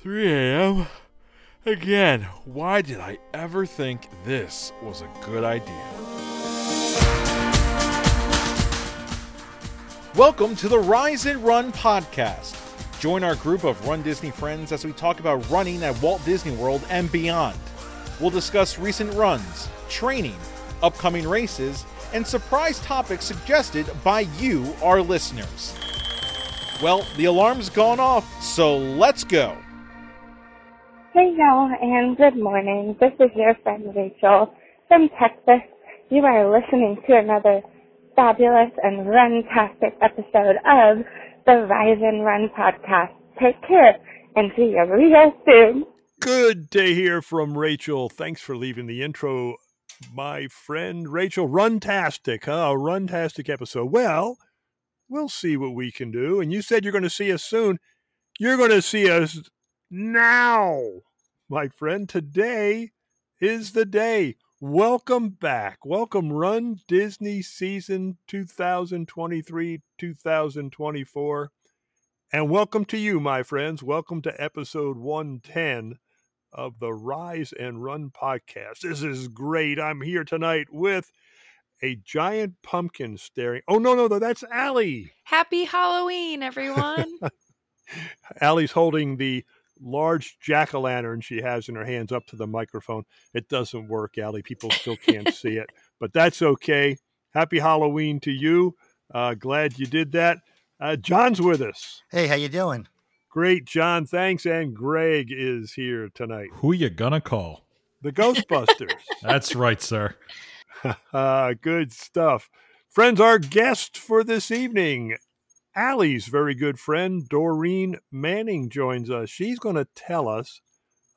3 a.m. Again, why did I ever think this was a good idea? Welcome to the Rise and Run podcast. Join our group of Run Disney friends as we talk about running at Walt Disney World and beyond. We'll discuss recent runs, training, upcoming races, and surprise topics suggested by you, our listeners. Well, the alarm's gone off, so let's go. Hey y'all, and good morning. This is your friend Rachel from Texas. You are listening to another fabulous and runtastic episode of the Rise and Run podcast. Take care and see you real soon. Good to hear from Rachel. Thanks for leaving the intro, my friend Rachel. Runtastic, huh? A runtastic episode. Well, we'll see what we can do. And you said you're going to see us soon. You're going to see us now, my friend. Today is the day. Welcome back. Welcome, Run Disney season 2023 2024. And welcome to you, my friends. Welcome to episode 110 of the Rise and Run podcast. This is great. I'm here tonight with a giant pumpkin staring. Oh, no, no, no, that's Allie. Happy Halloween, everyone. Allie's holding the large jack o' lantern she has in her hands up to the microphone. It doesn't work, Allie. People still can't see it, but that's okay. Happy Halloween to you. Uh, glad you did that. Uh, John's with us. Hey, how you doing? Great, John. Thanks. And Greg is here tonight. Who you gonna call? The Ghostbusters. That's right, sir. uh, good stuff. Friends, our guest for this evening, Allie's very good friend, Doreen Manning, joins us. She's going to tell us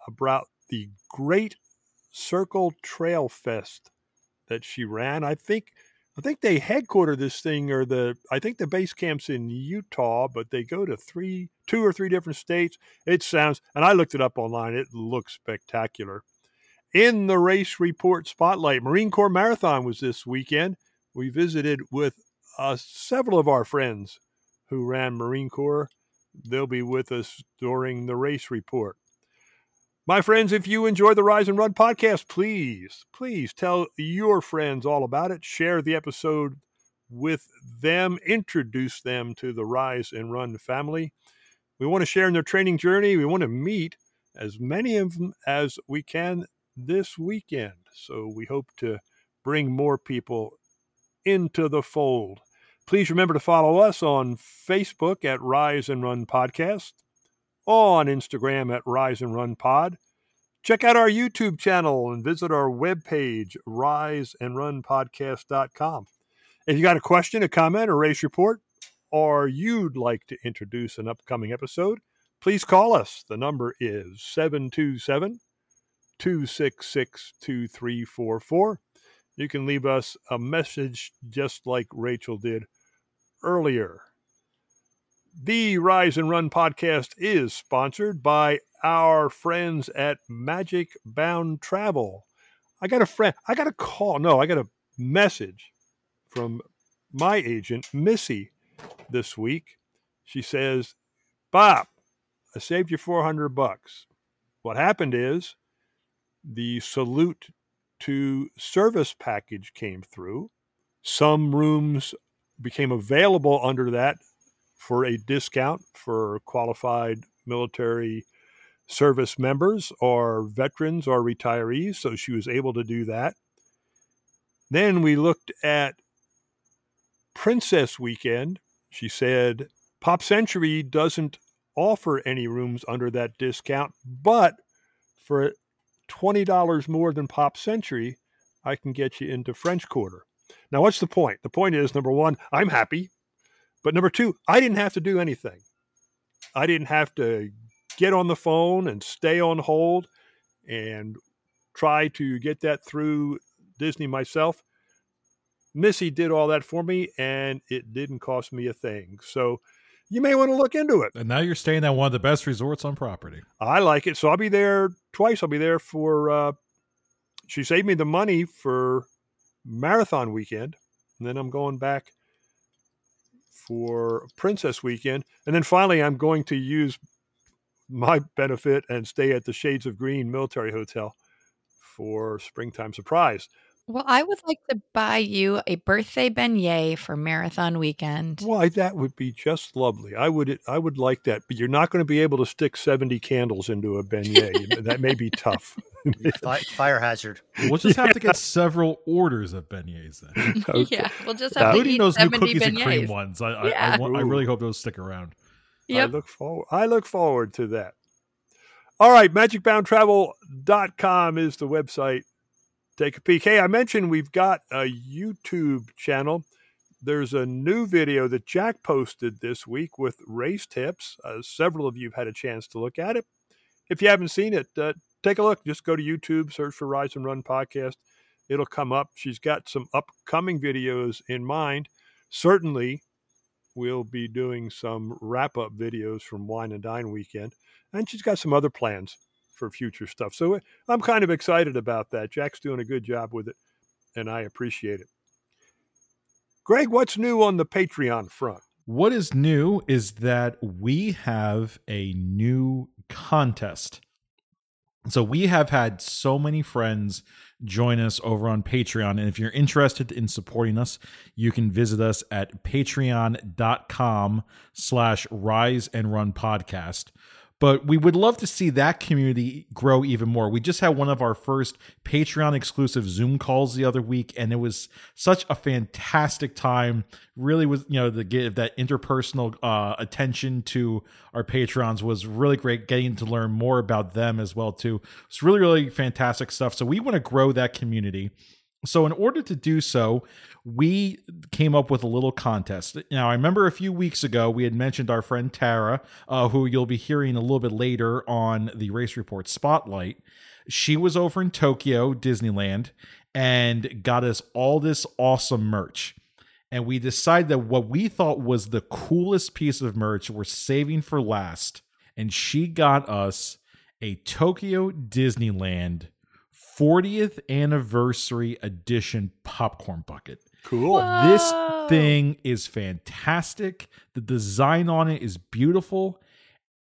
about the Grand Circle Trail Fest that she ran. I think I think they headquarter this thing or the I think the base camp's in Utah, but they go to three two or three different states. It sounds and I looked it up online. It looks spectacular. In the race report spotlight, Marine Corps Marathon was this weekend. We visited with uh, several of our friends who ran Marine Corps. They'll be with us during the race report. My friends, if you enjoy the Rise and Run podcast, please, please tell your friends all about it. Share the episode with them, introduce them to the Rise and Run family. We want to share in their training journey. We want to meet as many of them as we can this weekend. So we hope to bring more people into the fold. Please remember to follow us on Facebook at Rise and Run Podcast, on Instagram at Rise and Run Pod. Check out our YouTube channel and visit our webpage, riseandrunpodcast.com. If you got a question, a comment, or race report, or you'd like to introduce an upcoming episode, please call us. The number is 727 266 2344. You can leave us a message just like Rachel did earlier. The Rise and Run podcast is sponsored by our friends at Magic Bound Travel. I got a friend, I got a call, no, I got a message from my agent, Missy, this week. She says, Bob, I saved you 400 bucks. What happened is the salute to service package came through. Some rooms became available under that for a discount for qualified military service members or veterans or retirees. So she was able to do that. Then we looked at Princess Weekend. She said Pop Century doesn't offer any rooms under that discount, but for $20 more than Pop Century, I can get you into French Quarter. Now, what's the point? The point is number one, I'm happy. But number two, I didn't have to do anything. I didn't have to get on the phone and stay on hold and try to get that through Disney myself. Missy did all that for me and it didn't cost me a thing. So you may want to look into it. And now you're staying at one of the best resorts on property. I like it. So I'll be there twice. I'll be there for, uh, she saved me the money for marathon weekend. And then I'm going back for Princess Weekend. And then finally, I'm going to use my benefit and stay at the Shades of Green Military Hotel for springtime surprise. Well, I would like to buy you a birthday beignet for marathon weekend. Why, that would be just lovely. I would I would like that, but you're not going to be able to stick 70 candles into a beignet. that may be tough. Fire hazard. We'll just have to get several orders of beignets then, Okay. Yeah, we'll just have to including eat those new 70 cookies and cream beignets. ones. I, I, I, Yeah. want, I really hope those stick around. I Yep. look forward. I look forward to that. All right, magicboundtravel.com is the website. Take a peek. Hey, I mentioned we've got a YouTube channel. There's a new video that Jack posted this week with race tips. Uh, several of you have had a chance to look at it. If you haven't seen it, uh, take a look. Just go to YouTube, search for Rise and Run podcast. It'll come up. She's got some upcoming videos in mind. Certainly, we'll be doing some wrap up videos from Wine and Dine weekend. And she's got some other plans for future stuff. So I'm kind of excited about that. Jack's doing a good job with it, and I appreciate it. Greg, what's new on the Patreon front? What is new is that we have a new contest. So we have had so many friends join us over on Patreon. And if you're interested in supporting us, you can visit us at patreon.com slash rise and run podcast. But we would love to see that community grow even more. We just had one of our first Patreon exclusive Zoom calls the other week, and it was such a fantastic time. Really was, you know, to give that interpersonal uh, attention to our patrons was really great. Getting to learn more about them as well too. It's really, really fantastic stuff. So we want to grow that community. So, in order to do so, we came up with a little contest. Now, I remember a few weeks ago we had mentioned our friend Tara, uh, who you'll be hearing a little bit later on the Race Report Spotlight. She was over in Tokyo, Disneyland, and got us all this awesome merch. And we decided that what we thought was the coolest piece of merch we're saving for last. And she got us a Tokyo Disneyland 40th anniversary edition popcorn bucket. Cool. This thing is fantastic. The design on it is beautiful.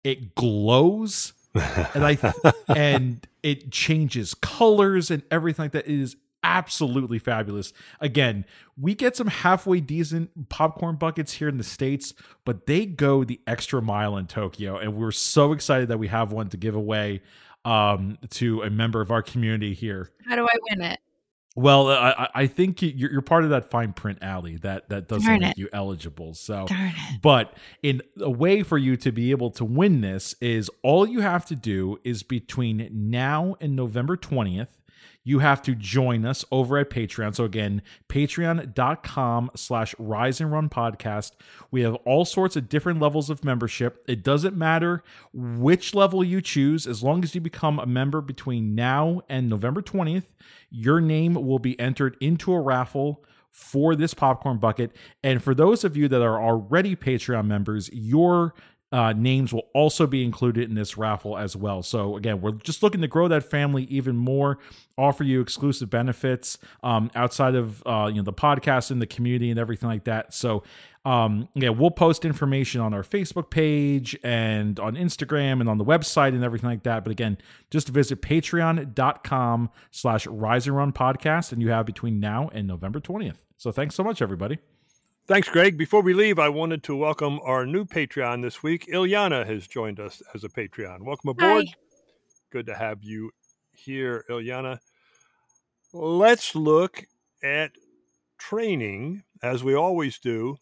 It glows and I and it changes colors and everything like that. It is absolutely fabulous. Again, we get some halfway decent popcorn buckets here in the states, but they go the extra mile in Tokyo, and we're so excited that we have one to give away um, to a member of our community here. How do I win it? Well, I, I- I think you- you're, you're part of that fine print alley that that doesn't Darn make it. you eligible. So but in a way for you to be able to win this is all you have to do is between now and November 20th, you have to join us over at Patreon. So again, patreon.com slash rise and run podcast. We have all sorts of different levels of membership. It doesn't matter which level you choose, as long as you become a member between now and November 20th, your name will be entered into a raffle for this popcorn bucket. And for those of you that are already Patreon members, your uh, names will also be included in this raffle as well. So again, we're just looking to grow that family even more, offer you exclusive benefits um, outside of uh, you know the podcast and the community and everything like that. So um, yeah, we'll post information on our Facebook page and on Instagram and on the website and everything like that. But again, just visit patreon.com slash rise and run podcast and you have between now and November 20th. So thanks so much, everybody. Thanks, Greg. Before we leave, I wanted to welcome our new Patreon this week. Ilyana has joined us as a Patreon. Welcome aboard. Hi. Good to have you here, Ilyana. Let's look at training as we always do.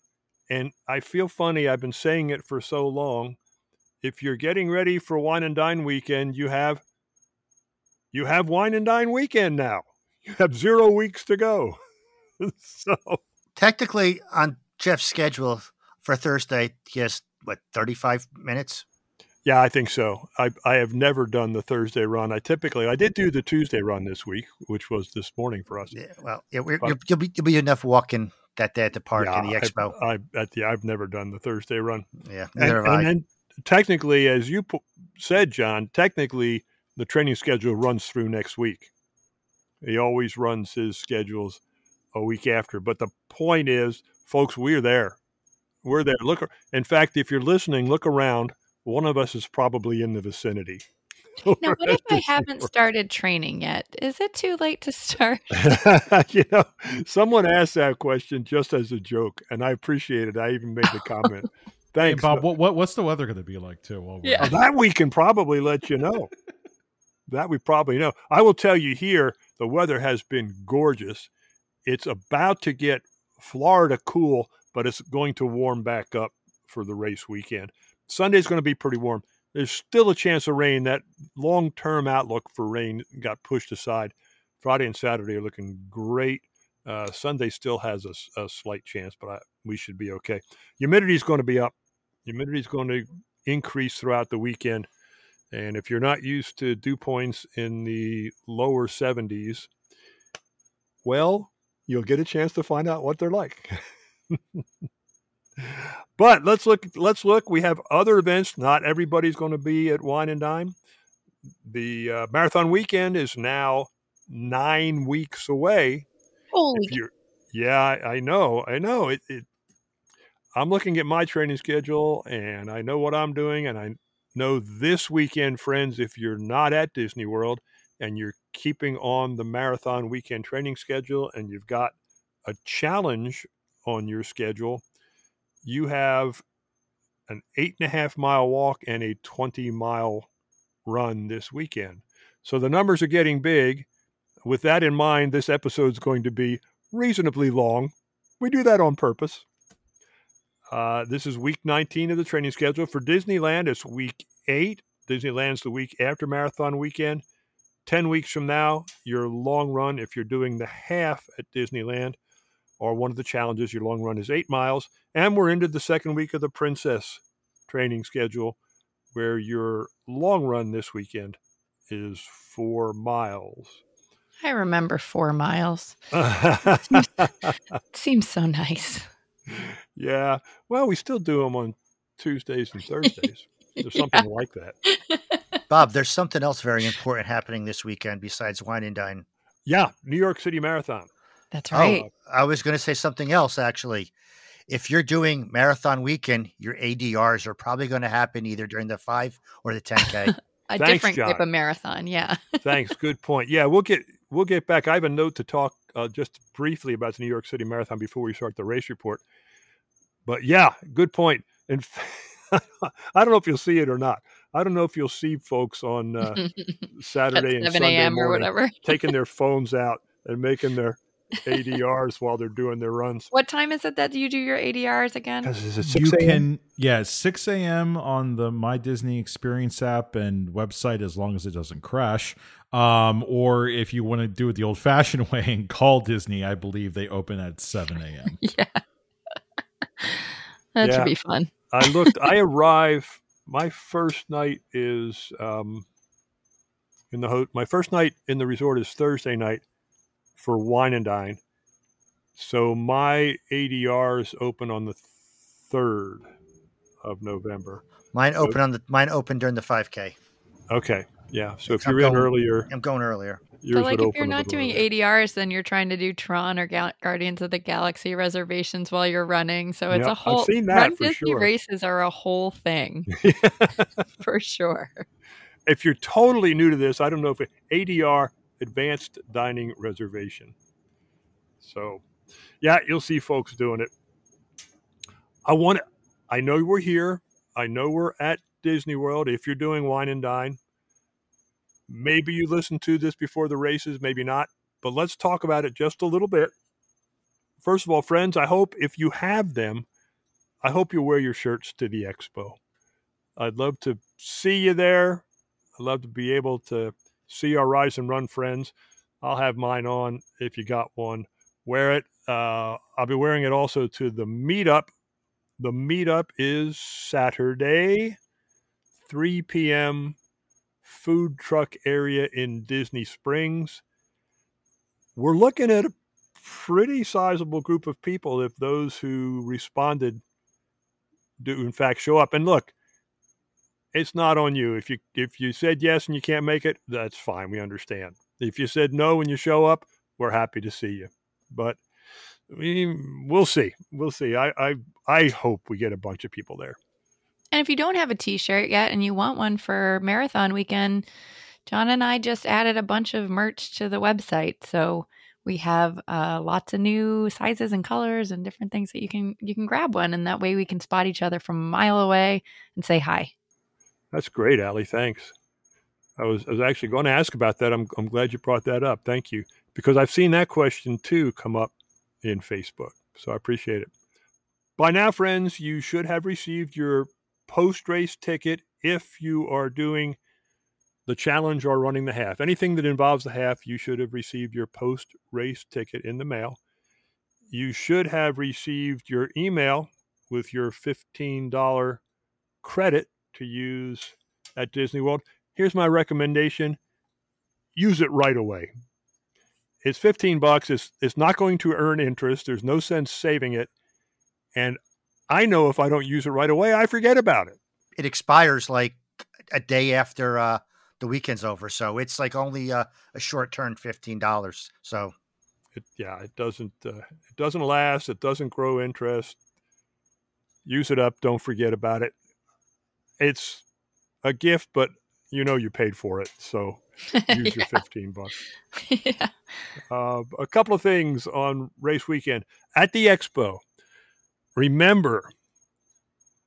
And I feel funny, I've been saying it for so long. If you're getting ready for wine and dine weekend, you have you have wine and dine weekend now. You have zero weeks to go. so Technically, on Jeff's schedule for Thursday, he has what thirty-five minutes. Yeah, I think so. I I have never done the Thursday run. I typically I did do the Tuesday run this week, which was this morning for us. Yeah, well, yeah, we're, But- you'll, you'll be you'll be enough walking that day at the park Yeah, and the expo. I, at the I've never done the Thursday run. yeah, And, neither have and then technically, as you po- said, John, technically the training schedule runs through next week. He always runs his schedules a week after. But the point is, folks, we're there. We're there. Look, in fact, if you're listening, look around. one of us is probably in the vicinity. Now, what if I haven't started training yet? Is it too late to start? you know, someone asked that question just as a joke, and I appreciate it. I even made the comment. Hey, Thanks, Bob, what, what what's the weather going to be like too? While we're- Yeah. Oh, that we can probably let you know. that we probably know. I will tell you here, the weather has been gorgeous. It's about to get Florida cool, but it's going to warm back up for the race weekend. Sunday's going to be pretty warm. There's still a chance of rain. That long term outlook for rain got pushed aside. Friday and Saturday are looking great. Uh, Sunday still has a slight chance, but I, we should be okay. Humidity is going to be up. Humidity is going to increase throughout the weekend. And if you're not used to dew points in the lower 70s, well, you'll get a chance to find out what they're like. but let's look. Let's look. We have other events. Not everybody's going to be at Wine and Dine. The uh, marathon weekend is now nine weeks away. Holy yeah, I, I know, I know. It, it. I'm looking at my training schedule, and I know what I'm doing, and I know this weekend, friends. If you're not at Disney World and you're keeping on the marathon weekend training schedule, and you've got a challenge on your schedule, you have an eight and a half mile walk and a 20 mile run this weekend. So the numbers are getting big. With that in mind, this episode is going to be reasonably long. We do that on purpose. Uh, this is week 19 of the training schedule. For Disneyland, it's week eight. Disneyland's the week after marathon weekend. 10 weeks from now, your long run, if you're doing the half at Disneyland, or one of the challenges, your long run is eight miles. And we're into the second week of the Princess training schedule, where your long run this weekend is four miles. I remember four miles. Seems so nice. yeah. Well, we still do them on Tuesdays and Thursdays. There's something like that. Bob, there's something else very important happening this weekend besides Wine and Dine. Yeah. New York City Marathon. That's right. Oh, I was going to say something else actually. If you're doing marathon weekend, your ADRs are probably going to happen either during the five or the 10K. a thanks, different type of marathon. Yeah. Thanks. Good point. Yeah, we'll get we'll get back. I have a note to talk uh, just briefly about the New York City Marathon before we start the race report. But yeah, good point. And I don't know if you'll see it or not. I don't know if you'll see folks on uh, Saturday and 7 Sunday a.m. or morning whatever. taking their phones out and making their ADRs while they're doing their runs. What time is it that you do your ADRs again? Is it you 6 a.m.? can yeah 6 a.m on the my disney experience app and website as long as it doesn't crash um or if you want to do it the old fashioned way and call disney i believe they open at 7 a.m yeah. that Yeah. should be fun. I looked. I arrive. My first night is um, in the ho- my first night in the resort is Thursday night for wine and dine. So my ADRs open on the third of November. mine open on the mine open during the 5K. Okay, yeah. So if I'm you're in earlier, I'm going earlier. Yours But like, if you're not doing earlier. ADRs, then you're trying to do Tron or Gal- Guardians of the Galaxy reservations while you're running. So it's Yeah, a I've whole. seen that Run for Disney sure. races are a whole thing for sure. if you're totally new to this, I don't know if it, ADR advanced dining reservation. So, yeah, you'll see folks doing it. I want. To, I know we're here. I know we're at Disney World. If you're doing wine and dine, maybe you listened to this before the races, maybe not. But let's talk about it just a little bit. First of all, friends, I hope if you have them, I hope you wear your shirts to the expo. I'd love to see you there. I'd love to be able to see our Rise and Run friends. I'll have mine on if you got one. Wear it. Uh, I'll be wearing it also to the meetup. The meetup is Saturday, 3 p.m. food truck area in Disney Springs. We're looking at a pretty sizable group of people if those who responded do in fact show up. And look, it's not on you. If you if you said yes and you can't make it, that's fine. We understand. If you said no when you show up, we're happy to see you. But we we'll see. We'll see. I I I hope we get a bunch of people there. And if you don't have a t shirt yet and you want one for marathon weekend, John and I just added a bunch of merch to the website. So we have uh, lots of new sizes and colors and different things that you can you can grab one and that way we can spot each other from a mile away and say hi. That's great, Allie. Thanks. I was I was actually going to ask about that. I'm I'm glad you brought that up. Thank you because I've seen that question too come up in Facebook. So I appreciate it. By now, friends, you should have received your post race ticket if you are doing the challenge or running the half. Anything that involves the half, you should have received your post race ticket in the mail. You should have received your email with your $15 credit to use at Disney World. Here's my recommendation use it right away. It's 15 bucks. It's, it's not going to earn interest. There's no sense saving it. And I know if I don't use it right away, I forget about it. It expires like a day after uh, the weekend's over, so it's like only uh, a short term fifteen dollars. So, it, yeah, it doesn't uh, it doesn't last. It doesn't grow interest. Use it up. Don't forget about it. It's a gift, but you know you paid for it, so use your fifteen bucks. yeah. Uh, a couple of things on race weekend at the expo. Remember,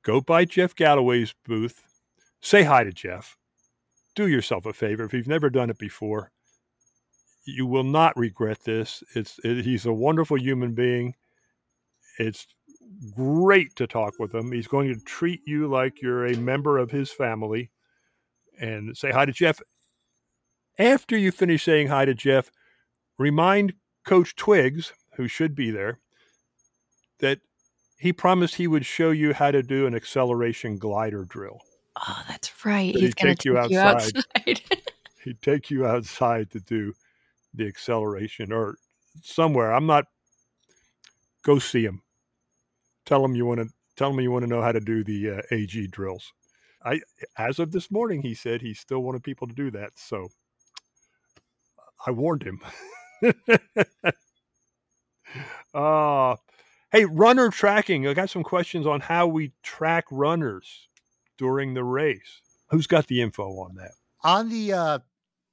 go by Jeff Galloway's booth. Say hi to Jeff. Do yourself a favor if you've never done it before. You will not regret this. It's it, he's a wonderful human being. It's great to talk with him. He's going to treat you like you're a member of his family. And say hi to Jeff. After you finish saying hi to Jeff, remind Coach Twigs, who should be there, that he promised he would show you how to do an acceleration glider drill. Oh, that's right. But He's going to you take you outside. outside. He'd take you outside to do the acceleration or somewhere. I'm not. Go see him. Tell him you want to. Tell him you want to know how to do the uh, AG drills. I, as of this morning, he said he still wanted people to do that. So I warned him. uh, hey, runner tracking. I got some questions on how we track runners during the race. Who's got the info on that? on the uh,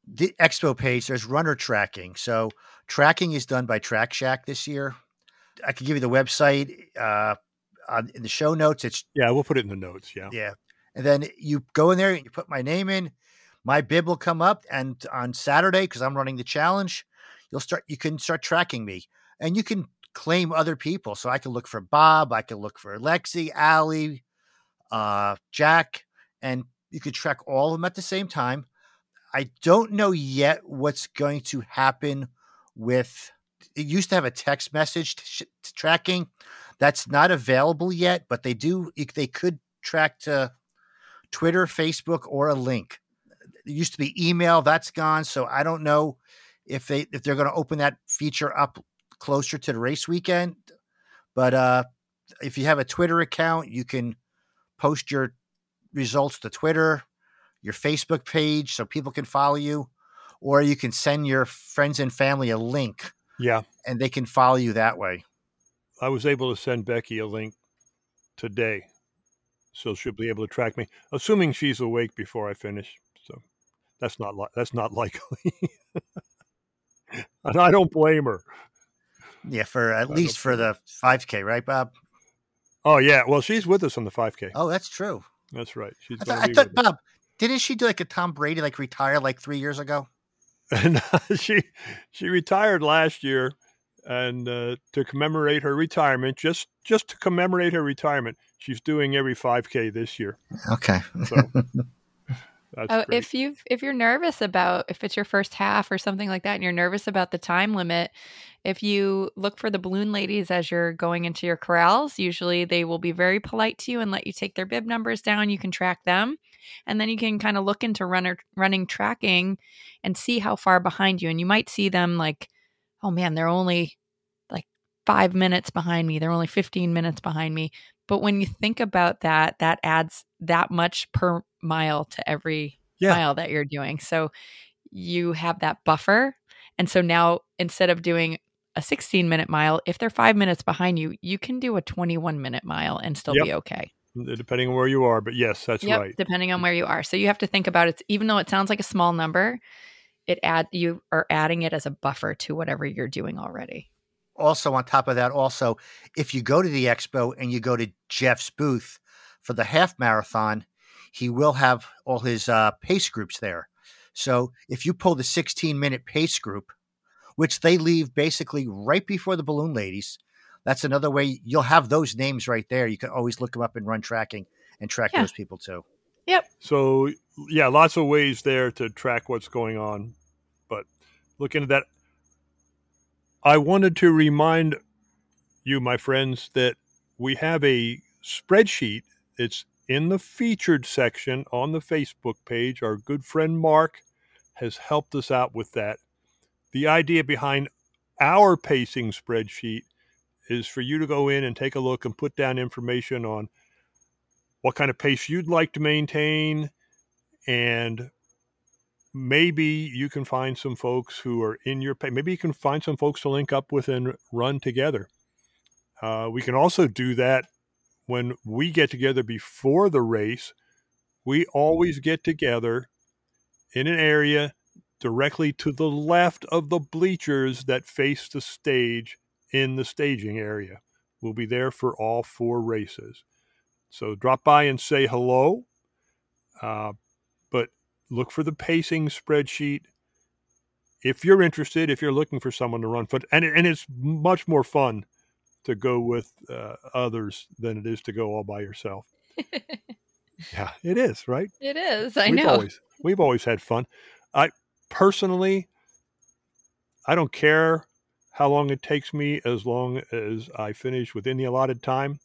the expo page, there's runner tracking. So tracking is done by Track Shack this year. I can give you the website uh, on, in the show notes. It's Yeah, we'll put it in the notes. Yeah. Yeah. And then you go in there and you put my name in, my bib will come up. And on Saturday, because I'm running the challenge, you'll start, you can start tracking me and you can claim other people. So I can look for Bob, I can look for Lexi, Allie, uh, Jack, and you could track all of them at the same time. I don't know yet what's going to happen with it used to have a text message t- t- tracking that's not available yet, but they do they could track to Twitter, Facebook, or a link. It used to be email, that's gone. So I don't know if they if they're going to open that feature up closer to the race weekend. But uh, if you have a Twitter account, you can post your results to Twitter, your Facebook page, so people can follow you, or you can send your friends and family a link Yeah. and they can follow you that way. I was able to send Becky a link today, so she'll be able to track me, assuming she's awake before I finish. So that's not li- that's not likely, and I don't blame her. Yeah, for at I least for the 5K, right, Bob? Oh yeah, well she's with us on the 5K. Oh, that's true. That's right. She's I, thought, I thought. Bob, didn't she do like a Tom Brady, like retire like three years ago? and she she retired last year and uh, to commemorate her retirement just just to commemorate her retirement she's doing every 5k this year Okay. so that's Oh, great. if you if you're nervous about if it's your first half or something like that, and you're nervous about the time limit, if you look for the balloon ladies as you're going into your corrals, usually they will be very polite to you and let you take their bib numbers down. You can track them, and then you can kind of look into runner running tracking and see how far behind you. And you might see them like, oh man, they're only like five minutes behind me. They're only 15 minutes behind me. But when you think about that, that adds that much per mile to every Yeah. mile that you're doing. So you have that buffer. And so now instead of doing a 16 minute mile, if they're five minutes behind you, you can do a 21 minute mile and still Yep. be okay. depending on where you are. But yes, that's Yep, right. depending on where you are. So you have to think about it. Even though it sounds like a small number, it add you are adding it as a buffer to whatever you're doing already. also on top of that also if you go to the expo and you go to jeff's booth for the half marathon he will have all his uh, pace groups there so if you pull the 16 minute pace group which they leave basically right before the balloon ladies that's another way you'll have those names right there you can always look them up and run tracking and track Yeah. those people too Yep. So yeah, lots of ways there to track what's going on. But looking at that, I wanted to remind you, my friends, that we have a spreadsheet. It's in the featured section on the Facebook page. Our good friend Mark has helped us out with that. The idea behind our pacing spreadsheet is for you to go in and take a look and put down information on what kind of pace you'd like to maintain and maybe you can find some folks who are in your pay maybe you can find some folks to link up with and run together uh, we can also do that when we get together before the race we always get together in an area directly to the left of the bleachers that face the stage in the staging area we'll be there for all four races so drop by and say hello. Uh, but look for the pacing spreadsheet. If you're interested, if you're looking for someone to run foot, and, and it's much more fun to go with uh, others than it is to go all by yourself. Yeah, it is, right? It is. I we've know. Always, we've always had fun. I personally, I don't care how long it takes me as long as I finish within the allotted time.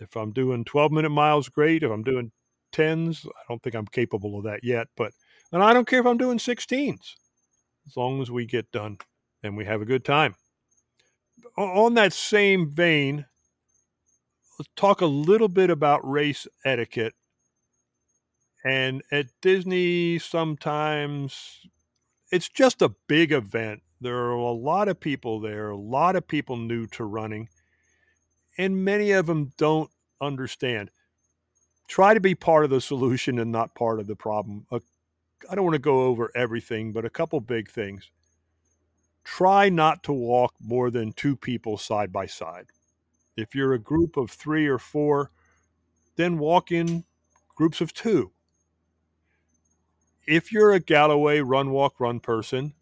If I'm doing 12 minute miles, great. If I'm doing 10s, I don't think I'm capable of that yet. But, and I don't care if I'm doing 16s, as long as we get done and we have a good time. On that same vein, let's talk a little bit about race etiquette. And at Disney, sometimes it's just a big event. There are a lot of people there, a lot of people new to running, and many of them don't understand. Try to be part of the solution and not part of the problem. I don't want to go over everything, but a couple big things. Try not to walk more than two people side by side. If you're a group of three or four, then walk in groups of two. If you're a Galloway run, walk, run person,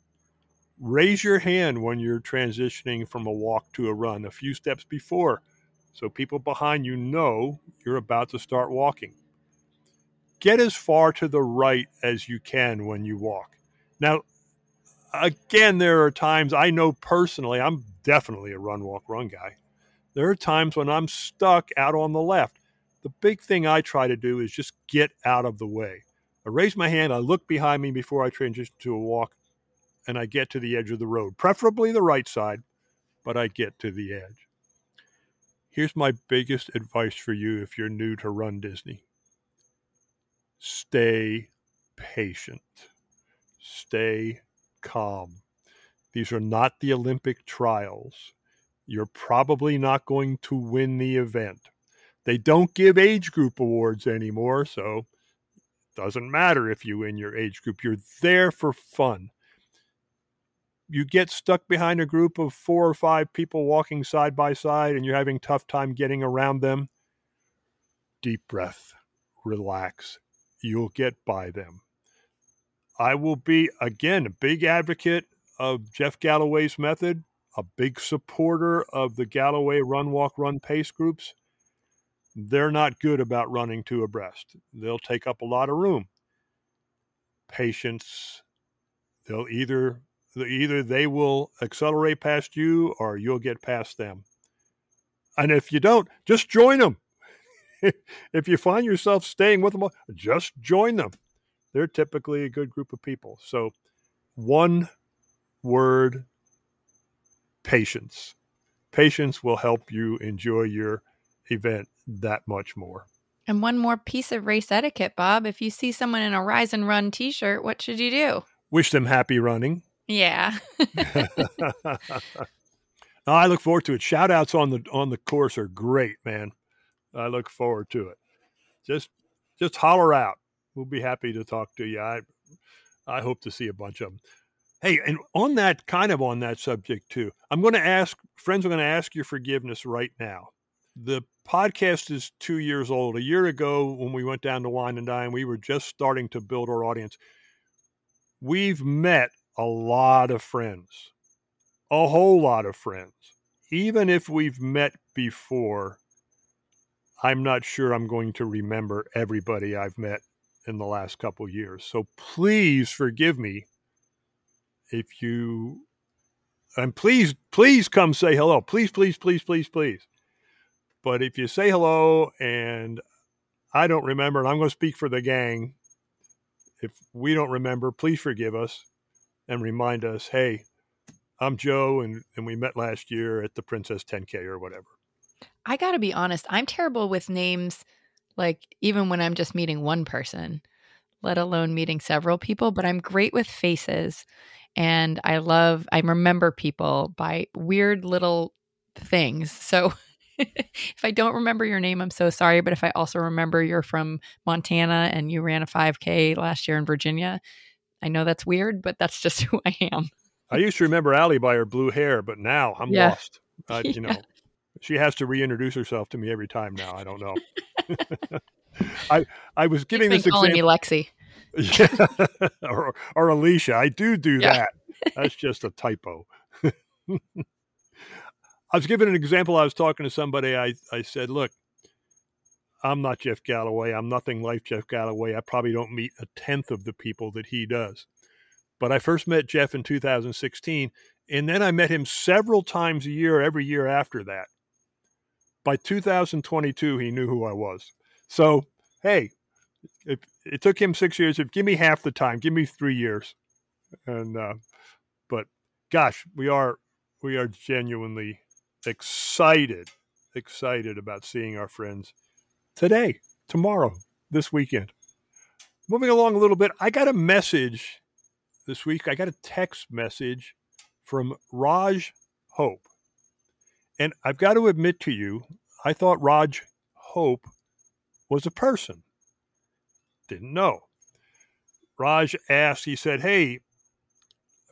raise your hand when you're transitioning from a walk to a run a few steps before so people behind you know you're about to start walking. Get as far to the right as you can when you walk. Now, again, there are times I know personally, I'm definitely a run, walk, run guy. There are times when I'm stuck out on the left. The big thing I try to do is just get out of the way. I raise my hand, I look behind me before I transition to a walk, and I get to the edge of the road, preferably the right side, but I get to the edge. Here's my biggest advice for you if you're new to Run Disney stay patient, stay calm. These are not the Olympic trials. You're probably not going to win the event. They don't give age group awards anymore, so it doesn't matter if you win your age group. You're there for fun. You get stuck behind a group of four or five people walking side by side and you're having tough time getting around them. Deep breath, relax. You'll get by them. I will be, again, a big advocate of Jeff Galloway's method, a big supporter of the Galloway run, walk, run pace groups. They're not good about running two abreast. They'll take up a lot of room. Patience. They'll either either they will accelerate past you or you'll get past them. And if you don't, just join them. if you find yourself staying with them, just join them. They're typically a good group of people. So, one word patience. Patience will help you enjoy your event that much more. And one more piece of race etiquette, Bob. If you see someone in a Rise and Run t shirt, what should you do? Wish them happy running. Yeah. I look forward to it. Shout outs on the on the course are great, man. I look forward to it. Just just holler out. We'll be happy to talk to you. I I hope to see a bunch of them. Hey, and on that kind of on that subject too, I'm going to ask friends. I'm going to ask your forgiveness right now. The podcast is two years old. A year ago, when we went down to Wine and Dine, we were just starting to build our audience. We've met a lot of friends, a whole lot of friends. Even if we've met before, I'm not sure I'm going to remember everybody I've met in the last couple years. So please forgive me if you and please please come say hello. Please please please please please. But if you say hello and I don't remember and I'm going to speak for the gang, if we don't remember, please forgive us and remind us, "Hey, I'm Joe and and we met last year at the Princess 10K or whatever." I got to be honest, I'm terrible with names like even when I'm just meeting one person, let alone meeting several people, but I'm great with faces. And I love, I remember people by weird little things. So if I don't remember your name, I'm so sorry. But if I also remember you're from Montana and you ran a 5K last year in Virginia, I know that's weird, but that's just who I am. I used to remember Allie by her blue hair, but now I'm yeah. lost. Uh, you know, she has to reintroduce herself to me every time now. I don't know. I I was giving this calling example. me Lexi. Yeah. or, or Alicia. I do do yeah. that. That's just a typo. I was giving an example. I was talking to somebody. I, I said, look, I'm not Jeff Galloway. I'm nothing like Jeff Galloway. I probably don't meet a tenth of the people that he does. But I first met Jeff in 2016, and then I met him several times a year, every year after that. By 2022, he knew who I was. So, hey, it, it took him six years. If give me half the time, give me three years, and uh, but gosh, we are we are genuinely excited, excited about seeing our friends today, tomorrow, this weekend. Moving along a little bit, I got a message this week. I got a text message from Raj Hope. And I've got to admit to you, I thought Raj Hope was a person. Didn't know. Raj asked, he said, Hey,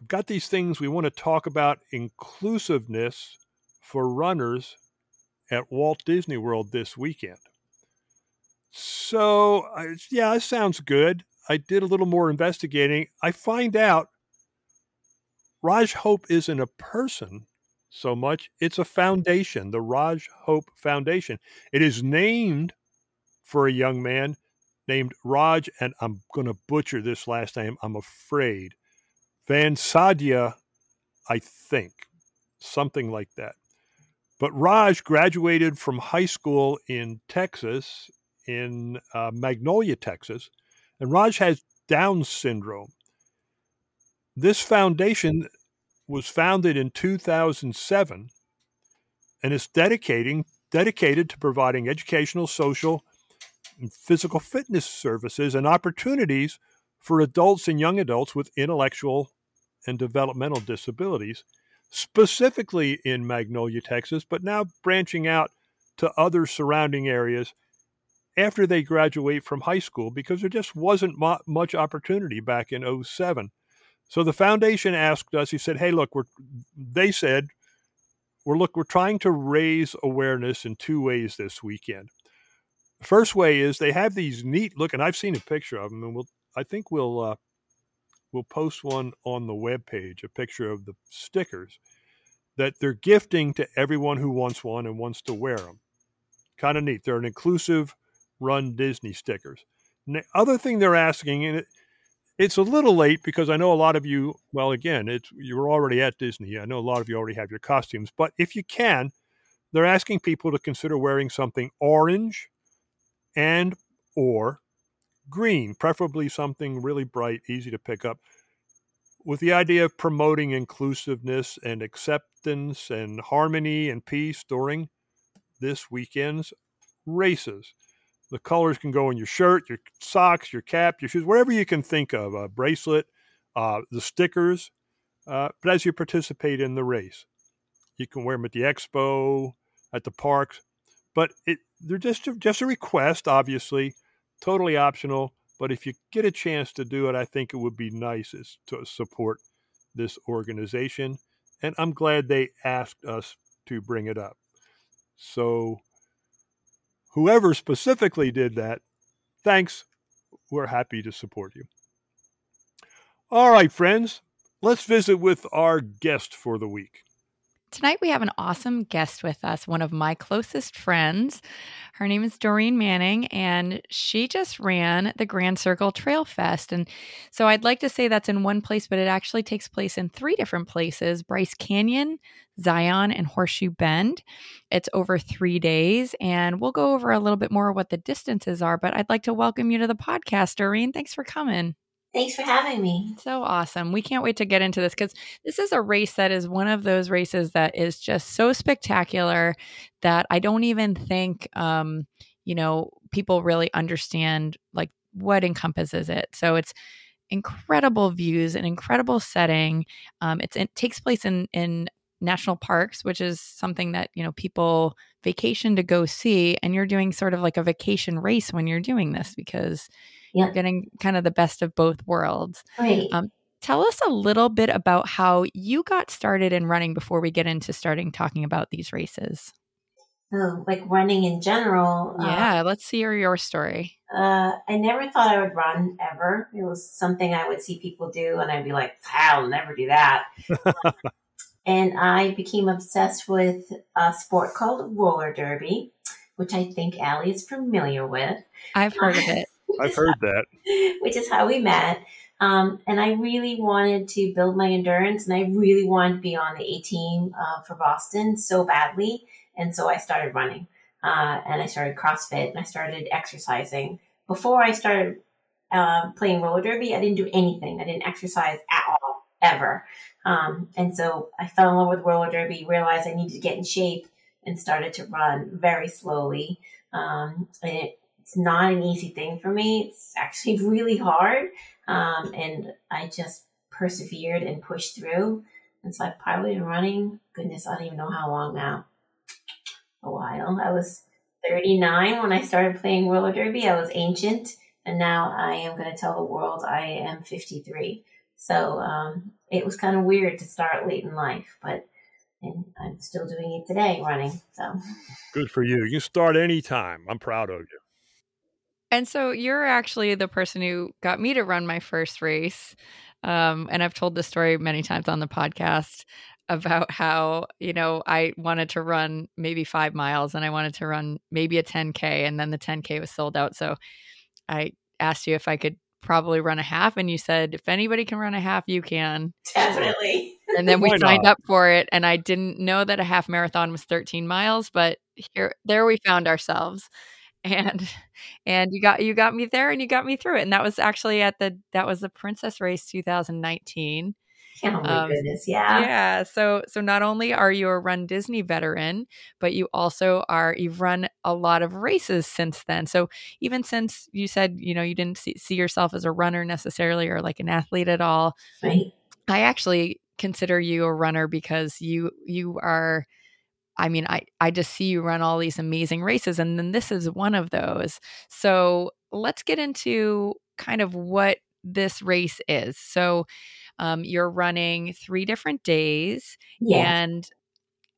I've got these things we want to talk about inclusiveness for runners at Walt Disney World this weekend. So, yeah, sounds good. I did a little more investigating. I find out Raj Hope isn't a person so much, it's a foundation, the Raj Hope Foundation. It is named for a young man named Raj, and I'm going to butcher this last name, I'm afraid. Van Sadia, I think, something like that. But Raj graduated from high school in Texas, in uh, Magnolia, Texas, and Raj has Down syndrome. This foundation was founded in 2007 and is dedicating dedicated to providing educational, social, and physical fitness services and opportunities for adults and young adults with intellectual and developmental disabilities, specifically in Magnolia, Texas, but now branching out to other surrounding areas after they graduate from high school because there just wasn't much opportunity back in 07. So the foundation asked us, he said, Hey, look, we're, they said, we're look, we're trying to raise awareness in two ways this weekend. The first way is they have these neat looking, I've seen a picture of them and we'll, I think we'll, uh, we'll post one on the web page, a picture of the stickers that they're gifting to everyone who wants one and wants to wear them. Kind of neat. They're an inclusive run Disney stickers. The other thing they're asking, and it, it's a little late because I know a lot of you, well, again, it's you're already at Disney. I know a lot of you already have your costumes, but if you can, they're asking people to consider wearing something orange and or green, preferably something really bright, easy to pick up, with the idea of promoting inclusiveness and acceptance and harmony and peace during this weekend's races. The colors can go in your shirt, your socks, your cap, your shoes, whatever you can think of, a bracelet, uh, the stickers. Uh, but as you participate in the race, you can wear them at the expo, at the parks. But it, they're just a, just a request, obviously, totally optional. But if you get a chance to do it, I think it would be nice is to support this organization. And I'm glad they asked us to bring it up. So, whoever specifically did that, thanks. We're happy to support you. All right, friends, let's visit with our guest for the week. Tonight, we have an awesome guest with us, one of my closest friends. Her name is Doreen Manning, and she just ran the Grand Circle Trail Fest. And so I'd like to say that's in one place, but it actually takes place in three different places Bryce Canyon, Zion, and Horseshoe Bend. It's over three days, and we'll go over a little bit more what the distances are. But I'd like to welcome you to the podcast, Doreen. Thanks for coming. Thanks for having me. So awesome. We can't wait to get into this because this is a race that is one of those races that is just so spectacular that I don't even think, um, you know, people really understand like what encompasses it. So it's incredible views, an incredible setting. Um, it takes place in, in national parks, which is something that, you know, people vacation to go see. And you're doing sort of like a vacation race when you're doing this because you're getting kind of the best of both worlds. Right. Um, tell us a little bit about how you got started in running before we get into starting talking about these races. Oh, like running in general. Uh, yeah, uh, let's hear your story. Uh, I never thought I would run ever. It was something I would see people do, and I'd be like, "I'll never do that." and I became obsessed with a sport called roller derby, which I think Allie is familiar with. I've heard of it. I've heard that. Which is how we met. Um, and I really wanted to build my endurance and I really wanted to be on the A team uh, for Boston so badly. And so I started running uh, and I started CrossFit and I started exercising. Before I started uh, playing roller derby, I didn't do anything. I didn't exercise at all, ever. Um, and so I fell in love with roller derby, realized I needed to get in shape and started to run very slowly. Um, and it it's not an easy thing for me. It's actually really hard. Um, and I just persevered and pushed through. And so I've probably been running, goodness, I don't even know how long now. A while. I was 39 when I started playing roller derby. I was ancient. And now I am going to tell the world I am 53. So um, it was kind of weird to start late in life, but and I'm still doing it today, running. So good for you. You start anytime. I'm proud of you. And so you're actually the person who got me to run my first race. Um, and I've told this story many times on the podcast about how, you know, I wanted to run maybe five miles and I wanted to run maybe a 10K and then the 10K was sold out. So I asked you if I could probably run a half and you said, if anybody can run a half, you can. Definitely. And then we signed up for it and I didn't know that a half marathon was 13 miles, but here there we found ourselves and and you got you got me there and you got me through it and that was actually at the that was the princess race 2019 oh my um, goodness yeah. yeah so so not only are you a run disney veteran but you also are you've run a lot of races since then so even since you said you know you didn't see, see yourself as a runner necessarily or like an athlete at all right. I actually consider you a runner because you you are I mean, I, I just see you run all these amazing races, and then this is one of those. So let's get into kind of what this race is. So um, you're running three different days, yeah. and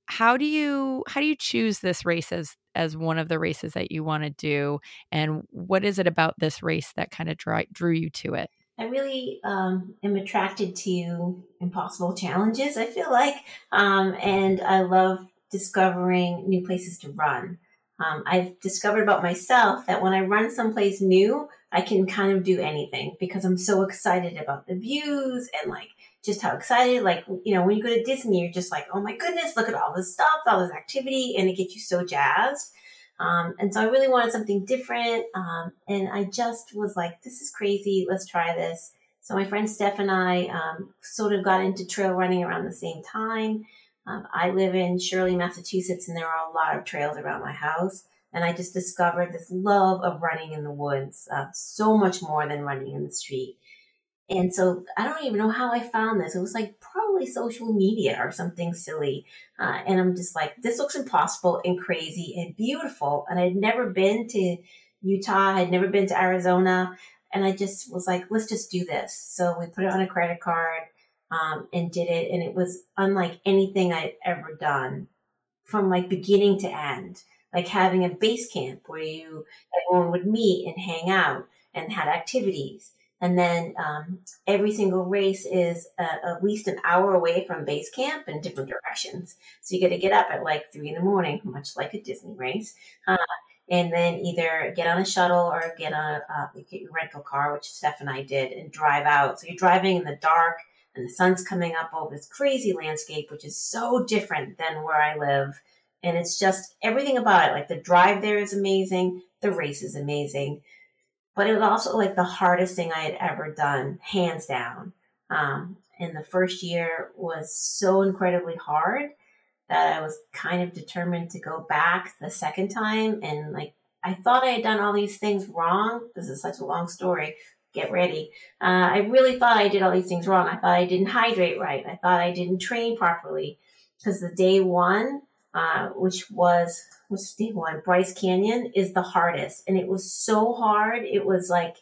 how do you how do you choose this race as as one of the races that you want to do, and what is it about this race that kind of drew, drew you to it? I really um, am attracted to impossible challenges. I feel like, um, and I love discovering new places to run. Um, I've discovered about myself that when I run someplace new, I can kind of do anything because I'm so excited about the views and like just how excited, like, you know, when you go to Disney, you're just like, oh my goodness, look at all this stuff, all this activity, and it gets you so jazzed. Um, and so I really wanted something different. Um, and I just was like, this is crazy. Let's try this. So my friend Steph and I um, sort of got into trail running around the same time. Um, I live in Shirley, Massachusetts, and there are a lot of trails around my house. And I just discovered this love of running in the woods, uh, so much more than running in the street. And so I don't even know how I found this. It was like probably social media or something silly. Uh, and I'm just like, this looks impossible and crazy and beautiful. And I'd never been to Utah. I'd never been to Arizona. And I just was like, let's just do this. So we put it on a credit card um, and did it. And it was unlike anything I'd ever done from like beginning to end, like having a base camp where you, everyone would meet and hang out and had activities. And then um, every single race is uh, at least an hour away from base camp in different directions. So you got to get up at like three in the morning, much like a Disney race. Uh, and then either get on a shuttle or get on a uh, get your rental car, which Steph and I did, and drive out. So you're driving in the dark, and the sun's coming up over this crazy landscape, which is so different than where I live. And it's just everything about it. Like the drive there is amazing, the race is amazing, but it was also like the hardest thing I had ever done, hands down. Um, and the first year was so incredibly hard that I was kind of determined to go back the second time. And like, I thought I had done all these things wrong. This is such a long story. Get ready. Uh, I really thought I did all these things wrong. I thought I didn't hydrate right. I thought I didn't train properly because the day one, uh, which was was day one, Bryce Canyon is the hardest, and it was so hard. It was like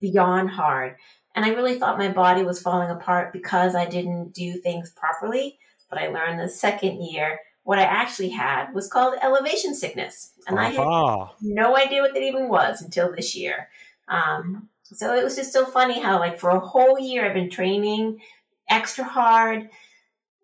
beyond hard, and I really thought my body was falling apart because I didn't do things properly but I learned the second year what I actually had was called elevation sickness. And uh-huh. I had no idea what that even was until this year. Um, so it was just so funny how, like, for a whole year, I've been training extra hard,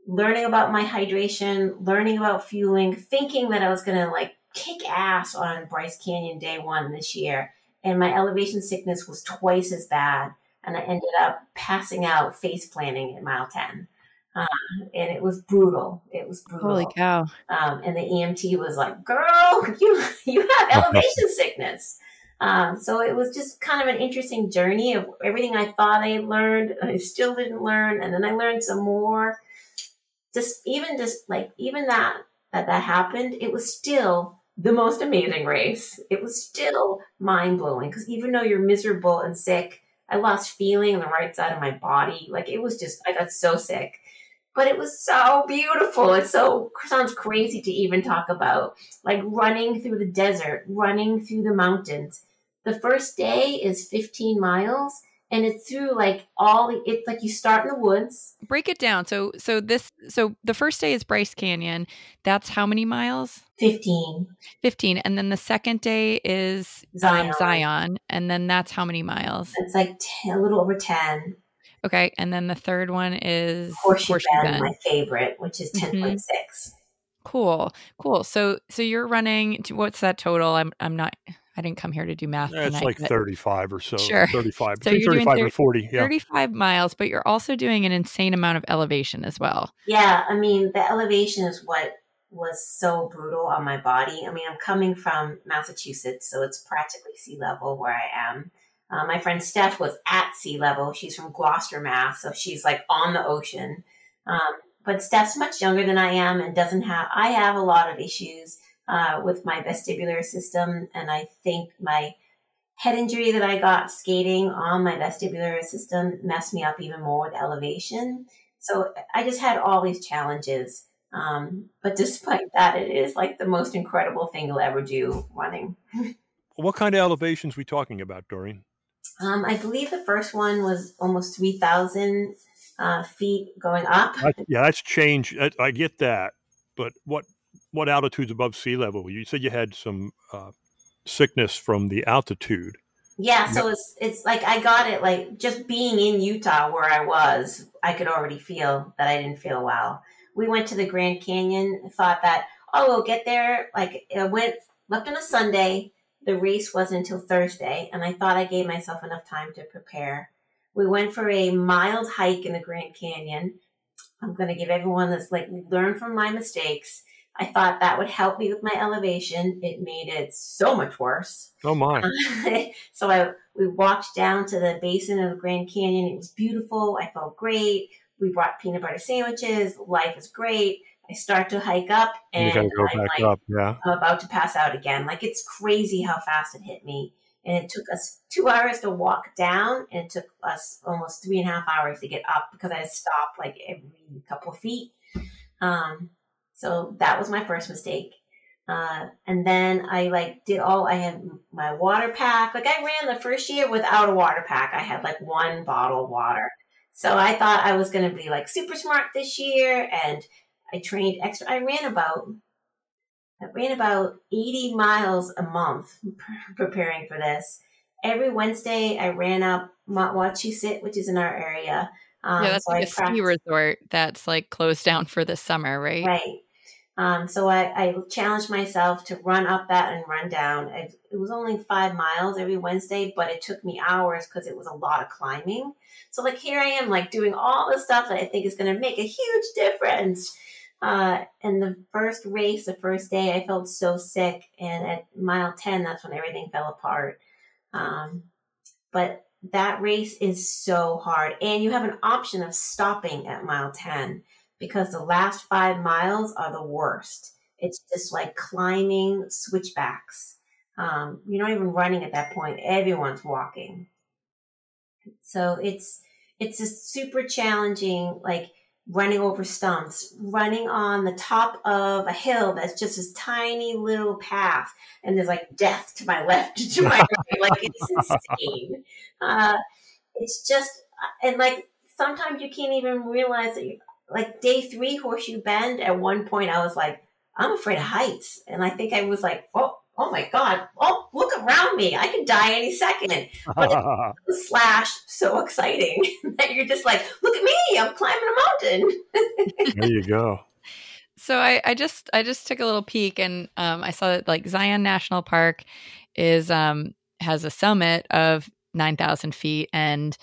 learning about my hydration, learning about fueling, thinking that I was going to, like, kick ass on Bryce Canyon day one this year. And my elevation sickness was twice as bad. And I ended up passing out face planting at mile 10. Um, and it was brutal. It was brutal. Holy cow! Um, and the EMT was like, "Girl, you you have elevation sickness." Um, so it was just kind of an interesting journey of everything I thought I learned, I still didn't learn, and then I learned some more. Just even just like even that that that happened, it was still the most amazing race. It was still mind blowing because even though you're miserable and sick, I lost feeling on the right side of my body. Like it was just I got so sick but it was so beautiful. It so sounds crazy to even talk about. Like running through the desert, running through the mountains. The first day is 15 miles and it's through like all the, it's like you start in the woods. Break it down. So so this so the first day is Bryce Canyon. That's how many miles? 15. 15 and then the second day is Zion, um, Zion and then that's how many miles? It's like 10, a little over 10. Okay, and then the third one is Horseshoe, Horseshoe Bend, Bend, my favorite, which is 10.6. Mm-hmm. Cool. Cool. So so you're running to, what's that total? I'm I'm not I didn't come here to do math. Yeah, it's tonight, like 35 or so. Sure. 35. So you're 35 30, and 40. Yeah. 35 miles, but you're also doing an insane amount of elevation as well. Yeah. I mean, the elevation is what was so brutal on my body. I mean, I'm coming from Massachusetts, so it's practically sea level where I am. Uh, my friend Steph was at sea level. She's from Gloucester, Mass, so she's like on the ocean. Um, but Steph's much younger than I am and doesn't have. I have a lot of issues uh, with my vestibular system, and I think my head injury that I got skating on my vestibular system messed me up even more with elevation. So I just had all these challenges. Um, but despite that, it is like the most incredible thing you'll ever do running. what kind of elevations we talking about, Doreen? Um, I believe the first one was almost 3,000 uh, feet going up. yeah, that's change. I get that. But what what altitude's above sea level? You said you had some uh, sickness from the altitude. Yeah, so it's it's like I got it like just being in Utah where I was, I could already feel that I didn't feel well. We went to the Grand Canyon, thought that oh we'll get there. Like it went left on a Sunday, the race wasn't until Thursday, and I thought I gave myself enough time to prepare. We went for a mild hike in the Grand Canyon. I'm going to give everyone this, like, learn from my mistakes. I thought that would help me with my elevation. It made it so much worse. Oh my! so I we walked down to the basin of the Grand Canyon. It was beautiful. I felt great. We brought peanut butter sandwiches. Life is great. I start to hike up and you gotta go I'm back like, up. Yeah. I'm about to pass out again. Like it's crazy how fast it hit me. and it took us two hours to walk down, and it took us almost three and a half hours to get up because I stopped like every couple of feet. Um, so that was my first mistake. Uh, and then I like did all I had my water pack. Like I ran the first year without a water pack. I had like one bottle of water. So I thought I was going to be like super smart this year, and I trained extra. I ran about I ran about 80 miles a month preparing for this. Every Wednesday, I ran up Mount Wachusett, which is in our area. Um, yeah, that's so like I a ski resort that's like closed down for the summer, right? Right. Um, so I, I, challenged myself to run up that and run down. It was only five miles every Wednesday, but it took me hours because it was a lot of climbing. So like here I am, like doing all the stuff that I think is going to make a huge difference. Uh, and the first race, the first day, I felt so sick. And at mile 10, that's when everything fell apart. Um, but that race is so hard. And you have an option of stopping at mile 10 because the last five miles are the worst. It's just like climbing switchbacks. Um, you're not even running at that point. Everyone's walking. So it's, it's a super challenging, like, running over stumps, running on the top of a hill that's just this tiny little path, and there's like death to my left, to my right. Like it's insane. Uh, it's just, and like sometimes you can't even realize that you, like day three, Horseshoe Bend, at one point I was like, I'm afraid of heights. And I think I was like, oh, oh my God, oh, look around me. I could die any second. But slash so exciting that you're just like, look at me, I'm climbing a mountain. there you go. So I, I just I just took a little peek and um, I saw that like Zion National Park is um, has a summit of nine thousand feet and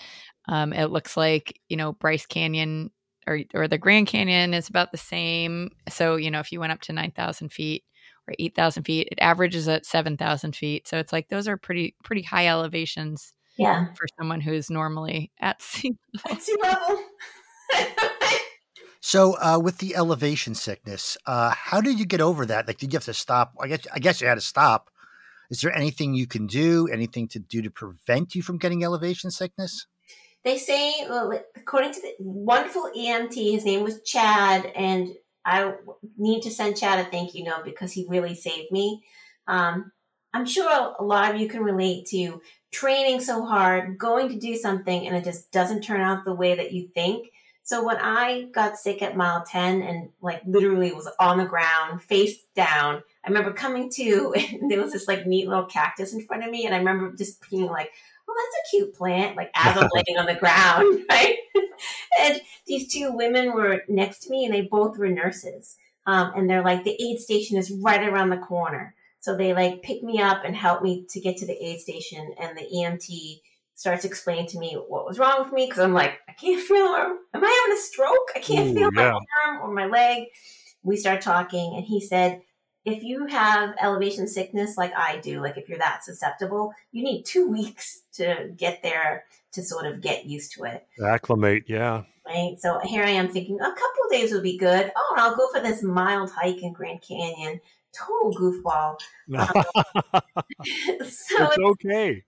um, it looks like you know Bryce Canyon or or the Grand Canyon is about the same. So you know if you went up to nine thousand feet, or 8,000 feet. It averages at 7,000 feet. So it's like those are pretty, pretty high elevations yeah. for someone who's normally at sea level. At sea level. so uh, with the elevation sickness, uh, how did you get over that? Like, did you have to stop? I guess, I guess you had to stop. Is there anything you can do, anything to do to prevent you from getting elevation sickness? They say, according to the wonderful EMT, his name was Chad, and I need to send Chad a thank you note because he really saved me. Um, I'm sure a lot of you can relate to training so hard, going to do something, and it just doesn't turn out the way that you think. So when I got sick at mile 10 and like literally was on the ground, face down, I remember coming to and there was this like neat little cactus in front of me. And I remember just being like, that's a cute plant, like as I'm laying on the ground, right? and these two women were next to me and they both were nurses. Um, and they're like, the aid station is right around the corner. So they like pick me up and help me to get to the aid station. And the EMT starts explaining to me what was wrong with me because I'm like, I can't feel arm. Am I having a stroke? I can't Ooh, feel yeah. my arm or my leg. We start talking, and he said, if you have elevation sickness like I do, like if you're that susceptible, you need two weeks to get there to sort of get used to it. Acclimate, yeah. Right. So here I am thinking a couple of days would be good. Oh, and I'll go for this mild hike in Grand Canyon. Total goofball. Um, so it's okay.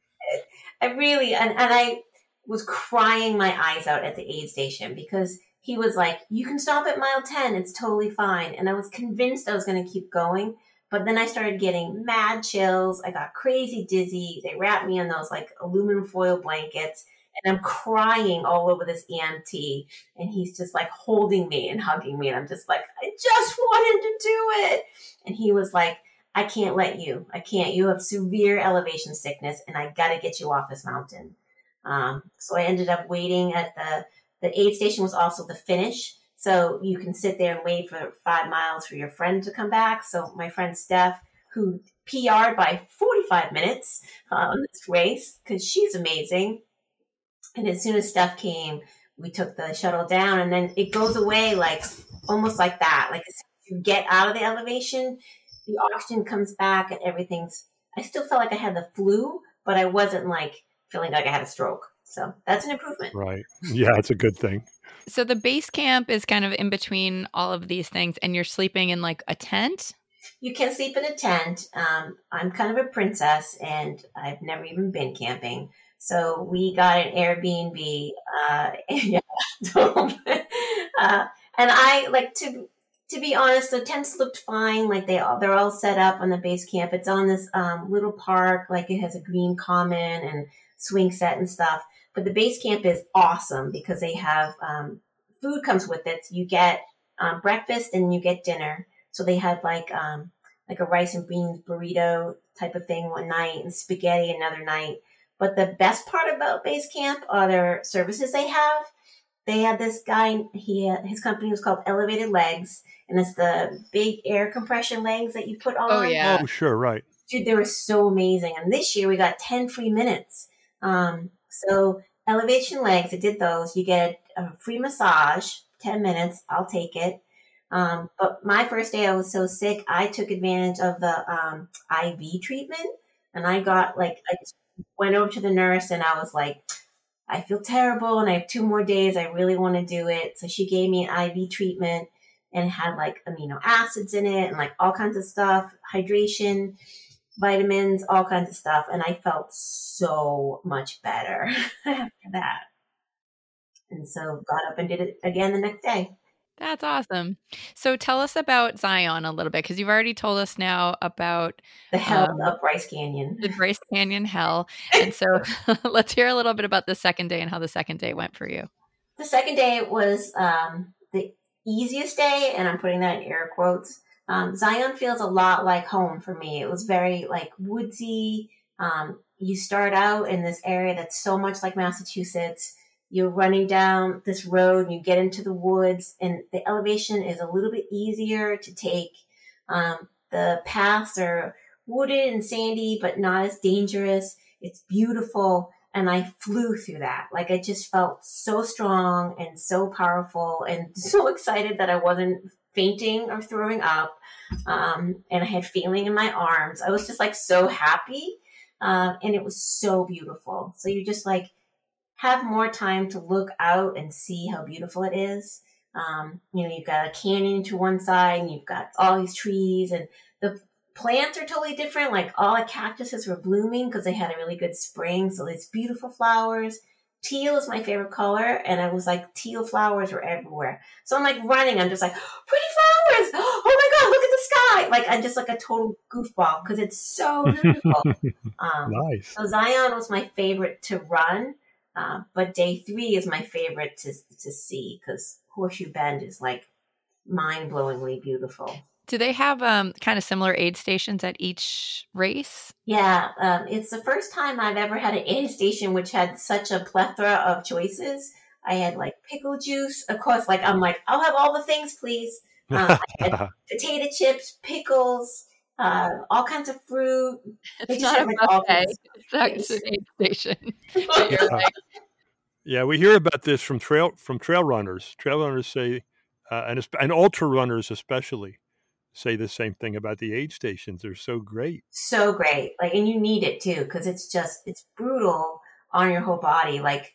I really and, and I was crying my eyes out at the aid station because he was like, You can stop at mile 10, it's totally fine. And I was convinced I was going to keep going. But then I started getting mad chills. I got crazy dizzy. They wrapped me in those like aluminum foil blankets. And I'm crying all over this EMT. And he's just like holding me and hugging me. And I'm just like, I just wanted to do it. And he was like, I can't let you. I can't. You have severe elevation sickness, and I got to get you off this mountain. Um, so I ended up waiting at the the aid station was also the finish. So you can sit there and wait for five miles for your friend to come back. So my friend Steph, who PR'd by 45 minutes on um, this race, because she's amazing. And as soon as Steph came, we took the shuttle down and then it goes away like almost like that. Like you get out of the elevation, the oxygen comes back and everything's, I still felt like I had the flu, but I wasn't like feeling like I had a stroke. So that's an improvement. Right. Yeah, it's a good thing. So the base camp is kind of in between all of these things, and you're sleeping in like a tent. You can sleep in a tent. Um, I'm kind of a princess, and I've never even been camping. So we got an Airbnb. Uh, yeah, uh, and I like to to be honest, the tents looked fine. Like they all, they're all set up on the base camp. It's on this um, little park. Like it has a green common and swing set and stuff. But the base camp is awesome because they have um, food comes with it. So you get um, breakfast and you get dinner. So they had like um, like a rice and beans burrito type of thing one night and spaghetti another night. But the best part about base camp are their services they have. They had this guy. He his company was called Elevated Legs, and it's the big air compression legs that you put on. Oh yeah. Oh, sure, right. Dude, they were so amazing. And this year we got ten free minutes. Um, so elevation legs, I did those. You get a free massage, 10 minutes. I'll take it. Um, but my first day I was so sick, I took advantage of the um, IV treatment and I got like, I went over to the nurse and I was like, I feel terrible and I have two more days. I really want to do it. So she gave me an IV treatment and had like amino acids in it and like all kinds of stuff, hydration vitamins, all kinds of stuff. And I felt so much better after that. And so got up and did it again the next day. That's awesome. So tell us about Zion a little bit because you've already told us now about the hell um, of Bryce Canyon, the Bryce Canyon hell. And so let's hear a little bit about the second day and how the second day went for you. The second day was um, the easiest day, and I'm putting that in air quotes. Um, Zion feels a lot like home for me. It was very like woodsy. Um, you start out in this area that's so much like Massachusetts. You're running down this road and you get into the woods, and the elevation is a little bit easier to take. Um, the paths are wooded and sandy, but not as dangerous. It's beautiful. And I flew through that. Like I just felt so strong and so powerful and so excited that I wasn't fainting or throwing up. Um, and I had feeling in my arms. I was just like so happy. Um, and it was so beautiful. So you just like have more time to look out and see how beautiful it is. Um, you know, you've got a canyon to one side and you've got all these trees and the plants are totally different. Like all the cactuses were blooming because they had a really good spring. So these beautiful flowers teal is my favorite color and i was like teal flowers were everywhere. So i'm like running i'm just like pretty flowers! Oh my god look at the sky! Like i'm just like a total goofball because it's so beautiful. Um, nice. so zion was my favorite to run uh, but day three is my favorite to, to see because horseshoe bend is like mind-blowingly beautiful do they have um, kind of similar aid stations at each race? Yeah, um, it's the first time I've ever had an aid station which had such a plethora of choices. I had like pickle juice, of course. Like I'm like, I'll have all the things, please. Um, potato chips, pickles, uh, all kinds of fruit. It's not a buffet. It's an aid station. yeah. yeah, we hear about this from trail from trail runners. Trail runners say, uh, and and ultra runners especially say the same thing about the aid stations. They're so great. So great. Like, and you need it too, because it's just, it's brutal on your whole body. Like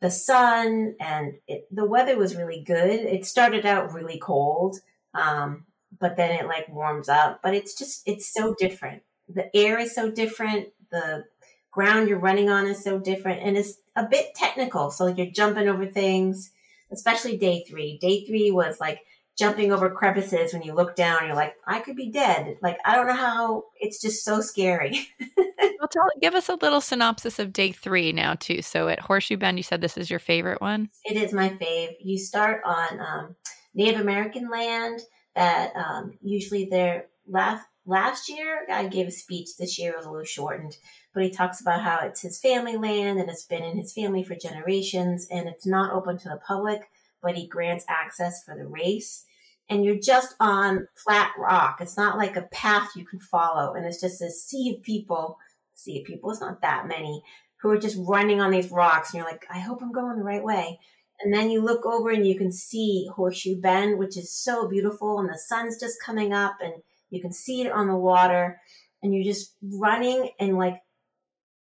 the sun and it, the weather was really good. It started out really cold. Um, but then it like warms up, but it's just, it's so different. The air is so different. The ground you're running on is so different and it's a bit technical. So you're jumping over things, especially day three. Day three was like, jumping over crevices when you look down you're like i could be dead. Like i don't know how it's just so scary. Well tell give us a little synopsis of day three now too. So at horseshoe bend you said this is your favorite one? It is my fave. You start on um, native american land that um, usually they're last last year i gave a speech this year was a little shortened but he talks about how it's his family land and it's been in his family for generations and it's not open to the public but he grants access for the race. And you're just on flat rock. It's not like a path you can follow. And it's just a sea of people. Sea of people, it's not that many, who are just running on these rocks. And you're like, I hope I'm going the right way. And then you look over and you can see Horseshoe Bend, which is so beautiful. And the sun's just coming up and you can see it on the water. And you're just running and like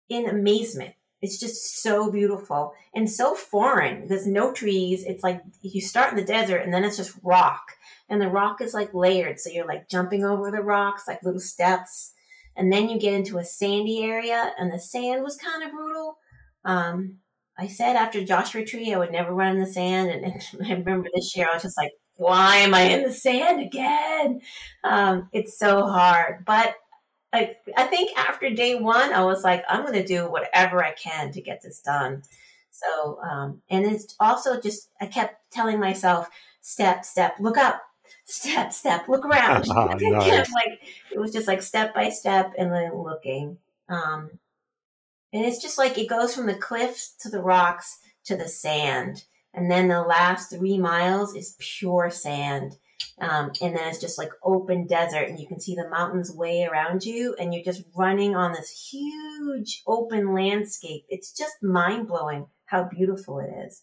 in amazement It's just so beautiful and so foreign. There's no trees. It's like you start in the desert and then it's just rock. And the rock is like layered. So you're like jumping over the rocks, like little steps. And then you get into a sandy area and the sand was kind of brutal. Um, I said after Joshua Tree, I would never run in the sand. And, I remember this year, I was just like, why am I in the sand again? Um, it's so hard. But I, I think after day one, I was like, I'm going to do whatever I can to get this done. So, um, and it's also just, I kept telling myself, step, step, look up, step, step, look around. Nice. like, it was just like step by step and then looking. Um, and it's just like it goes from the cliffs to the rocks to the sand. And then the last three miles is pure sand. Um, and then it's just like open desert, and you can see the mountains way around you, and you're just running on this huge open landscape. It's just mind blowing how beautiful it is.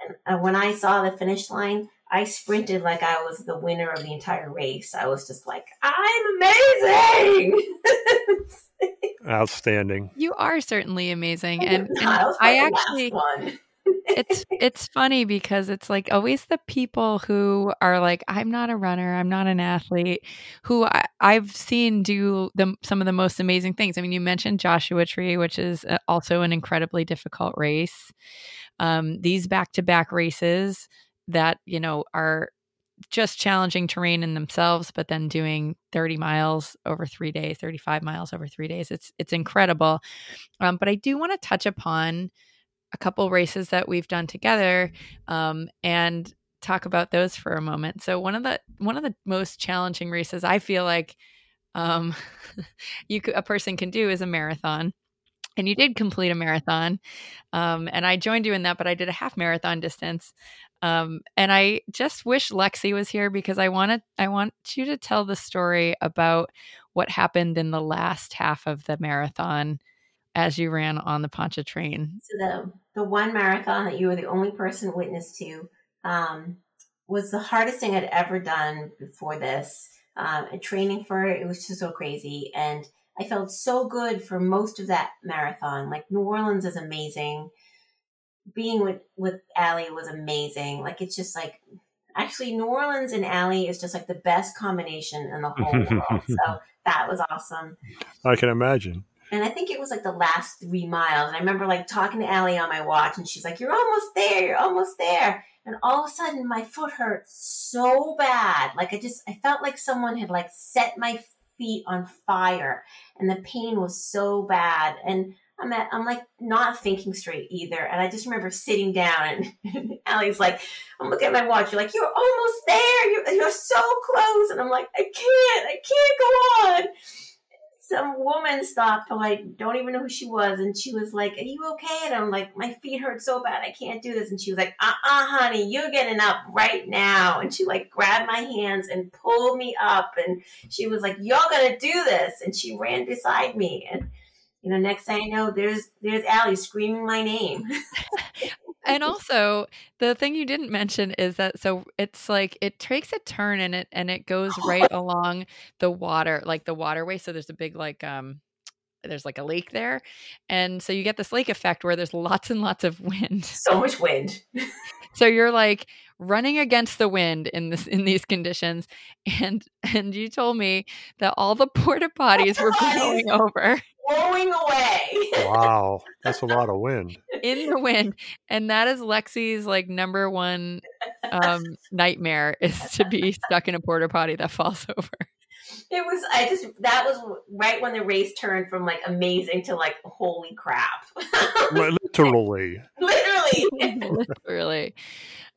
And uh, when I saw the finish line, I sprinted like I was the winner of the entire race. I was just like, I'm amazing. Outstanding. You are certainly amazing, and, and I, I like the last actually one. It's it's funny because it's like always the people who are like I'm not a runner, I'm not an athlete, who I, I've seen do the, some of the most amazing things. I mean, you mentioned Joshua Tree, which is uh, also an incredibly difficult race. Um, these back to back races that you know are just challenging terrain in themselves, but then doing 30 miles over three days, 35 miles over three days. It's it's incredible. Um, but I do want to touch upon a couple races that we've done together um, and talk about those for a moment. So one of the one of the most challenging races I feel like um, you a person can do is a marathon. And you did complete a marathon, um, and I joined you in that, but I did a half marathon distance. Um, and I just wish Lexi was here because I wanted I want you to tell the story about what happened in the last half of the marathon as you ran on the Pontchartrain. So the the one marathon that you were the only person witness to um, was the hardest thing I'd ever done before this. Um, and training for it, it was just so crazy, and I felt so good for most of that marathon. Like New Orleans is amazing. Being with with Allie was amazing. Like it's just like actually New Orleans and Allie is just like the best combination in the whole world. So that was awesome. I can imagine. And I think it was like the last three miles. And I remember like talking to Allie on my watch, and she's like, You're almost there, you're almost there. And all of a sudden, my foot hurt so bad. Like I just, I felt like someone had like set my feet on fire, and the pain was so bad. And I'm at, I'm like not thinking straight either. And I just remember sitting down, and Allie's like, I'm looking at my watch. You're like, You're almost there. You're, you're so close. And I'm like, I can't, I can't go on some woman stopped who I don't even know who she was, and she was like, "Are you okay?" And I'm like, "My feet hurt so bad, I can't do this." And she was like, "Uh, uh honey, you're getting up right now." And she like grabbed my hands and pulled me up, and she was like, "You're gonna do this." And she ran beside me, and you know, next thing I know, there's there's Allie screaming my name. and also the thing you didn't mention is that so it's like it takes a turn and it and it goes right along the water like the waterway. So there's a big like um there's like a lake there. And so you get this lake effect where there's lots and lots of wind. So much wind. So you're like running against the wind in this in these conditions. And and you told me that all the porta potties were blowing over blowing away. Wow, that's a lot of wind. in the wind and that is lexi's like number one um nightmare is to be stuck in a porta potty that falls over. It was i just that was right when the race turned from like amazing to like holy crap. Literally. literally. Literally.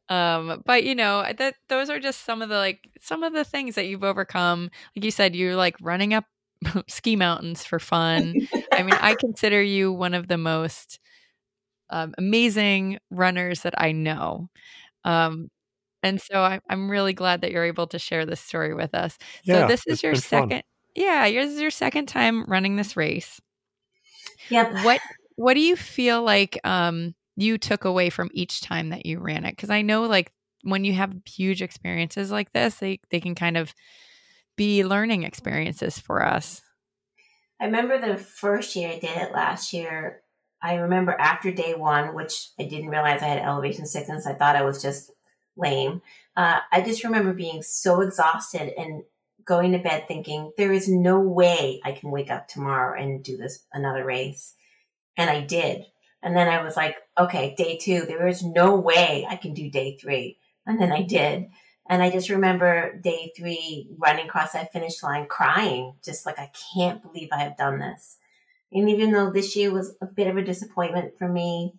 Um but you know that those are just some of the like some of the things that you've overcome. Like you said you're like running up ski mountains for fun. I mean i consider you one of the most um, amazing runners that i know. Um and so I, i'm really glad that you're able to share this story with us. Yeah, so this is your been fun. second yeah yours is your second time running this race. Yep. What what do you feel like um you took away from each time that you ran it? Because i know like when you have huge experiences like this they they can kind of be learning experiences for us I remember the first year I did it last year. I remember after day one, which I didn't realize I had elevation sickness. I thought I was just lame. Uh, I just remember being so exhausted and going to bed thinking there is no way I can wake up tomorrow and do this another race. And I did. And then I was like, okay, day two, there is no way I can do day three. And then I did. And I just remember day three running across that finish line crying, just like, I can't believe I have done this. And even though this year was a bit of a disappointment for me,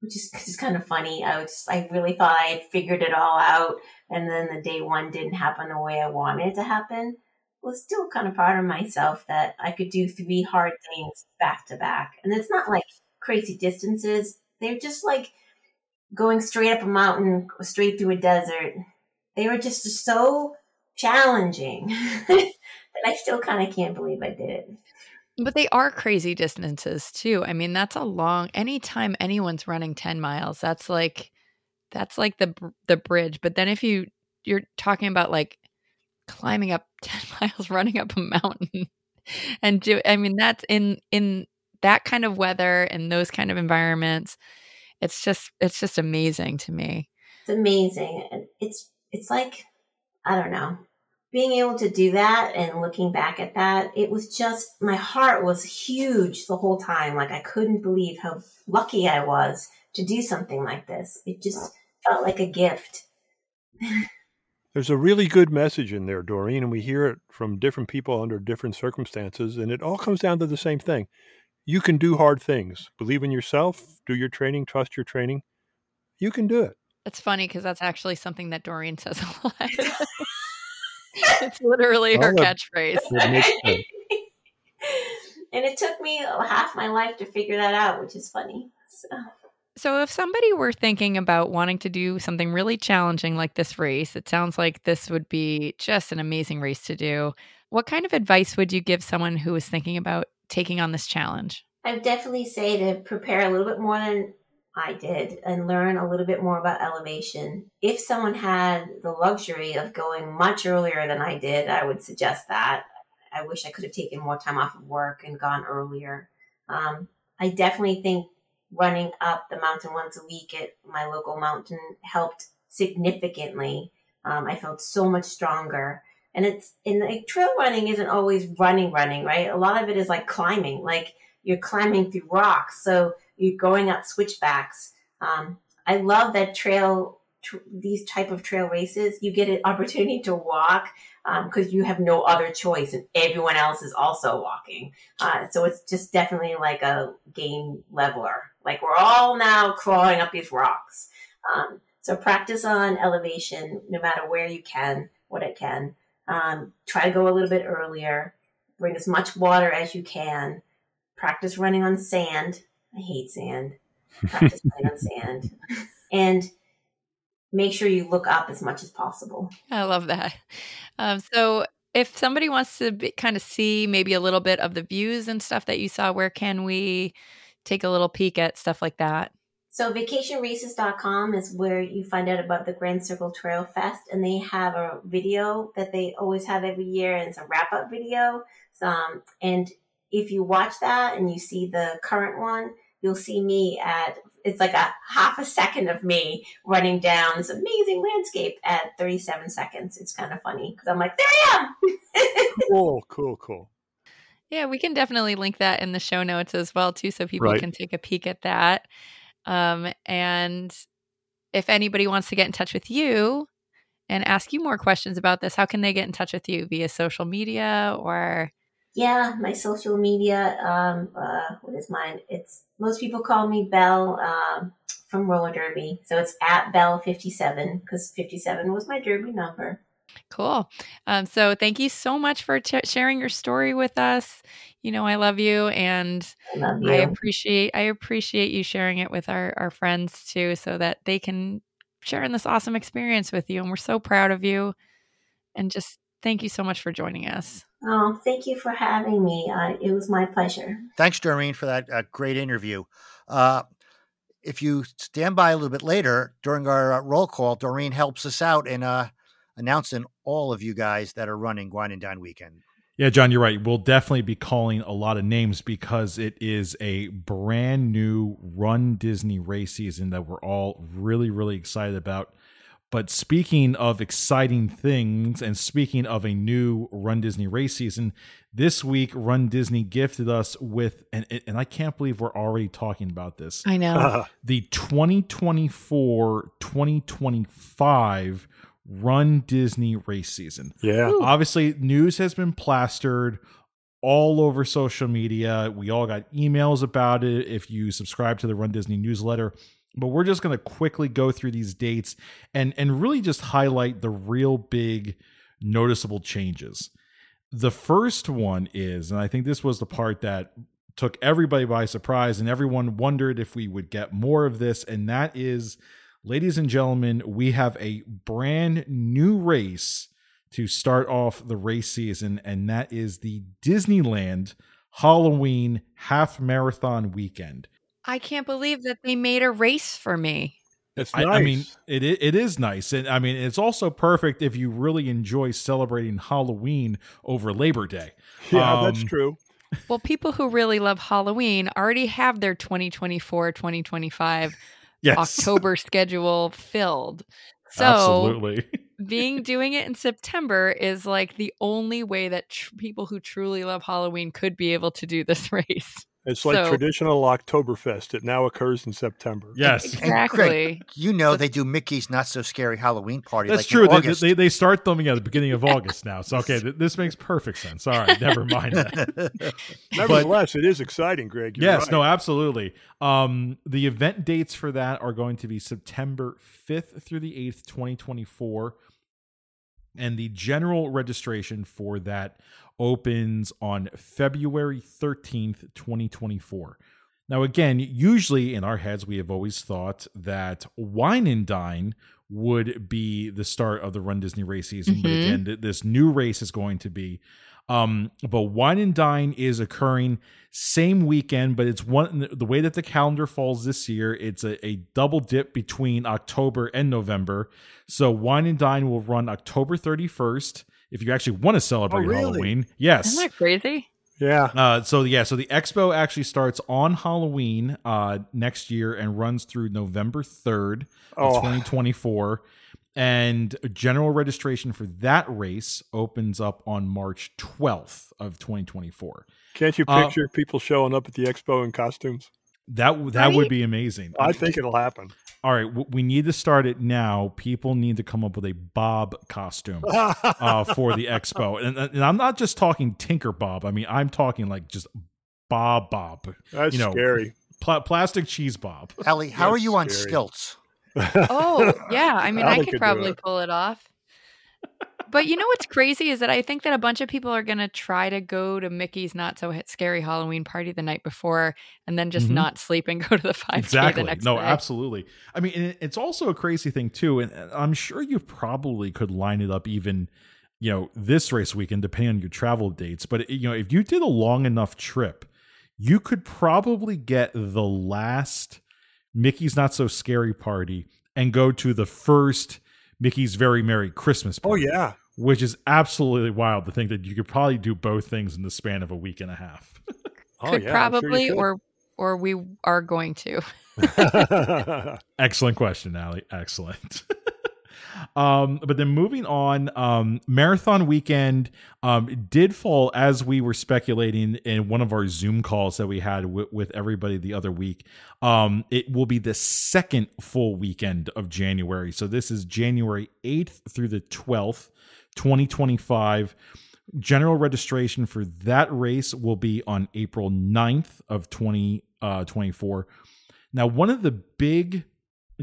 which is, is kind of funny, I was, I really thought I had figured it all out. And then the day one didn't happen the way I wanted it to happen. I was still kind of proud of myself that I could do three hard things back to back. And it's not like crazy distances. They're just like going straight up a mountain, straight through a desert. They were just so challenging that I still kind of can't believe I did it. But they are crazy distances too. I mean, that's a long anytime anyone's running 10 miles, that's like that's like the the bridge. But then if you you're talking about like climbing up 10 miles, running up a mountain and do I mean that's in in that kind of weather and those kind of environments. It's just it's just amazing to me. It's amazing. It's it's like I don't know being able to do that and looking back at that, it was just, my heart was huge the whole time. Like I couldn't believe how lucky I was to do something like this. It just felt like a gift. There's a really good message in there, Doreen, and we hear it from different people under different circumstances, and it all comes down to the same thing. You can do hard things. Believe in yourself, do your training, trust your training. You can do it. It's funny because that's actually something that Doreen says a lot. it's literally her catchphrase. and it took me half my life to figure that out, which is funny. So. So, if somebody were thinking about wanting to do something really challenging like this race, it sounds like this would be just an amazing race to do. What kind of advice would you give someone who is thinking about taking on this challenge? I would definitely say to prepare a little bit more than I did and learn a little bit more about elevation. If someone had the luxury of going much earlier than I did, I would suggest that. I wish I could have taken more time off of work and gone earlier. Um, I definitely think running up the mountain once a week at my local mountain helped significantly. Um, I felt so much stronger. And it's in like trail running isn't always running, running, right? A lot of it is like climbing, like you're climbing through rocks. So you're going up switchbacks. Um, I love that trail, tr- these type of trail races, you get an opportunity to walk because um, you have no other choice and everyone else is also walking. Uh, so it's just definitely like a game leveler. Like we're all now crawling up these rocks. Um, so practice on elevation no matter where you can, what it can. Um, try to go a little bit earlier. Bring as much water as you can. Practice running on sand I hate sand. Practice playing on sand. And make sure you look up as much as possible. I love that. Um, so, if somebody wants to be, kind of see maybe a little bit of the views and stuff that you saw, where can we take a little peek at stuff like that? So vacationraces.com is where you find out about the Grand Circle Trail Fest and they have a video that they always have every year and it's a wrap up video. Um, and if you watch that and you see the current one, you'll see me at it's like a half a second of me running down this amazing landscape at 37 seconds. It's kind of funny because I'm like, there I am. cool, cool, cool. Yeah, we can definitely link that in the show notes as well too, so people right. can take a peek at that. Um, and if anybody wants to get in touch with you and ask you more questions about this, how can they get in touch with you via social media or? Yeah, my social media. Um, uh, what is mine? It's most people call me Belle um, from roller derby, so it's at Belle fifty seven because fifty seven was my derby number. Cool. Um, so thank you so much for t- sharing your story with us. You know, I love you, and I, love you. I appreciate I appreciate you sharing it with our our friends too, so that they can share in this awesome experience with you. And we're so proud of you. And just thank you so much for joining us. Oh, thank you for having me. Uh, it was my pleasure. Thanks, Doreen, for that uh, great interview. Uh, if you stand by a little bit later during our uh, roll call, Doreen helps us out in uh, announcing all of you guys that are running Wine and Dine Weekend. Yeah, John, you're right. We'll definitely be calling a lot of names because it is a brand new Run Disney race season that we're all really, really excited about. But speaking of exciting things and speaking of a new Run Disney race season, this week Run Disney gifted us with, and, and I can't believe we're already talking about this, I know. the 2024 2025 Run Disney race season. yeah. Obviously, news has been plastered all over social media. We all got emails about it if you subscribe to the Run Disney newsletter. But we're just going to quickly go through these dates and and really just highlight the real big noticeable changes. The first one is, and I think this was the part that took everybody by surprise and everyone wondered if we would get more of this and that is ladies and gentlemen, we have a brand new race to start off the race season, and that is the Disneyland Halloween Half Marathon Weekend. I can't believe that they made a race for me. It's I, nice. I mean, it it is nice, and I mean, it's also perfect if you really enjoy celebrating Halloween over Labor Day. yeah, that's um, true. Well, people who really love Halloween already have their 2024 2025 Yes, October schedule filled. So absolutely. being doing it in September is like the only way that tr- people who truly love Halloween could be able to do this race. It's like so- traditional Oktoberfest. It now occurs in September. Yes, Exactly. Greg, you know they do Mickey's Not So Scary Halloween Party. That's like true. In They, August. they they start them at the beginning of August now. So okay, th- this makes perfect sense. All right, never mind that. Nevertheless, it is exciting, Greg. You're yes, right. no, absolutely. Um, the event dates for that are going to be September 5th through the 8th, 2024. And the general registration for that opens on February 13th, 2024. Now, again, usually in our heads, we have always thought that Wine and Dine would be the start of the Run Disney race season. But Mhm. again, th- this new race is going to be. Um, but Wine and Dine is occurring same weekend, but it's one the way that the calendar falls this year. It's a, a double dip between October and November. So Wine and Dine will run October 31st. If you actually want to celebrate Oh, really? Halloween, yes. Isn't that crazy? Yeah. Uh, so yeah, so the expo actually starts on Halloween uh, next year and runs through November third of Oh. 2024. And general registration for that race opens up on March 12th of 2024. Can't you Uh, picture people showing up at the expo in costumes? That that Right? would be amazing. I think it'll happen. All right, we need to start it now. People need to come up with a Bob costume uh, for the expo, and, and I'm not just talking Tinker Bob. I mean, I'm talking like just Bob Bob, That's you know, scary. Pla- plastic cheese Bob. Ellie, how are That's you on scary. stilts? Oh, yeah. I mean, I Allie could probably it. pull it off. But you know what's crazy is that I think that a bunch of people are going to try to go to Mickey's Not So Scary Halloween party the night before and then just Mhm. not sleep and go to the 5K exactly. the next no, day. absolutely. I mean, it's also a crazy thing too, and I'm sure you probably could line it up even, you know, this race weekend depending on your travel dates. But you know, if you did a long enough trip, you could probably get the last Mickey's Not So Scary party and go to the first Mickey's Very Merry Christmas oh, party. Oh yeah. Which is absolutely wild to think that you could probably do both things in the span of a week and a half. Oh could yeah. I'm sure probably, or or we are going to. Excellent question, Allie. Excellent. um, but then moving on, um, marathon weekend um, did fall as we were speculating in one of our Zoom calls that we had w- with everybody the other week. Um, it will be the second full weekend of January. So this is January 8th through the 12th, 2025. General registration for that race will be on April 9th of 2024. Now, one of the big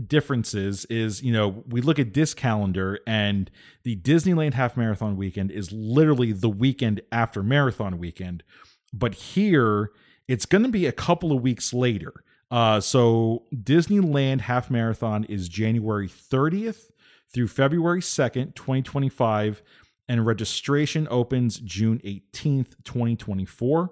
differences is, you know, we look at this calendar and the Disneyland Half Marathon weekend is literally the weekend after Marathon weekend. But here, it's going to be a couple of weeks later. Uh, so Disneyland Half Marathon is January 30th through February 2nd, 2025, and registration opens June 18th, 2024.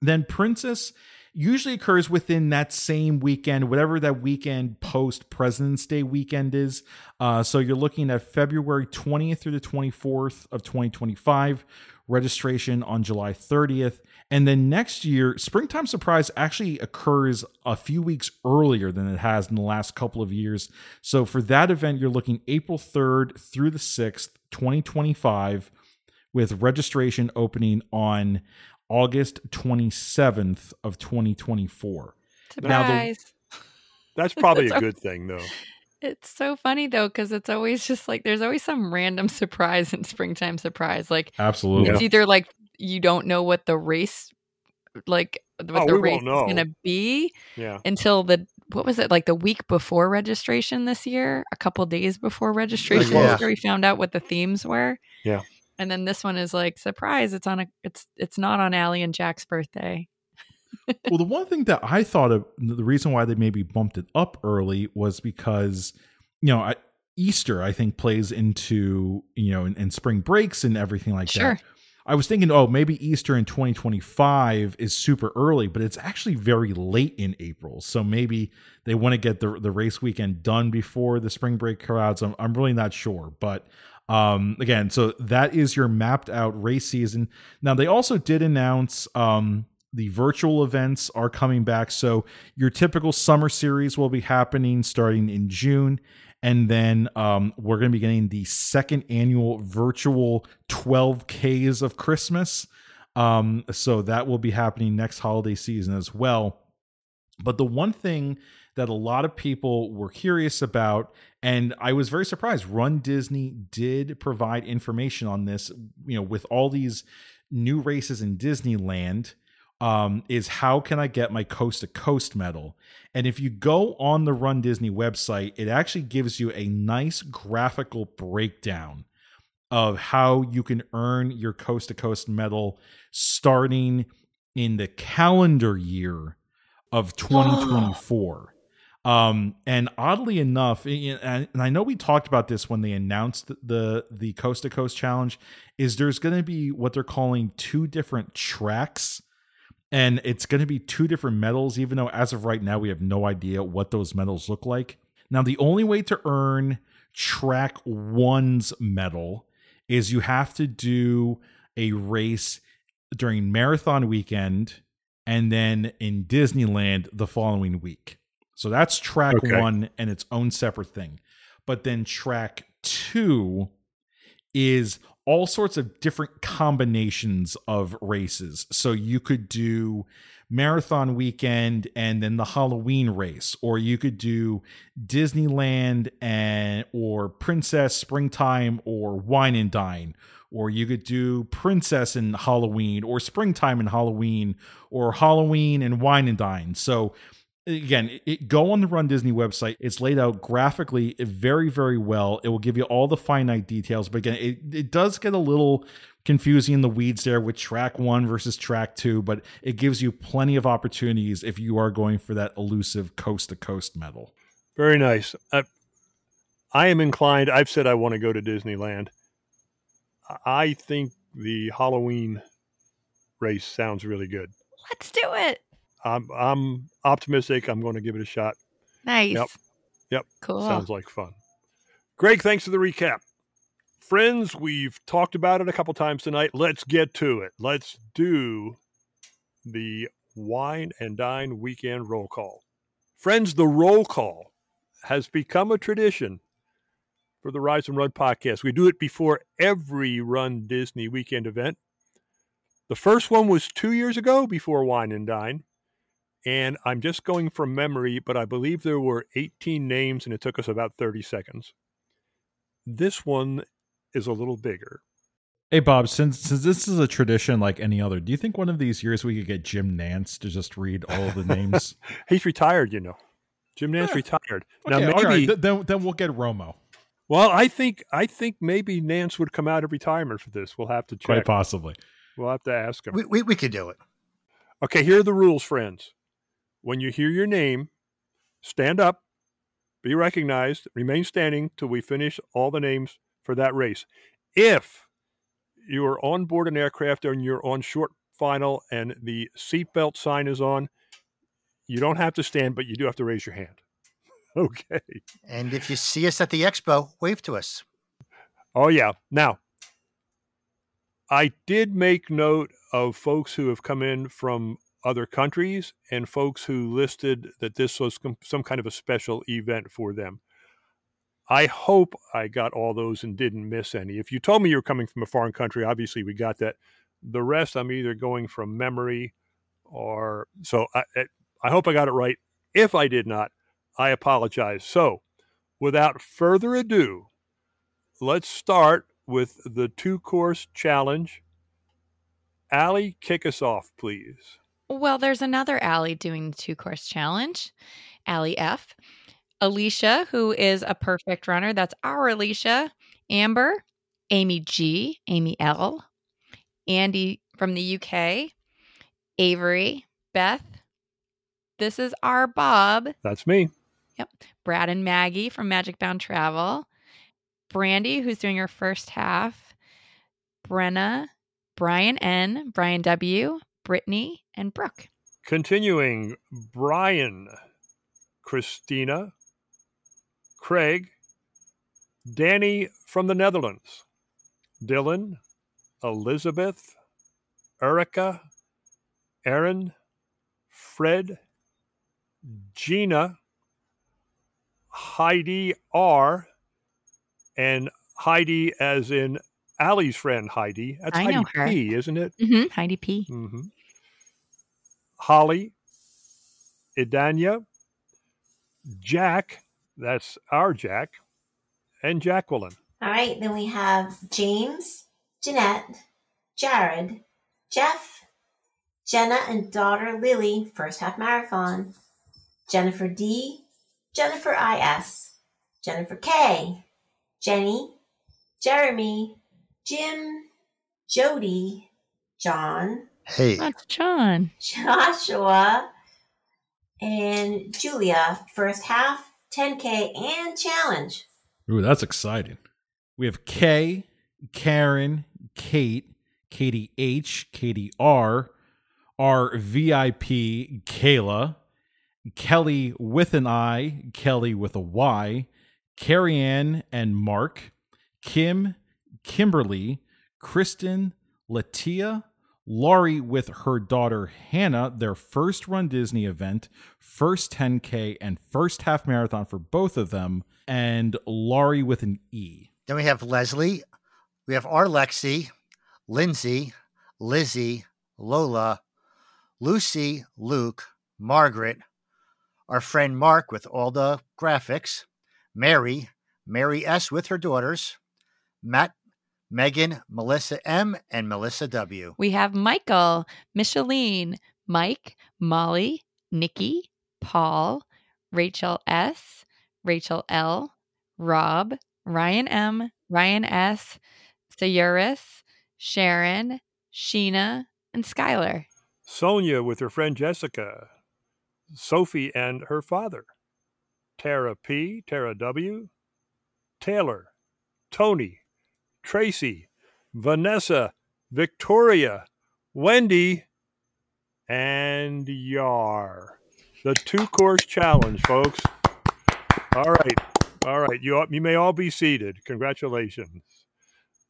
Then Princess usually occurs within that same weekend, whatever that weekend post President's Day weekend is. Uh, so you're looking at February 20th through the 24th of 2025, registration on July 30th. And then next year, Springtime Surprise actually occurs a few weeks earlier than it has in the last couple of years. So for that event, you're looking April 3rd through the 6th, 2025 with registration opening on August 27th of 2024. Surprise. Now the- That's probably a good thing, though. It's so funny though, because it's always just like there's always some random surprise in springtime surprise. Like Absolutely. it's either like you don't know what the race, like what Oh, the race is gonna be Yeah. until the what was it like the week before registration this year, a couple days before registration, yeah. after we found out what the themes were. Yeah. And then this one is like surprise. It's on a. It's it's not on Allie and Jack's birthday. well, the one thing that I thought of the reason why they maybe bumped it up early was because, you know, I, Easter I think plays into you know and, and spring breaks and everything like Sure. that. I was thinking, oh, maybe Easter in 2025 is super early, but it's actually very late in April. So maybe they want to get the the race weekend done before the spring break crowds. I'm, I'm really not sure, but um again, so that is your mapped out race season. Now they also did announce um the virtual events are coming back. So your typical summer series will be happening starting in June. And then um, we're going to be getting the second annual virtual 12Ks of Christmas. Um, so that will be happening next holiday season as well. But the one thing that a lot of people were curious about, and I was very surprised, Run Disney did provide information on this, you know, with all these new races in Disneyland um, is how can I get my coast to coast medal? And if you go on the Run Disney website, it actually gives you a nice graphical breakdown of how you can earn your coast to coast medal starting in the calendar year of 2024. Um, and oddly enough, and I know we talked about this when they announced the the coast to coast challenge, is there's going to be what they're calling two different tracks. And it's going to be two different medals even though as of right now we have no idea what those medals look like. Now the only way to earn track one's medal is you have to do a race during marathon weekend and then in disneyland the following week so that's track Okay. one and its own separate thing but then track two is all sorts of different combinations of races. So you could do marathon weekend and then the Halloween race, or you could do Disneyland and or Princess Springtime or Wine and Dine, or you could do Princess and Halloween or Springtime and Halloween or Halloween and Wine and Dine. So again it, it- go on the run disney website it's laid out graphically very very well it will give you all the finite details but again it, it does get a little confusing in the weeds there with track one versus track two but it gives you plenty of opportunities if you are going for that elusive coast to coast medal Very nice. I, I am inclined. I've said I want to go to Disneyland. I think the Halloween race sounds really good. Let's do it. I'm, I'm optimistic. I'm going to give it a shot. Nice. Yep. Yep. Cool. Sounds like fun. Greg, thanks for the recap. Friends, we've talked about it a couple times tonight. Let's get to it. Let's do the wine and dine weekend roll call. Friends, the roll call has become a tradition for the Rise and Run podcast. We do it before every Run Disney weekend event. The first one was two years ago before Wine and Dine. And I'm just going from memory, but I believe there were 18 names and it took us about 30 seconds. This one is a little bigger. hey bob since since this is a tradition like any other do you think one of these years we could get jim nantz to just read all the names He's retired, you know. Jim Nantz Huh. retired. Okay, now all right, maybe th- then, then we'll get romo well, I think I think maybe Nantz would come out of retirement for this. We'll have to check. quite possibly We'll have to ask him. We, we, we could do it. Okay, here are the rules, friends. When you hear your name, stand up, be recognized, remain standing till we finish all the names for that race. If you are on board an aircraft and you're on short final and the seatbelt sign is on, You don't have to stand, but you do have to raise your hand. Okay. And if you see us at the expo, wave to us. Oh, yeah. Now, I did make note of folks who have come in from other countries and folks who listed that this was com- some kind of a special event for them. I hope I got all those and didn't miss any. If you told me you were coming from a foreign country, obviously we got that. The rest, I'm either going from memory or so. I, I hope I got it right. If I did not, I apologize. So, without further ado, let's start with the two course challenge. Allie, kick us off, please. Well, there's another Allie doing the two course challenge, Allie F. Alicia, who is a perfect runner. That's our Alicia. Amber, Amy G, Amy L, Andy from the UK, Avery, Beth. This is our Bob. That's me. Yep. Brad and Maggie from Magic Bound Travel. Brandy, who's doing her first half. Brenna, Brian N, Brian W, Brittany, and Brooke. Continuing, Brian, Christina, Craig, Danny from the Netherlands, Dylan, Elizabeth, Erica, Aaron, Fred, Gina, Heidi R, and Heidi as in Allie's friend Heidi. That's I Heidi. P, isn't it? Mm-hmm. Heidi P. hmm Holly, Idania, Jack, that's our Jack, and Jacqueline. All right, then we have James, Jeanette, Jared, Jeff, Jenna and daughter Lily, first half marathon, Jennifer D, Jennifer IS, Jennifer K, Jenny, Jeremy, Jim, Jody, John, Hey, That's John. Joshua, and Julia, first half, 10K, and challenge. Ooh, that's exciting. We have Kay, Karen, Kate, Katie H, Katie R, our VIP, Kayla, Kelly with an I, Kelly with a Y, Carrie Ann and Mark, Kim, Kimberly, Kristen, Latia, Laurie with her daughter Hannah, their first Run Disney event, first 10K and first half marathon for both of them, and Laurie with an E. then we have Leslie. We have our Lexi, Lindsay, Lizzie, Lola, Lucy, Luke, Margaret, our friend Mark with all the graphics, Mary, Mary S. with her daughters, Matt, Megan, Melissa M., and Melissa W. We have Michael, Micheline, Mike, Molly, Nikki, Paul, Rachel S, Rachel L, Rob, Ryan M, Ryan S, Sayuris, Sharon, Sheena, and Skylar. Sonia with her friend Jessica, Sophie and her father, Tara P, Tara W, Taylor, Tony, Tracy, Vanessa, Victoria, Wendy, and Yar. The two course challenge, folks. All right. All right. You, you may all be seated. Congratulations.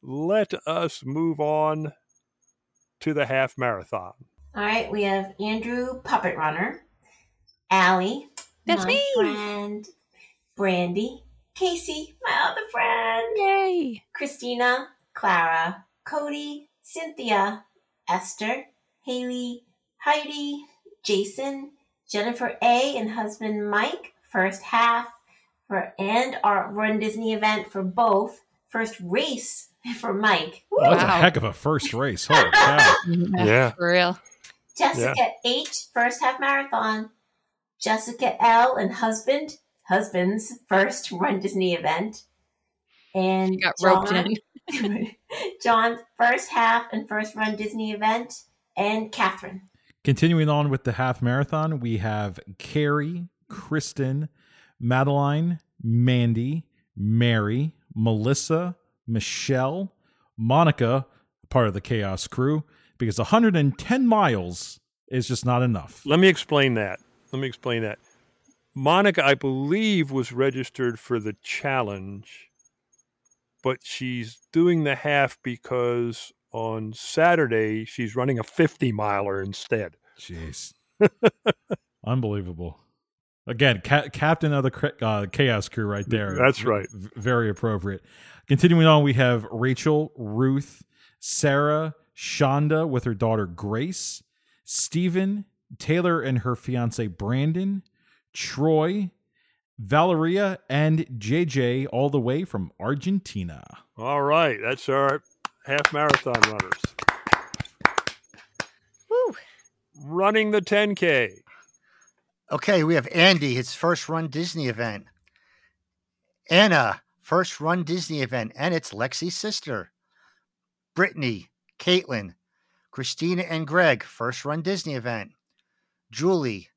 Let us move on to the half marathon. All right, we have Andrew, puppet runner, Allie, That's my me. friend, Brandy, Casey, my other friend, Yay! Christina, Clara, Cody, Cynthia, Esther, Haley, Heidi, Jason, Jennifer A, and husband Mike, first half for and our Run Disney event for both. First race for Mike. Woo! Well, that's a heck of a first race. Holy cow. Yeah. For real. Jessica H, first half marathon. Jessica L and husband, husband's first Run Disney event. And Got roped John- in. John's first half and first Run Disney event. And Catherine. Continuing on with the half marathon, we have Carrie, Kristen, Madeline, Mandy, Mary, Melissa, Michelle, Monica, part of the Chaos crew, because 110 miles is just not enough. Let me explain that. let me explain that. Monica, I believe, was registered for the challenge, but she's doing the half because on Saturday she's running a 50 miler instead. Jeez. Unbelievable. Again, ca- captain of the uh, chaos crew right there. That's right. V- very appropriate. Continuing on, we have Rachel, Ruth, Sarah, Shonda with her daughter Grace, Stephen, Taylor and her fiance Brandon, Troy, Valeria, and JJ, all the way from Argentina. All right, that's our half marathon runners. Woo. Running the 10K. Okay, we have Andy, his first run Disney event. Anna, first run Disney event, and it's Lexi's sister. Brittany, Caitlin, Christina, and Greg, first run Disney event. Julie,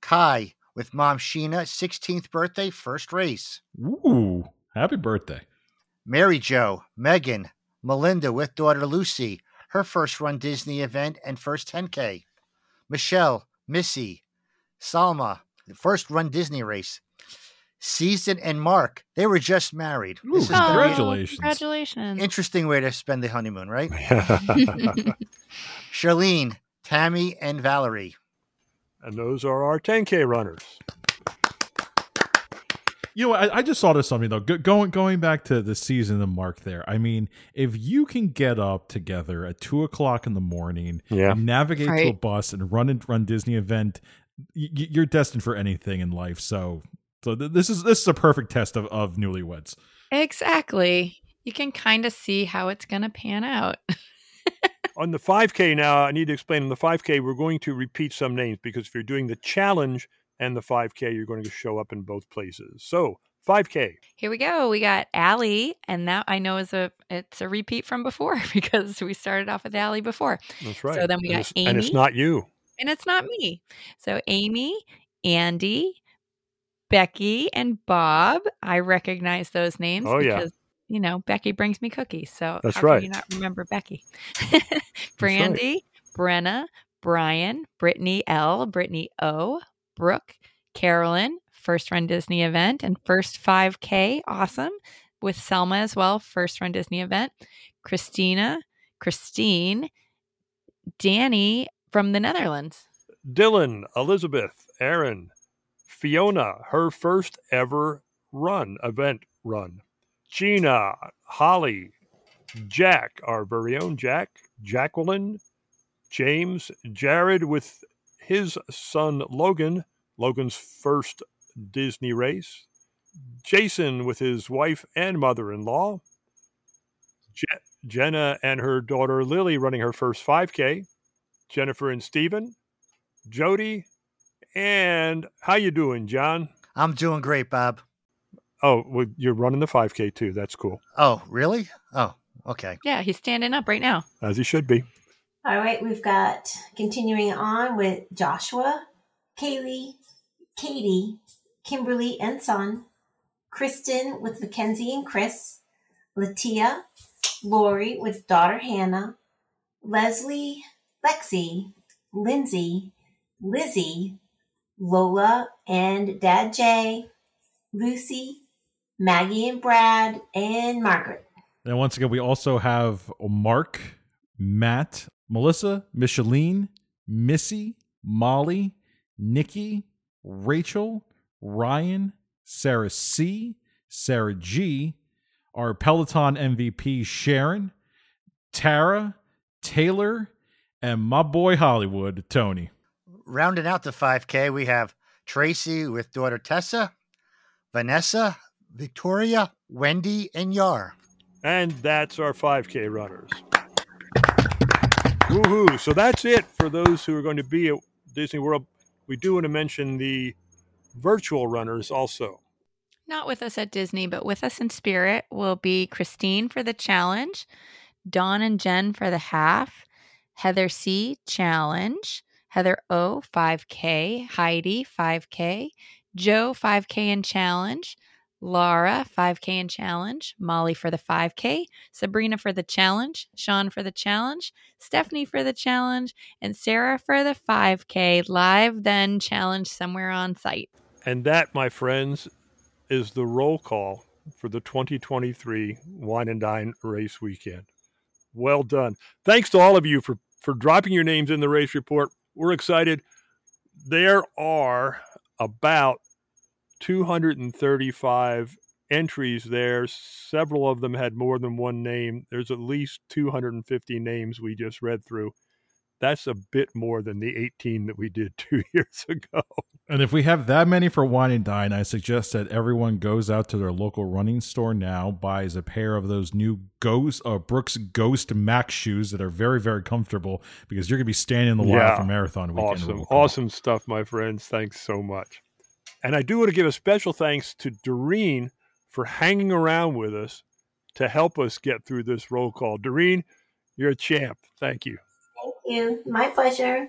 Kai, with mom Sheena, 16th birthday, first race. Ooh, happy birthday. Mary Jo, Megan, Melinda with daughter Lucy, her first run Disney event and first 10K. Michelle, Missy, Salma, the first run Disney race. Season and Mark, they were just married. Ooh, This is gonna be an congratulations. Congratulations. interesting way to spend the honeymoon, right? Charlene, Tammy, and Valerie. And those are our 10K runners. You know, I, I just thought of something though. Go, going going back to the season and Mark there. I mean, if you can get up together at two o'clock in the morning, Yeah. and navigate to a bus and run and run Disney event, y- y- you're destined for anything in life. So, so th- this is this is a perfect test of of newlyweds. Exactly. You can kind of see how it's going to pan out. On the 5K now, I need to explain on the 5K, we're going to repeat some names because if you're doing the challenge and the 5K, you're going to show up in both places. So, 5K. Here we go. We got Allie, and that I know is a it's a repeat from before because we started off with Allie before, That's right. So then we and got Amy, And it's not you. and it's not me. So Amy, Andy, Becky, and Bob. I recognize those names Oh, yeah. You know Becky brings me cookies. So That's how can right. you not remember Becky? Brandy, Brenna, Brian, Brittany L, Brittany O, Brooke, Carolyn, first run Disney event and first 5K, awesome. With Selma as well, first run Disney event. Christina, Christine, Danny from the Netherlands. Dylan, Elizabeth, Aaron, Fiona, her first ever run, event run. Gina, Holly, Jack, our very own Jack, Jacqueline, James, Jared with his son Logan, Logan's first Disney race. Jason with his wife and mother in law. Je- Jenna and her daughter Lily running her first 5K. Jennifer and Stephen. Jody, and how you doing, John? I'm doing great, Bob. Oh, well, you're running the 5K too. That's cool, Oh, really? Oh, okay. Yeah, he's standing up right now. as he should be. All right, we've got continuing on with Joshua, Kaylee, Katie, Kimberly and Son, Kristen with Mackenzie and Chris, Latia, Lori with daughter Hannah, Leslie, Lexi, Lindsay, Lizzie, Lola and Dad Jay, Lucy, Maggie and Brad, and Margaret. And once again, we also have Mark, Matt, Melissa, Micheline, Missy, Molly, Nikki, Rachel, Ryan, Sarah C, Sarah G, our Peloton MVP Sharon, Tara, Taylor, and my boy Hollywood, Tony. Rounding out the 5K, we have Tracy with daughter Tessa, Vanessa, Victoria, Wendy, and Yar. And that's our 5K runners. Woohoo! So that's it for those who are going to be at Disney World. We do want to mention the virtual runners also. Not with us at Disney, but with us in spirit will be Christine for the challenge, Dawn and Jen for the half, Heather C challenge, Heather O 5K, Heidi 5K, Joe 5K and challenge, Laura, 5K and challenge, Molly for the 5K, Sabrina for the challenge, Sean for the challenge, Stephanie for the challenge, and Sarah for the 5K live then challenge somewhere on site. And that, my friends, is the roll call for the 2023 Wine and Dine race weekend. Well done. Thanks to all of you for, for dropping your names in the race report. We're excited. There are about 235 entries there. Several of them had more than one name. There's at least 250 names we just read through. That's a bit more than the 18 that we did two years ago. And if we have that many for wine and dine, I suggest that everyone goes out to their local running store now, buys a pair of those new Ghost uh, Brooks Ghost Max shoes that are very, very comfortable because you're going to be standing in the line Yeah. for marathon weekend. Awesome. Awesome stuff, my friends. Thanks so much. And I do want to give a special thanks to Doreen for hanging around with us to help us get through this roll call. Doreen, you're a champ. Thank you. Thank you. My pleasure.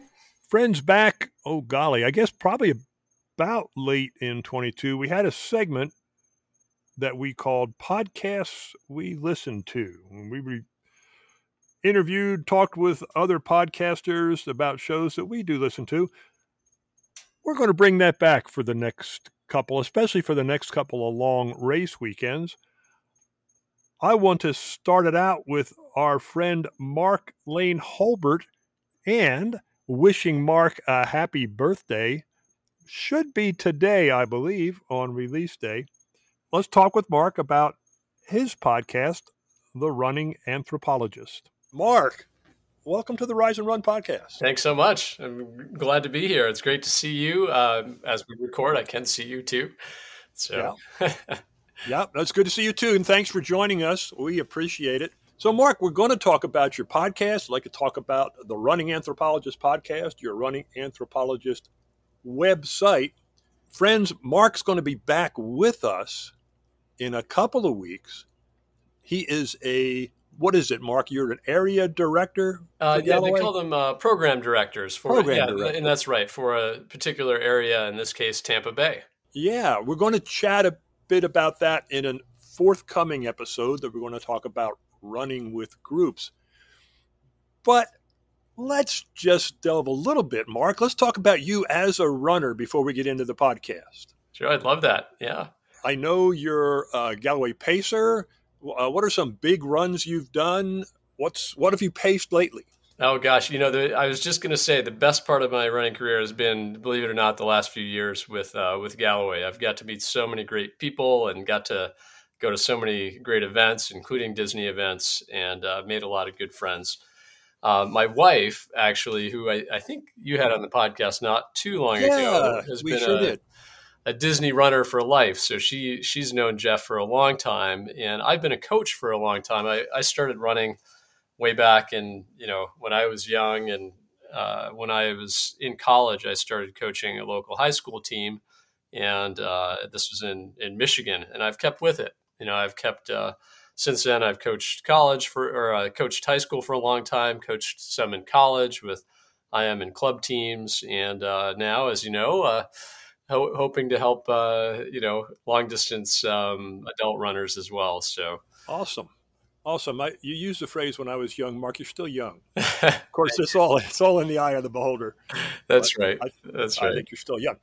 Friends back, oh golly, I guess probably about late in 22, we had a segment that we called Podcasts We Listen to. And we re- interviewed, talked with other podcasters about shows that we do listen to. We're going to bring that back for the next couple, especially for the next couple of long race weekends. I want to start it out with our friend Mark Lane Holbert and wishing Mark a happy birthday. Should be today, I believe, on release day. Let's talk with Mark about his podcast, The Running Anthropologist. Mark, welcome to the Rise and Run podcast. Thanks so much. I'm glad to be here. It's great to see you. Uh, as we record, I can see you too. So, Yeah, that's good to see you too. And thanks for joining us. We appreciate it. So, Mark, we're going to talk about your podcast. I'd like to talk about the Running Anthropologist podcast, your Running Anthropologist website. Friends, Mark's going to be back with us in a couple of weeks. He is a, what is it, Mark? You're an area director? uh, yeah, they call them uh, program directors for Program yeah, directors. and that's right for a particular area. In this case, Tampa Bay. Yeah, we're going to chat a bit about that in a forthcoming episode that we're going to talk about running with groups. But let's just delve a little bit, Mark. Let's talk about you as a runner before we get into the podcast. Sure, I'd love that. Yeah. I know you're a Galloway pacer. Uh, what are some big runs you've done? What's what have you paced lately? Oh gosh, you know, the, I was just going to say the best part of my running career has been, believe it or not, the last few years with uh, with Galloway. I've got to meet so many great people and got to go to so many great events, including Disney events, and uh, made a lot of good friends. Uh, my wife, actually, who I, I think you had on the podcast not too long ago, has we been sure a, did. A Disney runner for life. So she she's known Jeff for a long time, and I've been a coach for a long time. I, I started running way back in you know when I was young, and uh, when I was in college, I started coaching a local high school team, and uh, this was in in Michigan, and I've kept with it. You know, I've kept. Uh, since then, I've coached college for, or uh, coached high school for a long time. Coached some in college with I am in club teams, and uh, now, as you know, uh, ho- hoping to help uh, you know long distance um, adult runners as well. So Awesome. Awesome. I, you used the phrase when I was young, Mark, you're still young. Of course, it's all it's all in the eye of the beholder. that's But right. I, That's I right. think you're still young.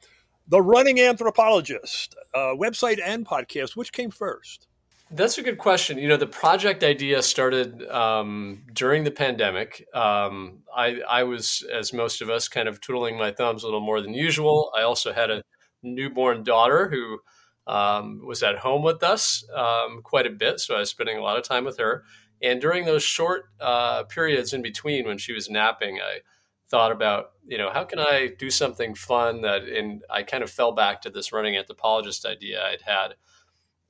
The Running Anthropologist uh, website and podcast, which came first? That's a good question. You know, the project idea started um, during the pandemic. Um, I, I was, as most of us, kind of twiddling my thumbs a little more than usual. I also had a newborn daughter who um, was at home with us um, quite a bit, so I was spending a lot of time with her. And during those short uh, periods in between when she was napping, I thought about, you know, how can I do something fun that, and I kind of fell back to this running anthropologist idea I'd had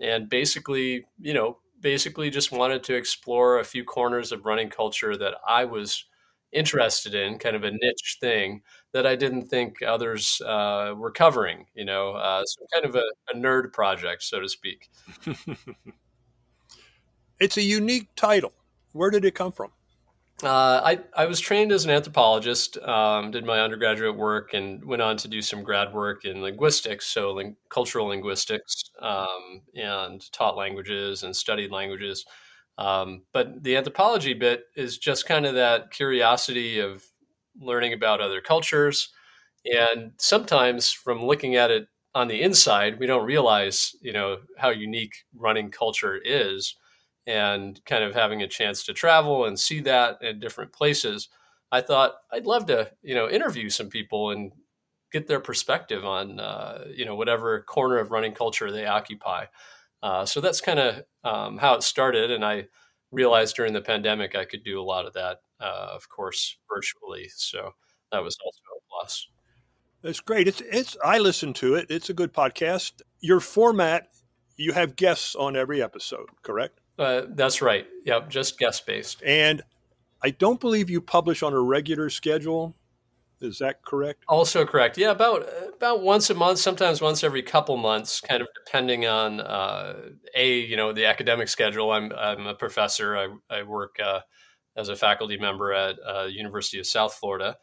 and basically, you know, basically just wanted to explore a few corners of running culture that I was interested in, kind of a niche thing that I didn't think others uh, were covering. You know, uh, so kind of a, a nerd project, so to speak. it's a unique title. Where did it come from? Uh, I, I was trained as an anthropologist, um, did my undergraduate work, and went on to do some grad work in linguistics, so ling- cultural linguistics, um, and taught languages and studied languages. Um, but the anthropology bit is just kind of that curiosity of learning about other cultures. And sometimes from looking at it on the inside, we don't realize, you know, how unique running culture is and kind of having a chance to travel and see that in different places, I thought I'd love to, you know, interview some people and get their perspective on, uh, you know, whatever corner of running culture they occupy. Uh, so that's kind of um, how it started, and I realized during the pandemic I could do a lot of that, uh, of course, virtually. So that was also a plus. That's great. It's it's. I listen to it. It's a good podcast. Your format, you have guests on every episode, correct? Uh, that's right. Yep, just guest based. And I don't believe you publish on a regular schedule. Is that correct? Also correct. Yeah, about about once a month, sometimes once every couple months, kind of depending on uh, a you know the academic schedule. I'm I'm a professor. I I work uh, as a faculty member at uh, University of South Florida,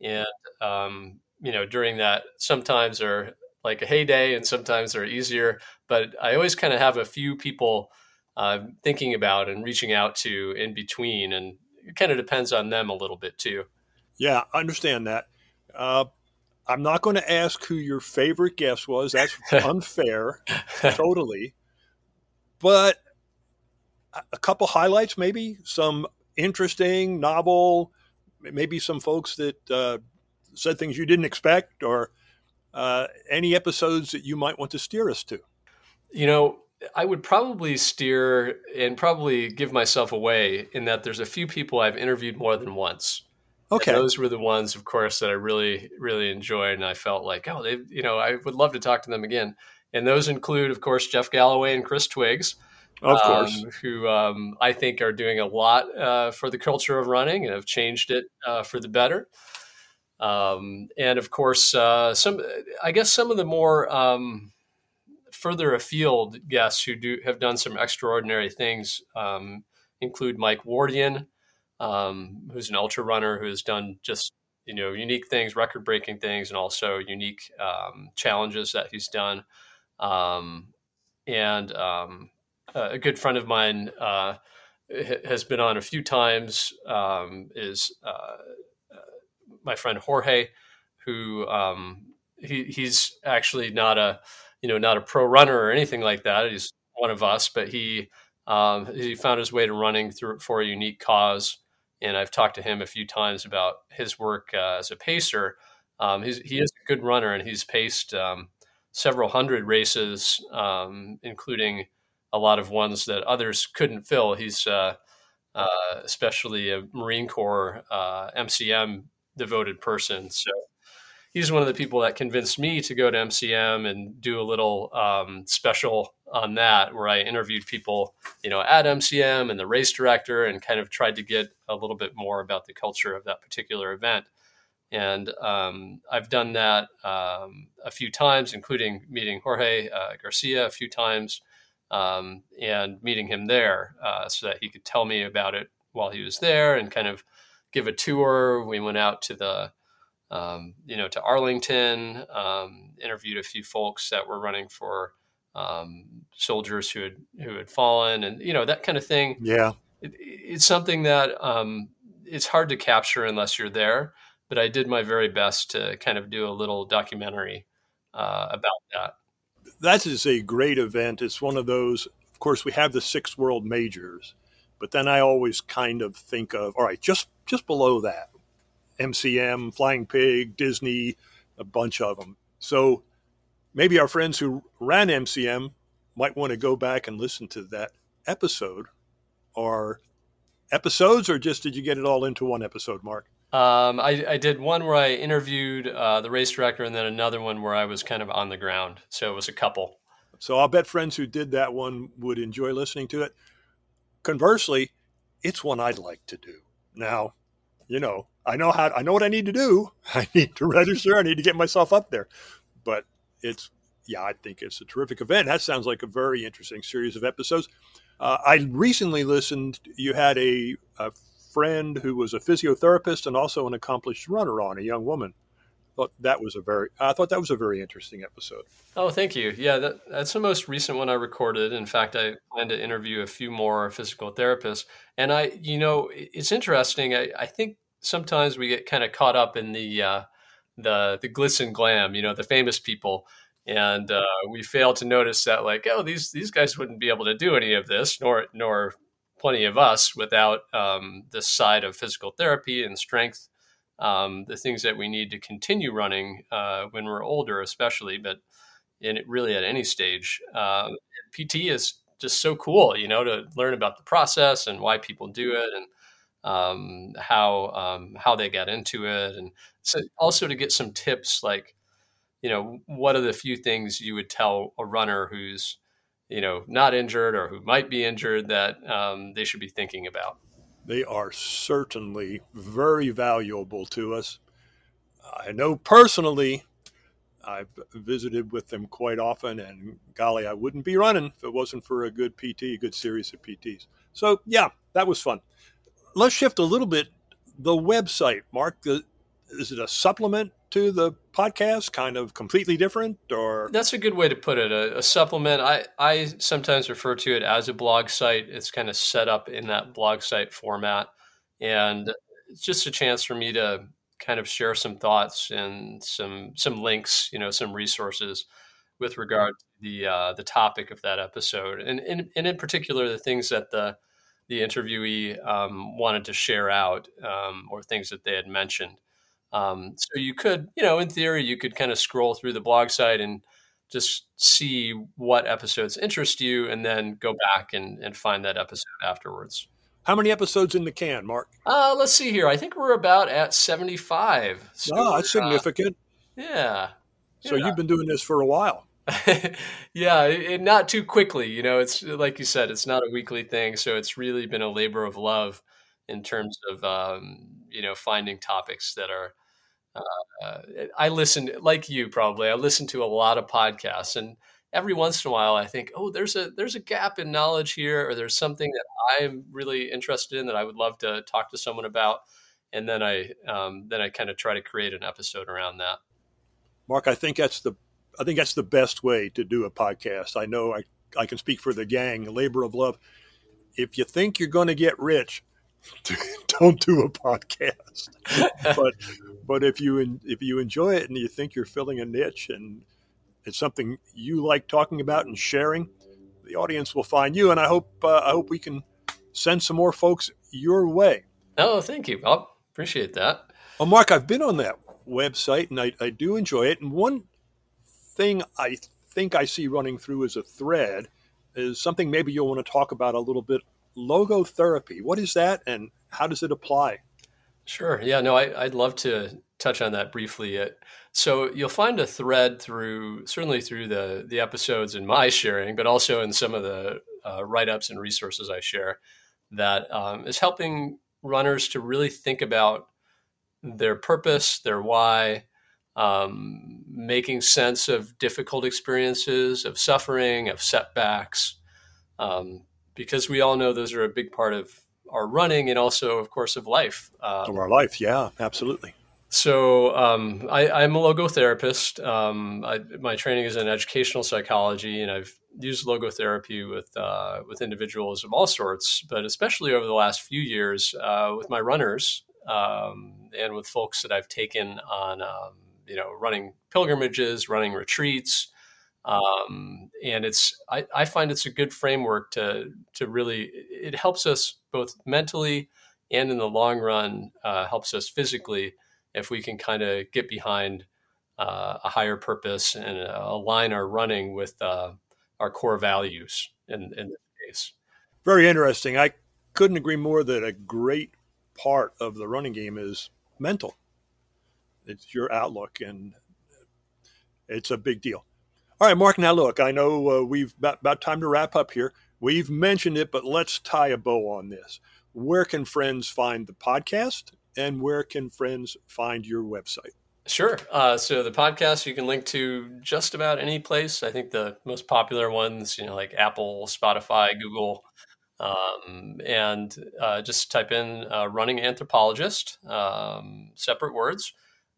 and um, you know during that sometimes are like a heyday and sometimes they're easier. But I always kind of have a few people uh, thinking about and reaching out to in between. And it kind of depends on them a little bit too. Yeah, I understand that. Uh, I'm not going to ask who your favorite guest was. That's unfair, totally. But a couple highlights, maybe some interesting, novel, maybe some folks that uh, said things you didn't expect, or uh, any episodes that you might want to steer us to. You know, I would probably steer and probably give myself away in that there's a few people I've interviewed more than once. Okay. And those were the ones, of course, that I really, really enjoyed. And I felt like, oh, they, you know, I would love to talk to them again. And those include, of course, Jeff Galloway and Chris Twiggs. Of course. Um, who um, I think are doing a lot uh, for the culture of running and have changed it uh, for the better. Um, and of course, uh, some, I guess some of the more, um, further afield guests who do have done some extraordinary things um, include Mike Wardian, um, who's an ultra runner who has done just you know unique things, record breaking things, and also unique um, challenges that he's done. Um, and um, a good friend of mine uh, has been on a few times. Um, is uh, uh, my friend Jorge, who he, he's actually not a you know, not a pro runner or anything like that. He's one of us, but he um, he found his way to running through for a unique cause. And I've talked to him a few times about his work uh, as a pacer. Um, he is a good runner, and he's paced um, several hundred races, um, including a lot of ones that others couldn't fill. He's uh, uh, especially a Marine Corps MCM uh, devoted person. So he's one of the people that convinced me to go to MCM and do a little um, special on that, where I interviewed people, you know, at MCM and the race director, and kind of tried to get a little bit more about the culture of that particular event. And um, I've done that um, a few times, including meeting Jorge uh, Garcia a few times um, and meeting him there uh, so that he could tell me about it while he was there and kind of give a tour. We went out to the um, you know, to Arlington, um, interviewed a few folks that were running for um, soldiers who had who had fallen, and you know that kind of thing. Yeah, it, it's something that um, it's hard to capture unless you're there. But I did my very best to kind of do a little documentary uh, about that. That is a great event. It's one of those. Of course, we have the six world majors, but then I always kind of think of all right, just just below that MCM, Flying Pig, Disney, a bunch of them. So maybe our friends who ran MCM might want to go back and listen to that episode or episodes, or just did you get it all into one episode, Mark? Um, I, I, did one where I interviewed uh, the race director, and then another one where I was kind of on the ground. So it was a couple. So I'll bet friends who did that one would enjoy listening to it. Conversely, it's one I'd like to do. Now, you know, I know how I know what I need to do. I need to register. I need to get myself up there. But it's yeah, I think it's a terrific event. That sounds like a very interesting series of episodes. Uh, I recently listened. You had a, a friend who was a physiotherapist and also an accomplished runner on, a young woman. Thought that was a very I thought that was a very interesting episode. Oh, thank you. Yeah, that, that's the most recent one I recorded. In fact, I plan to interview a few more physical therapists. And I, you know, it's interesting. I, I think sometimes we get kind of caught up in the uh, the the glitz and glam, you know, the famous people, and uh, we fail to notice that like, oh, these these guys wouldn't be able to do any of this, nor nor plenty of us without um, this side of physical therapy and strength um, the things that we need to continue running uh, when we're older, especially, but in really at any stage. Um, PT is just so cool, you know, to learn about the process and why people do it and um, how um, how they get into it, and so also to get some tips like, you know, what are the few things you would tell a runner who's you know not injured or who might be injured that um, they should be thinking about. They are certainly very valuable to us. I know personally, I've visited with them quite often, and golly, I wouldn't be running if it wasn't for a good PT, a good series of PTs. So, yeah, that was fun. Let's shift a little bit. The website, Mark, is it a supplement to the podcast kind of completely different or? That's a good way to put it a, a, supplement. I i sometimes refer to it as a blog site. It's kind of set up in that blog site format. And it's just a chance for me to kind of share some thoughts and some some links you know some resources with regard to the uh, the topic of that episode. And, and and in particular the things that the the interviewee um, wanted to share out um, or things that they had mentioned um, so you could, you know, in theory, you could kind of scroll through the blog site and just see what episodes interest you and then go back and, and find that episode afterwards. How many episodes in the can, Mark? Uh, let's see here. I think we're about at 75. So, oh, that's significant. Uh, yeah. So yeah. you've been doing this for a while. yeah, it, not too quickly. You know, it's like you said, it's not a weekly thing. So it's really been a labor of love in terms of, um, you know, finding topics that are uh, I listen like you probably. I listen to a lot of podcasts, and every once in a while, I think, oh, there's a there's a gap in knowledge here, or there's something that I'm really interested in that I would love to talk to someone about, and then I um, then I kind of try to create an episode around that. Mark, I think that's the I think that's the best way to do a podcast. I know I I can speak for the gang, labor of love. If you think you're going to get rich, don't do a podcast. but but if you if you enjoy it and you think you're filling a niche and it's something you like talking about and sharing, the audience will find you. And I hope uh, I hope we can send some more folks your way. Oh, thank you. I appreciate that. Well, Mark, I've been on that website and I, I do enjoy it. And one thing I think I see running through as a thread is something maybe you'll want to talk about a little bit logotherapy. What is that and how does it apply? Sure. Yeah, no, I, would love to touch on that briefly. So you'll find a thread through, certainly through the, the episodes in my sharing, but also in some of the uh, write ups and resources I share that um, is helping runners to really think about their purpose, their why, um, making sense of difficult experiences, of suffering, of setbacks, um, because we all know those are a big part of our running and also, of course, of life. Um, of our life, yeah, absolutely. So um, I, am a logotherapist. Um, I, my training is in educational psychology, and I've used logotherapy with uh, with individuals of all sorts, but especially over the last few years uh, with my runners um, and with folks that I've taken on, um, you know, running pilgrimages, running retreats, um, and it's I, I, find it's a good framework to to really it helps us both mentally and in the long run uh, helps us physically if we can kind of get behind uh, a higher purpose and uh, align our running with uh, our core values in, in this case. Very interesting. I couldn't agree more that a great part of the running game is mental. It's your outlook, and it's a big deal. All right, Mark. Now, look, I know uh, we've about, about time to wrap up here. We've mentioned it, but let's tie a bow on this. Where can friends find the podcast, and where can friends find your website? Sure. Uh, so the podcast you can link to just about any place. I think the most popular ones, you know, like Apple, Spotify, Google, Um, and uh, just type in uh, running anthropologist, um, separate words.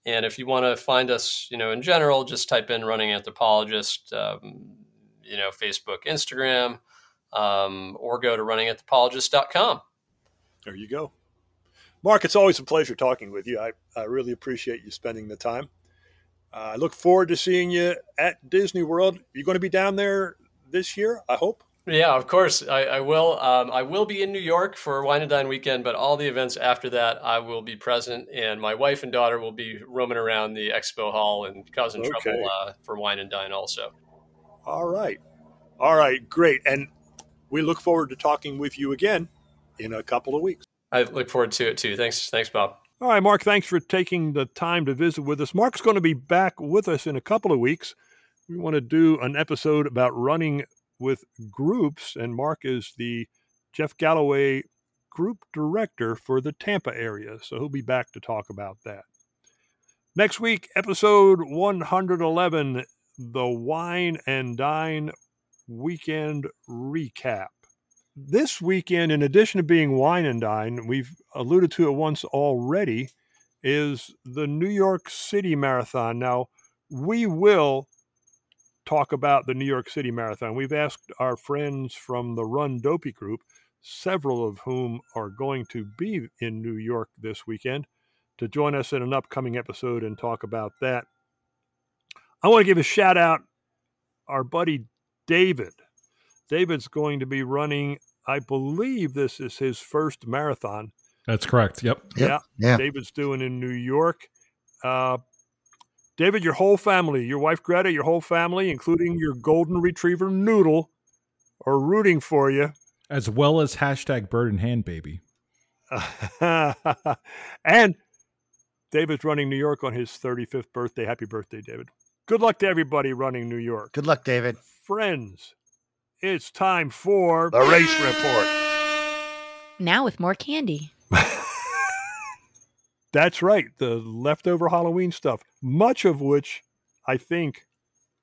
And if you want to find us, you know, in general, just type in running anthropologist, um, you know, Facebook, Instagram, um, or go to runninganthropologist.com. There you go. Mark, it's always a pleasure talking with you. I, I really appreciate you spending the time. Uh, I look forward to seeing you at Disney World. You're going to be down there this year, I hope. Yeah, of course I, I will. Um, I will be in New York for Wine and Dine weekend, but all the events after that, I will be present, and my wife and daughter will be roaming around the expo hall and causing okay. trouble uh, for Wine and Dine also. All right, all right, great, and we look forward to talking with you again in a couple of weeks. I look forward to it too. Thanks, thanks, Bob. All right, Mark. Thanks for taking the time to visit with us. Mark's going to be back with us in a couple of weeks. We want to do an episode about running with groups, and Mark is the Jeff Galloway group director for the Tampa area. So he'll be back to talk about that. Next week, episode 111 the Wine and Dine Weekend Recap. This weekend, in addition to being Wine and Dine, we've alluded to it once already, is the New York City Marathon. Now, we will talk about the New York City Marathon. We've asked our friends from the Run Dopey group, several of whom are going to be in New York this weekend, to join us in an upcoming episode and talk about that. I want to give a shout out our buddy David. David's going to be running, I believe this is his first marathon. That's correct. Yep. Yeah. Yeah. David's doing in New York. Uh, David, your whole family, your wife Greta, your whole family, including your golden retriever Noodle, are rooting for you. As well as hashtag bird in hand baby. and David's running New York on his 35th birthday. Happy birthday, David. Good luck to everybody running New York. Good luck, David. Friends, it's time for the race report. Now with more candy. That's right, the leftover Halloween stuff, much of which I think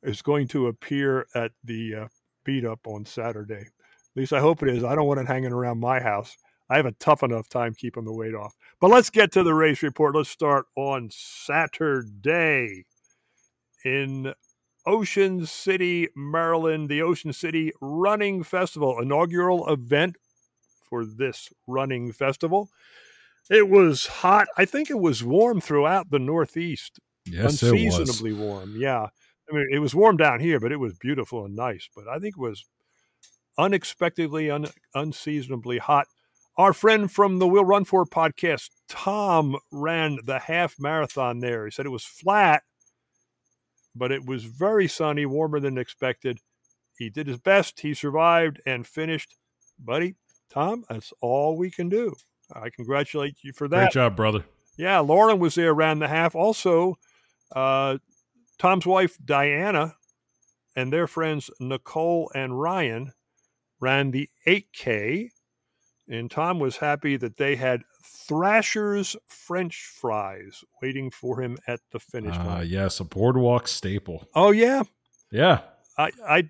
is going to appear at the uh, beat up on Saturday. At least I hope it is. I don't want it hanging around my house. I have a tough enough time keeping the weight off. But let's get to the race report. Let's start on Saturday in Ocean City, Maryland, the Ocean City Running Festival, inaugural event for this running festival. It was hot. I think it was warm throughout the Northeast. Yes, unseasonably warm. Yeah. I mean, it was warm down here, but it was beautiful and nice. But I think it was unexpectedly, un- unseasonably hot. Our friend from the We'll Run For podcast, Tom, ran the half marathon there. He said it was flat, but it was very sunny, warmer than expected. He did his best. He survived and finished. Buddy, Tom, that's all we can do. I congratulate you for that. Great job, brother. Yeah, Lauren was there around the half. Also, uh, Tom's wife Diana and their friends Nicole and Ryan ran the 8K, and Tom was happy that they had Thrasher's French fries waiting for him at the finish uh. Yes, a boardwalk staple. Oh yeah, yeah. I I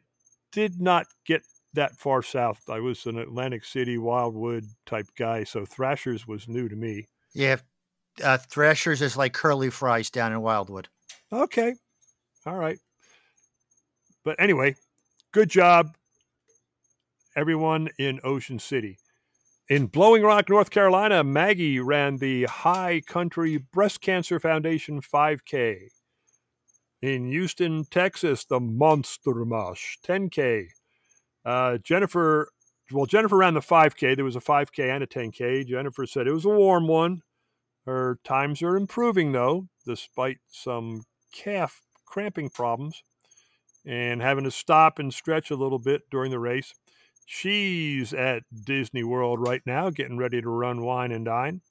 did not get that far south. I was an Atlantic City Wildwood type guy, so Thrashers was new to me. Yeah, uh, Thrashers is like curly fries down in Wildwood. Okay, all right. But anyway, good job, everyone in Ocean City. In Blowing Rock, North Carolina, Maggie ran the High Country Breast Cancer Foundation 5K. In Houston, Texas, the Monster Mash 10K. Uh, Jennifer, well, Jennifer ran the 5K. There was a 5K and a 10K. Jennifer said it was a warm one. Her times are improving, though, despite some calf cramping problems and having to stop and stretch a little bit during the race. She's at Disney World right now, getting ready to run Wine and Dine.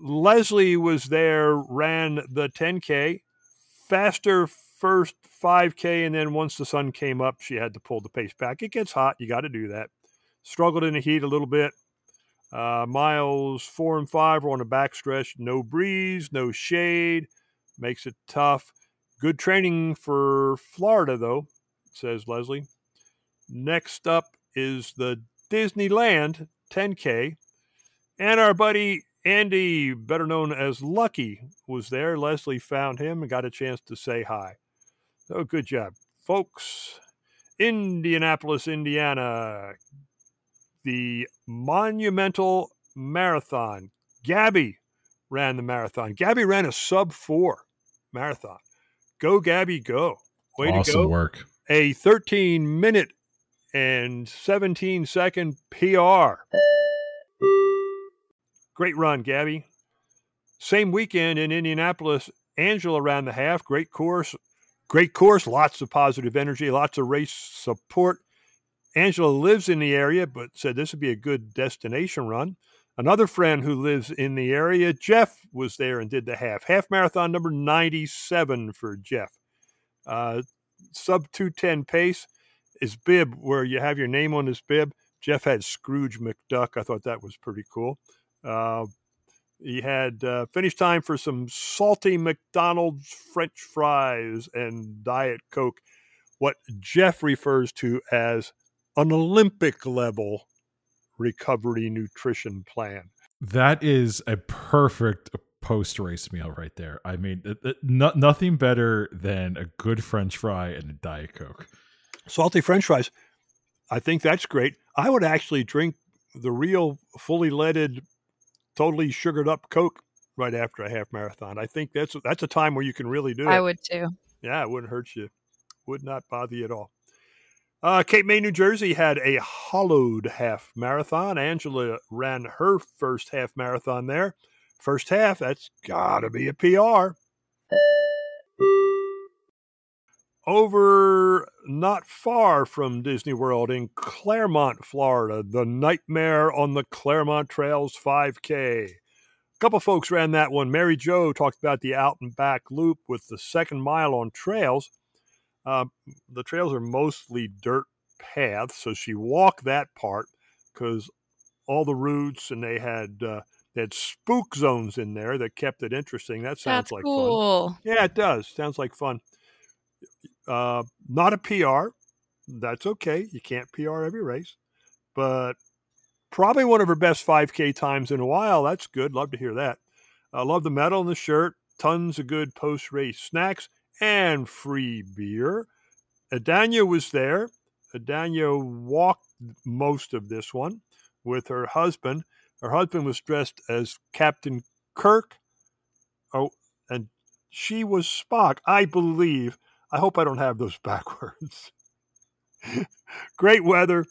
Leslie was there, ran the 10K, faster first 5K, and then once the sun came up, she had to pull the pace back. It gets hot. You got to do that. Struggled in the heat a little bit. Uh, miles four and five were on the backstretch. No breeze, no shade. Makes it tough. Good training for Florida, though, says Leslie. Next up is the Disneyland 10K. And our buddy Andy, better known as Lucky, was there. Leslie found him and got a chance to say hi. Oh, good job, folks. Indianapolis, Indiana, the Monumental Marathon. Gabby ran the marathon. Gabby ran a sub four marathon. Go, Gabby, go. Way awesome to go. work. A 13 minute and 17 second PR. Great run, Gabby. Same weekend in Indianapolis, Angela ran the half. Great course. Great course. Lots of positive energy, lots of race support. Angela lives in the area, but said this would be a good destination run. Another friend who lives in the area, Jeff, was there and did the half. Half marathon number 97 for Jeff. Uh, sub 210 pace. is bib, where you have your name on his bib, Jeff had Scrooge McDuck. I thought that was pretty cool. Uh, he had uh, finish time for some salty McDonald's French fries and Diet Coke, what Jeff refers to as an Olympic level recovery nutrition plan. That is a perfect post race meal right there. I mean, it, it, no, nothing better than a good French fry and a Diet Coke. Salty French fries. I think that's great. I would actually drink the real fully leaded, totally sugared up Coke right after a half marathon. I think that's that's a time where you can really do it. I would too. Yeah, it wouldn't hurt you. Would not bother you at all. Uh, Cape May, New Jersey had a hollowed half marathon. Angela ran her first half marathon there. First half, that's got to be a PR. Over not far from Disney World in Clermont, Florida, the Nightmare on the Clermont Trails 5K. A couple folks ran that one. Mary Jo talked about the out and back loop with the second mile on trails. Uh, the trails are mostly dirt paths, so she walked that part because all the routes and they had uh, they had spook zones in there that kept it interesting. That sounds That's like cool. fun. Yeah, it does. Sounds like fun. Uh, not a PR. That's okay. You can't PR every race, but probably one of her best 5K times in a while. That's good. Love to hear that. I love the medal and the shirt. Tons of good post race snacks and free beer. Adanya was there. Adanya walked most of this one with her husband. Her husband was dressed as Captain Kirk. Oh, and she was Spock, I believe. I hope I don't have those backwards. Great weather.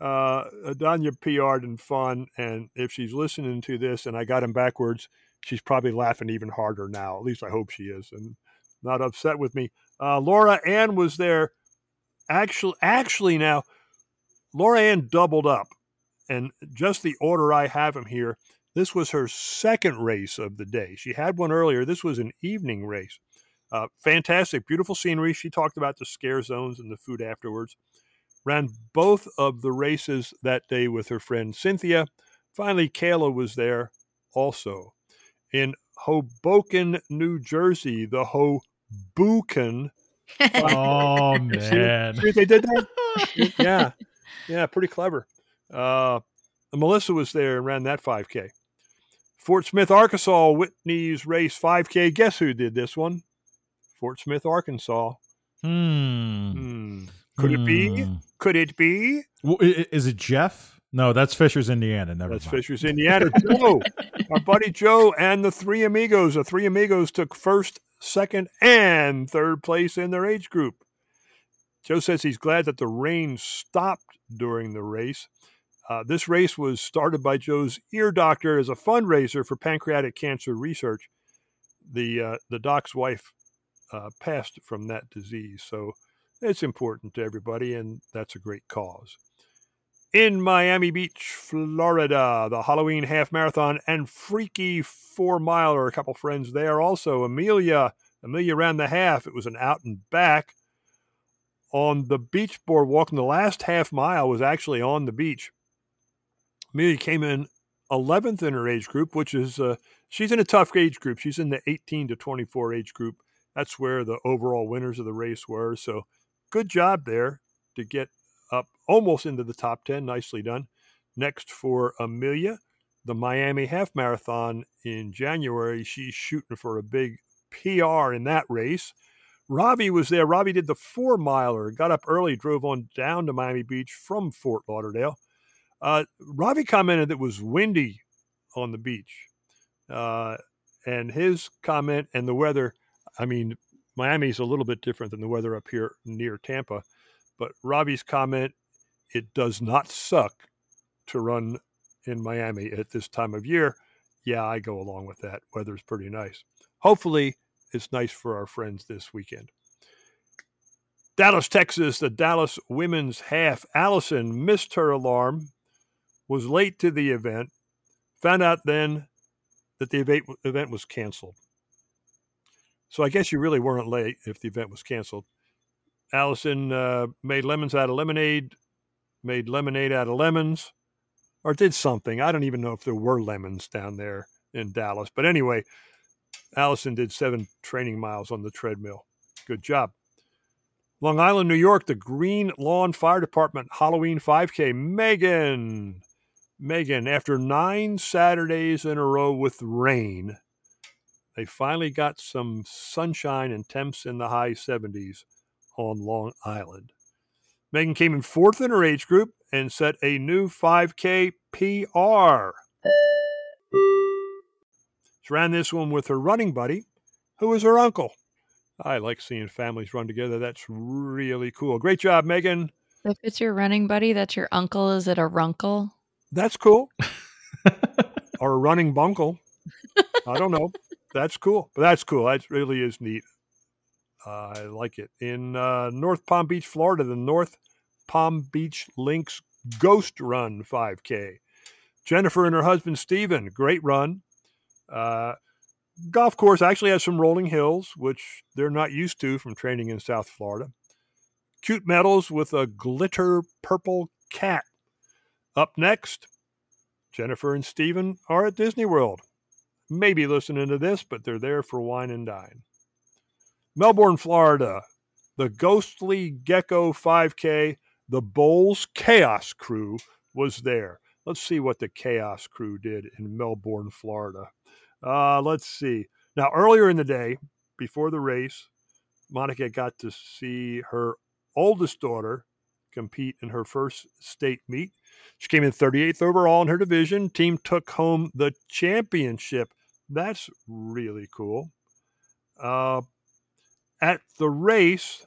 Uh, Adanya PR'd and fun. And if she's listening to this and I got him backwards, she's probably laughing even harder now. At least I hope she is. And not upset with me. Uh, Laura Ann was there. Actually, actually, now Laura Ann doubled up, and just the order I have him here. This was her second race of the day. She had one earlier. This was an evening race. Uh, fantastic, beautiful scenery. She talked about the scare zones and the food afterwards. Ran both of the races that day with her friend Cynthia. Finally, Kayla was there also. In Hoboken, New Jersey, the Hoboken. Oh man, See they did that? yeah, yeah, pretty clever. Uh, Melissa was there and ran that 5K. Fort Smith, Arkansas, Whitney's race 5K. Guess who did this one? Fort Smith, Arkansas. Hmm. Hmm. Could it be? Hmm. Could it be? Well, is it Jeff? No, that's Fishers, Indiana. Never That's mind. Fishers, Indiana. Joe, our buddy Joe, and the three amigos. The three amigos took first, second, and third place in their age group. Joe says he's glad that the rain stopped during the race. Uh, this race was started by Joe's ear doctor as a fundraiser for pancreatic cancer research. The uh, the doc's wife uh, passed from that disease, so it's important to everybody, and that's a great cause in Miami Beach, Florida, the Halloween half marathon and freaky four miler. A couple friends there also. Amelia, Amelia ran the half. It was an out and back on the beach boardwalk. And the last half mile was actually on the beach. Amelia came in 11th in her age group, which is uh, she's in a tough age group. She's in the 18 to 24 age group. That's where the overall winners of the race were. So good job there to get up almost into the top 10. Nicely done. Next for Amelia, the Miami Half Marathon in January. She's shooting for a big PR in that race. Robbie was there. Robbie did the four miler, got up early, drove on down to Miami Beach from Fort Lauderdale. Uh, Ravi commented that it was windy on the beach. Uh, and his comment and the weather, I mean, Miami's a little bit different than the weather up here near Tampa, but Robbie's comment, it does not suck to run in Miami at this time of year. Yeah, I go along with that. Weather's pretty nice. Hopefully, it's nice for our friends this weekend. Dallas, Texas, the Dallas women's half. Allison missed her alarm, was late to the event, found out then that the event was canceled. So I guess you really weren't late if the event was canceled. Allison uh, made lemons out of lemonade, made lemonade out of lemons, or did something. I don't even know if there were lemons down there in Dallas. But anyway, Allison did seven training miles on the treadmill. Good job. Long Island, New York, the Greenlawn Fire Department Halloween 5K. Megan, Megan, after nine Saturdays in a row with rain, they finally got some sunshine and temps in the high 70s on Long Island. Megan came in fourth in her age group and set a new 5K PR. She ran this one with her running buddy, who was her uncle. I like seeing families run together. That's really cool. Great job, Megan. If it's your running buddy, that's your uncle. Is it a runkle? That's cool. or a running bunkle. I don't know. That's cool. But that's cool. That really is neat. Uh, I like it. In uh, North Palm Beach, Florida, the North Palm Beach Links Ghost Run 5K. Jennifer and her husband Steven, great run. Uh, golf course actually has some rolling hills, which they're not used to from training in South Florida. Cute medals with a glitter purple cat. Up next, Jennifer and Steven are at Disney World. Maybe listening to this, but they're there for wine and dine. Melbourne, Florida, the Ghostly Gecko 5K, the Bowls Chaos Crew was there. Let's see what the Chaos Crew did in Melbourne, Florida. Uh, let's see. Now, earlier in the day, before the race, Monica got to see her oldest daughter compete in her first state meet. She came in 38th overall in her division. Team took home the championship. That's really cool. Uh, at the race,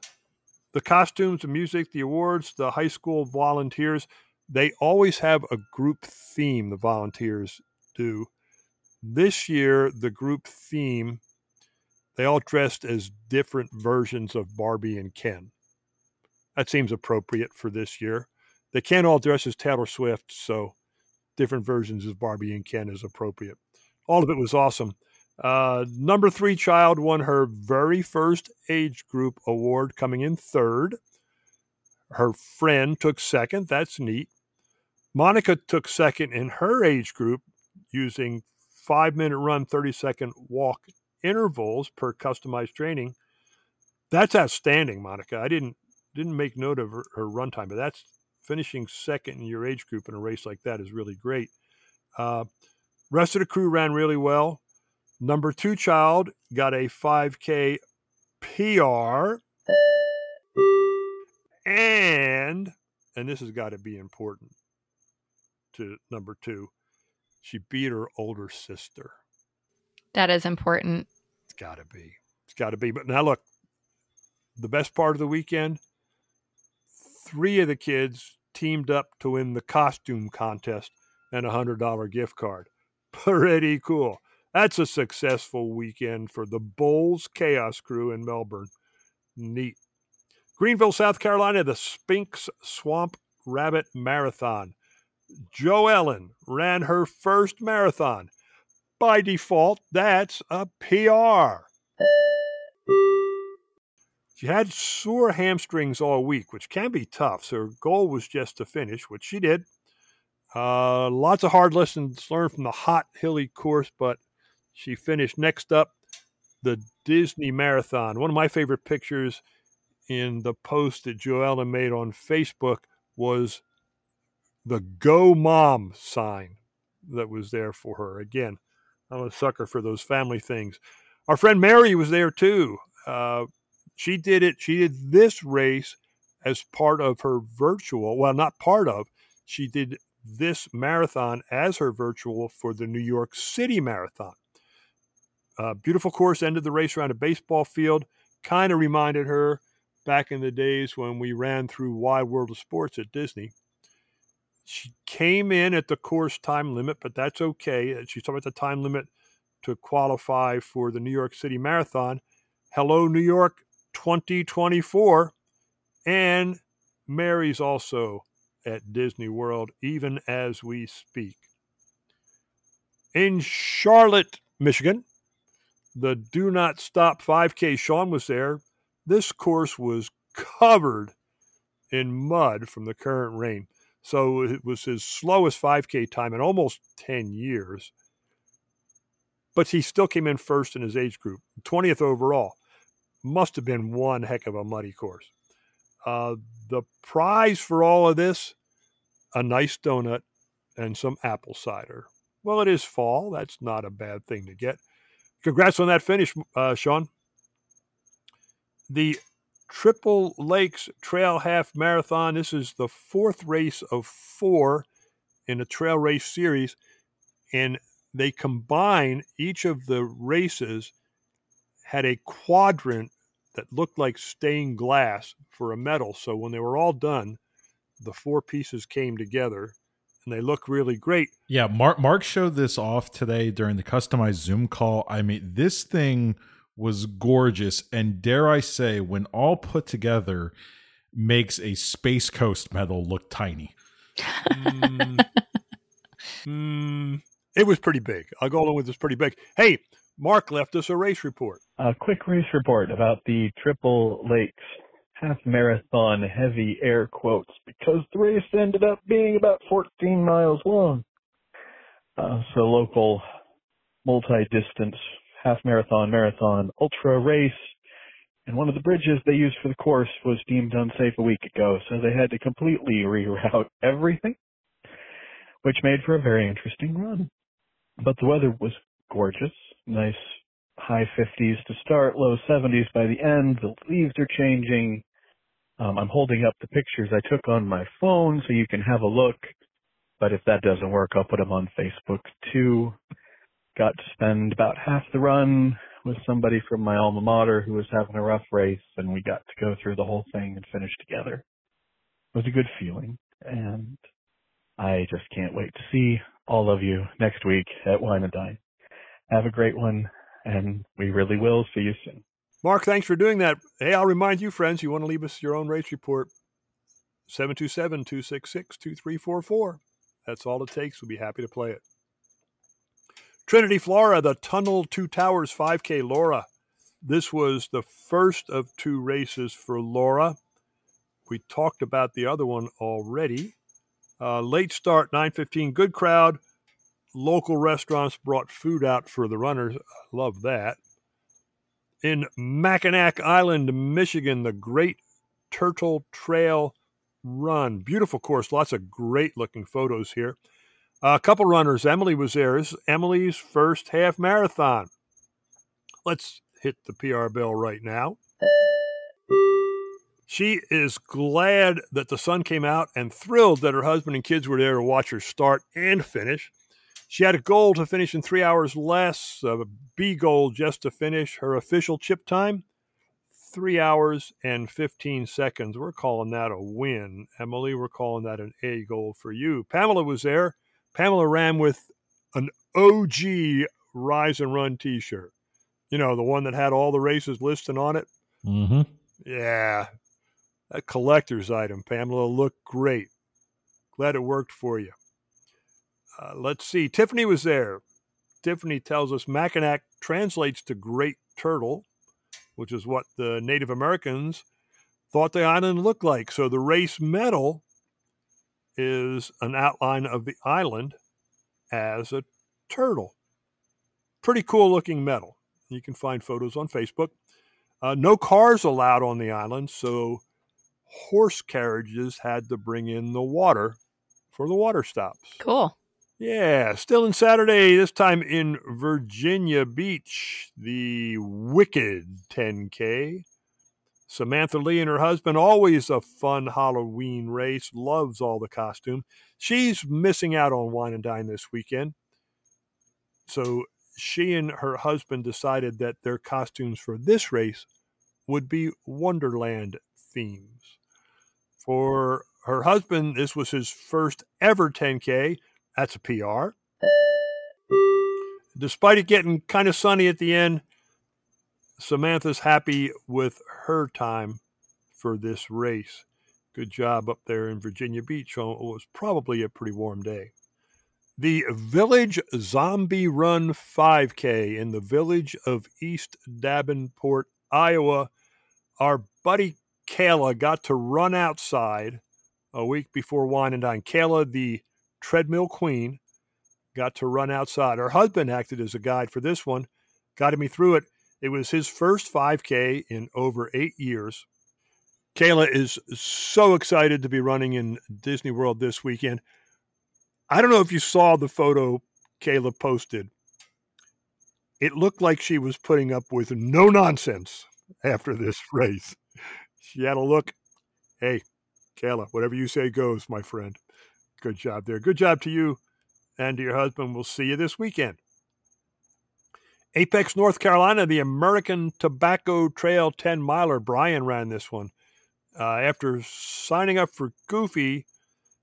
the costumes, the music, the awards, the high school volunteers, they always have a group theme, the volunteers do. This year, the group theme, they all dressed as different versions of Barbie and Ken. That seems appropriate for this year. They can't all dress as Taylor Swift, so different versions of Barbie and Ken is appropriate. All of it was awesome. Uh, number three child won her very first age group award, coming in third. Her friend took second. That's neat. Monica took second in her age group using five minute run, 30 second walk intervals per customized training. That's outstanding, Monica. I didn't didn't make note of her, her run time, but that's finishing second in your age group in a race like that is really great. Uh, rest of the crew ran really well. Number two child got a 5K PR. And, and this has got to be important to number two, she beat her older sister. That is important. It's got to be. It's got to be. But now look, the best part of the weekend, three of the kids teamed up to win the costume contest and a $100 gift card. Pretty cool. That's a successful weekend for the Bulls Chaos Crew in Melbourne. Neat. Greenville, South Carolina, the Spinks Swamp Rabbit Marathon. Joe Ellen ran her first marathon. By default, that's a PR. She had sore hamstrings all week, which can be tough, so her goal was just to finish, which she did. Uh, lots of hard lessons learned from the hot, hilly course, but she finished next up the Disney Marathon. One of my favorite pictures in the post that Joella made on Facebook was the Go Mom sign that was there for her. Again, I'm a sucker for those family things. Our friend Mary was there too. Uh, she did it. She did this race as part of her virtual. Well, not part of. She did this marathon as her virtual for the New York City Marathon. Uh, beautiful course. Ended the race around a baseball field. Kind of reminded her back in the days when we ran through Wide World of Sports at Disney. She came in at the course time limit, but that's okay. She's talking about the time limit to qualify for the New York City Marathon. Hello, New York 2024. And Mary's also at Disney World, even as we speak. In Charlotte, Michigan, the Do Not Stop 5K, Sean was there. This course was covered in mud from the current rain. So it was his slowest 5K time in almost 10 years. But he still came in first in his age group, 20th overall. Must have been one heck of a muddy course. Uh, the prize for all of this a nice donut and some apple cider. Well, it is fall. That's not a bad thing to get. Congrats on that finish, uh, Sean. The Triple Lakes Trail Half Marathon. This is the fourth race of four in the trail race series, and they combine each of the races had a quadrant that looked like stained glass for a medal. So when they were all done, the four pieces came together and they look really great. Yeah, Mark Mark showed this off today during the customized Zoom call. I mean, this thing was gorgeous and dare I say when all put together makes a Space Coast medal look tiny. mm, mm, it was pretty big. I'll go along with this pretty big. Hey, Mark left us a race report. A quick race report about the Triple Lakes half marathon heavy air quotes because the race ended up being about 14 miles long. Uh, so local multi-distance half marathon, marathon, ultra race. And one of the bridges they used for the course was deemed unsafe a week ago, so they had to completely reroute everything, which made for a very interesting run. But the weather was gorgeous, nice high 50s to start, low 70s by the end. The leaves are changing. Um, I'm holding up the pictures I took on my phone so you can have a look. But if that doesn't work, I'll put them on Facebook too. Got to spend about half the run with somebody from my alma mater who was having a rough race, and we got to go through the whole thing and finish together. It was a good feeling, and I just can't wait to see all of you next week at Wine and Dine. Have a great one and we really will see you soon. Mark, thanks for doing that. Hey, I'll remind you, friends, you want to leave us your own race report 727 266 2344. That's all it takes. We'll be happy to play it. Trinity, Florida, the Tunnel to Towers 5K Laura. This was the first of two races for Laura. We talked about the other one already. Uh, late start, 9:15. Good crowd local restaurants brought food out for the runners. Love that. In Mackinac Island, Michigan, the Great Turtle Trail Run. Beautiful course, lots of great looking photos here. A couple runners. Emily was there. This is Emily's first half marathon. Let's hit the PR bell right now. She is glad that the sun came out and thrilled that her husband and kids were there to watch her start and finish. She had a goal to finish in three hours less, a B goal just to finish. Her official chip time, three hours and 15 seconds. We're calling that a win. Emily, we're calling that an A goal for you. Pamela was there. Pamela ran with an OG Rise and Run t shirt. You know, the one that had all the races listed on it. Mm-hmm. Yeah. A collector's item. Pamela looked great. Glad it worked for you. Uh, let's see. Tiffany was there. Tiffany tells us Mackinac translates to Great Turtle, which is what the Native Americans thought the island looked like. So the race medal is an outline of the island as a turtle. Pretty cool looking medal. You can find photos on Facebook. Uh, no cars allowed on the island, so horse carriages had to bring in the water for the water stops. Cool. Yeah, still in Saturday, this time in Virginia Beach, the Wicked 10K. Samantha Lee and her husband, always a fun Halloween race, loves all the costume. She's missing out on Wine and Dine this weekend. So she and her husband decided that their costumes for this race would be Wonderland themes. For her husband, this was his first ever 10K. That's a PR. Despite it getting kind of sunny at the end, Samantha's happy with her time for this race. Good job up there in Virginia Beach. It was probably a pretty warm day. The Village Zombie Run 5K in the village of East Davenport, Iowa. Our buddy Kayla got to run outside a week before Wine and Dine. Kayla, the treadmill queen, got to run outside. Her husband acted as a guide for this one, guided me through it. It was his first 5K in over eight years. Kayla is so excited to be running in Disney World this weekend. I don't know if you saw the photo Kayla posted. It looked like she was putting up with no nonsense after this race. She had a look. Hey, Kayla, whatever you say goes, my friend. Good job there. Good job to you and to your husband. We'll see you this weekend. Apex, North Carolina, the American Tobacco Trail 10 miler. Brian ran this one. Uh, after signing up for Goofy,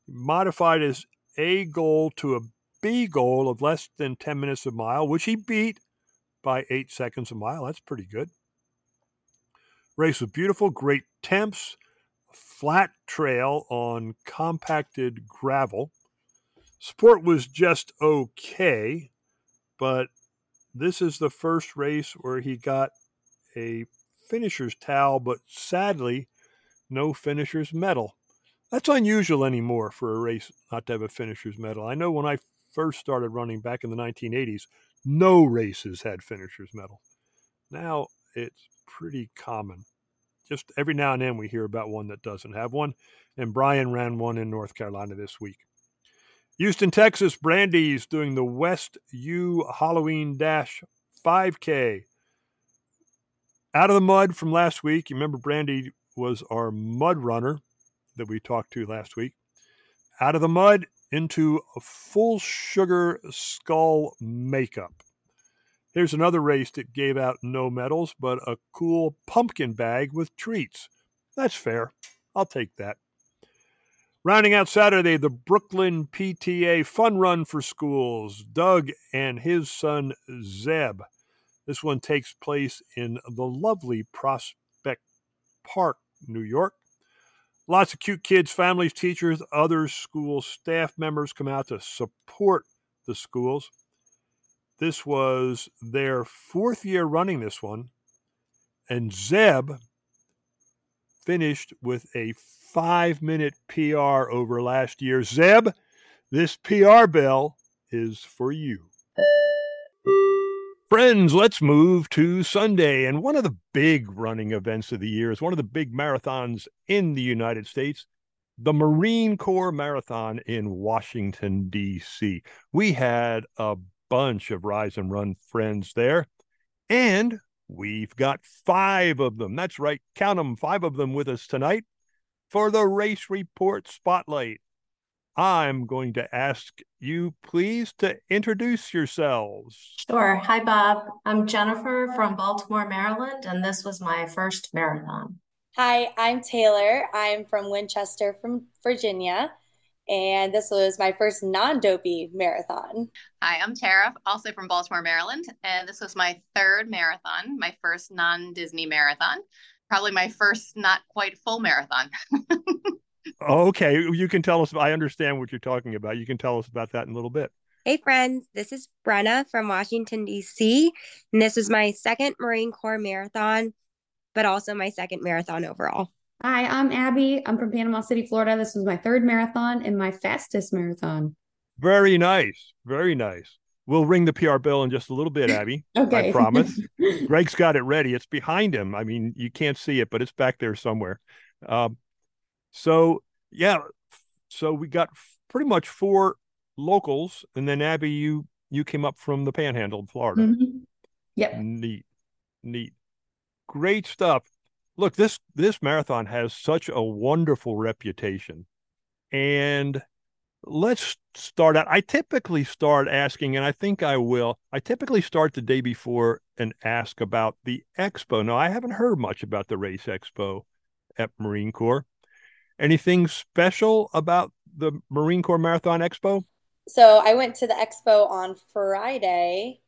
modified his A goal to a B goal of less than 10 minutes a mile, which he beat by eight seconds a mile. That's pretty good. Race was beautiful, great temps, flat trail on compacted gravel. Sport was just okay, but this is the first race where he got a finisher's towel, but sadly, no finisher's medal. That's unusual anymore for a race not to have a finisher's medal. I know when I first started running back in the 1980s, no races had finisher's medal. Now it's pretty common. Just every now and then we hear about one that doesn't have one, and Brian ran one in North Carolina this week. Houston, Texas, Brandy's doing the West U Halloween Dash 5K. Out of the mud from last week. You remember Brandy was our mud runner that we talked to last week. Out of the mud into a full sugar skull makeup. Here's another race that gave out no medals, but a cool pumpkin bag with treats. That's fair. I'll take that. Rounding out Saturday, the Brooklyn PTA Fun Run for Schools. Doug and his son Zeb. This one takes place in the lovely Prospect Park, New York. Lots of cute kids, families, teachers, other school staff members come out to support the schools. This was their fourth year running this one. And Zeb finished with a five minute PR over last year. Zeb, this PR bell is for you. Friends, let's move to Sunday. And one of the big running events of the year is one of the big marathons in the United States, the Marine Corps Marathon in Washington, D.C. We had a bunch of Rise and Run friends there, and we've got five of them. That's right, count them, five of them with us tonight for the Race Report Spotlight. I'm going to ask you, please, to introduce yourselves. Sure. Hi, Bob. I'm Jennifer from Baltimore, Maryland, and this was my first marathon. Hi, I'm Taylor. I'm from Winchester, from Virginia, and this was my first non-dopey marathon. Hi, I'm Tara, also from Baltimore, Maryland, and this was my third marathon, my first non-Disney marathon, probably my first not quite full marathon. okay, you can tell us. I understand what you're talking about. You can tell us about that in a little bit. Hey, friends, this is Brenna from Washington, D.C., and this is my second Marine Corps marathon, but also my second marathon overall. Hi, I'm Abby. I'm from Panama City, Florida. This was my third marathon and my fastest marathon. Very nice. Very nice. We'll ring the PR bell in just a little bit, Abby. okay. I promise. Greg's got it ready. It's behind him. I mean, you can't see it, but it's back there somewhere. Um, so, yeah, So we got pretty much four locals, and then Abby, you you came up from the Panhandle of Florida. Mhm. Yep. Neat, neat, great stuff. Look, this this marathon has such a wonderful reputation, and let's start out. I typically start asking, and I think I will. I typically start the day before and ask about the expo. Now, I haven't heard much about the race expo at Marine Corps. Anything special about the Marine Corps Marathon Expo? So I went to the expo on Friday,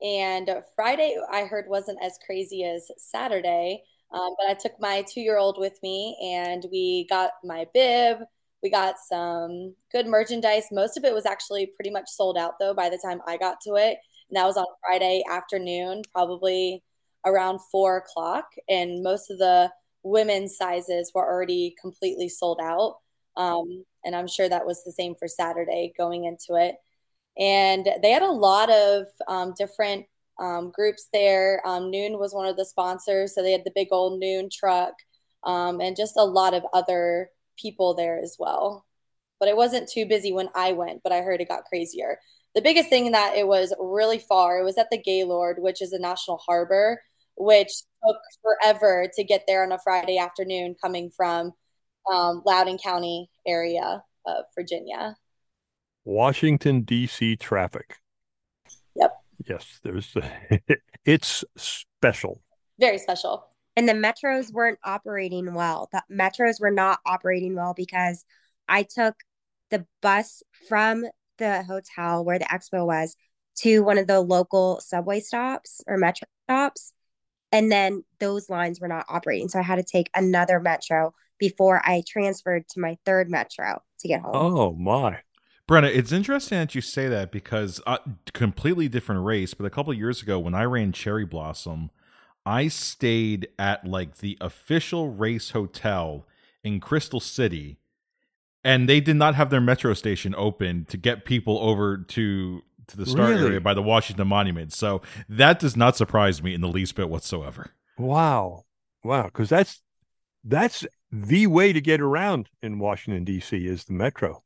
and Friday I heard wasn't as crazy as Saturday. Um, but I took my two-year-old with me, and we got my bib. We got some good merchandise. Most of it was actually pretty much sold out though by the time I got to it. And that was on Friday afternoon, probably around four o'clock. And most of the women's sizes were already completely sold out. Um, and I'm sure that was the same for Saturday going into it. And they had a lot of um, different um, groups there. Um, Nuun was one of the sponsors, so they had the big old Nuun truck, um, and just a lot of other people there as well. But it wasn't too busy when I went, but I heard it got crazier. The biggest thing that it was really far. It was at the Gaylord, which is a national harbor, which took forever to get there on a Friday afternoon coming from um, Loudoun County area of Virginia. Washington D.C. traffic. Yep. Yes, there's. it's special. Very special. And the metros weren't operating well. The metros were not operating well because I took the bus from the hotel where the expo was to one of the local subway stops or metro stops. And then those lines were not operating. So I had to take another metro before I transferred to my third metro to get home. Oh, my. Brenna, it's interesting that you say that because uh, completely different race. But a couple of years ago, when I ran Cherry Blossom, I stayed at like the official race hotel in Crystal City, and they did not have their metro station open to get people over to to the start Really? area by the Washington Monument. So that does not surprise me in the least bit whatsoever. Wow. Wow. Because that's that's the way to get around in Washington D.C. is the metro.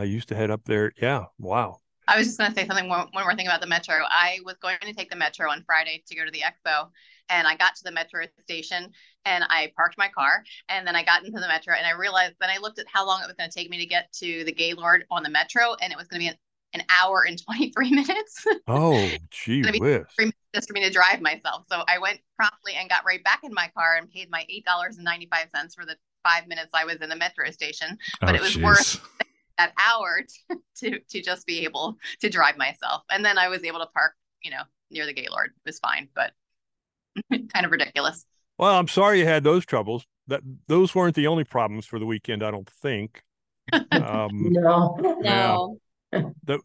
I used to head up there. Yeah. Wow. I was just going to say something one, one more thing about the metro. I was going to take the metro on Friday to go to the expo, and I got to the metro station and I parked my car, and then I got into the metro, and I realized then I looked at how long it was going to take me to get to the Gaylord on the metro, and it was going to be an, an hour and 23 minutes. Oh, gee whiz. three minutes just for me to drive myself. So I went promptly and got right back in my car and paid my eight dollars and ninety five cents for the five minutes I was in the metro station. But Oh, it was jeez. worth that hour to to just be able to drive myself. And then I was able to park, you know, near the Gaylord. It was fine, but kind of ridiculous. Well, I'm sorry you had those troubles. That those weren't the only problems for the weekend, I don't think. Um, No. yeah. No. The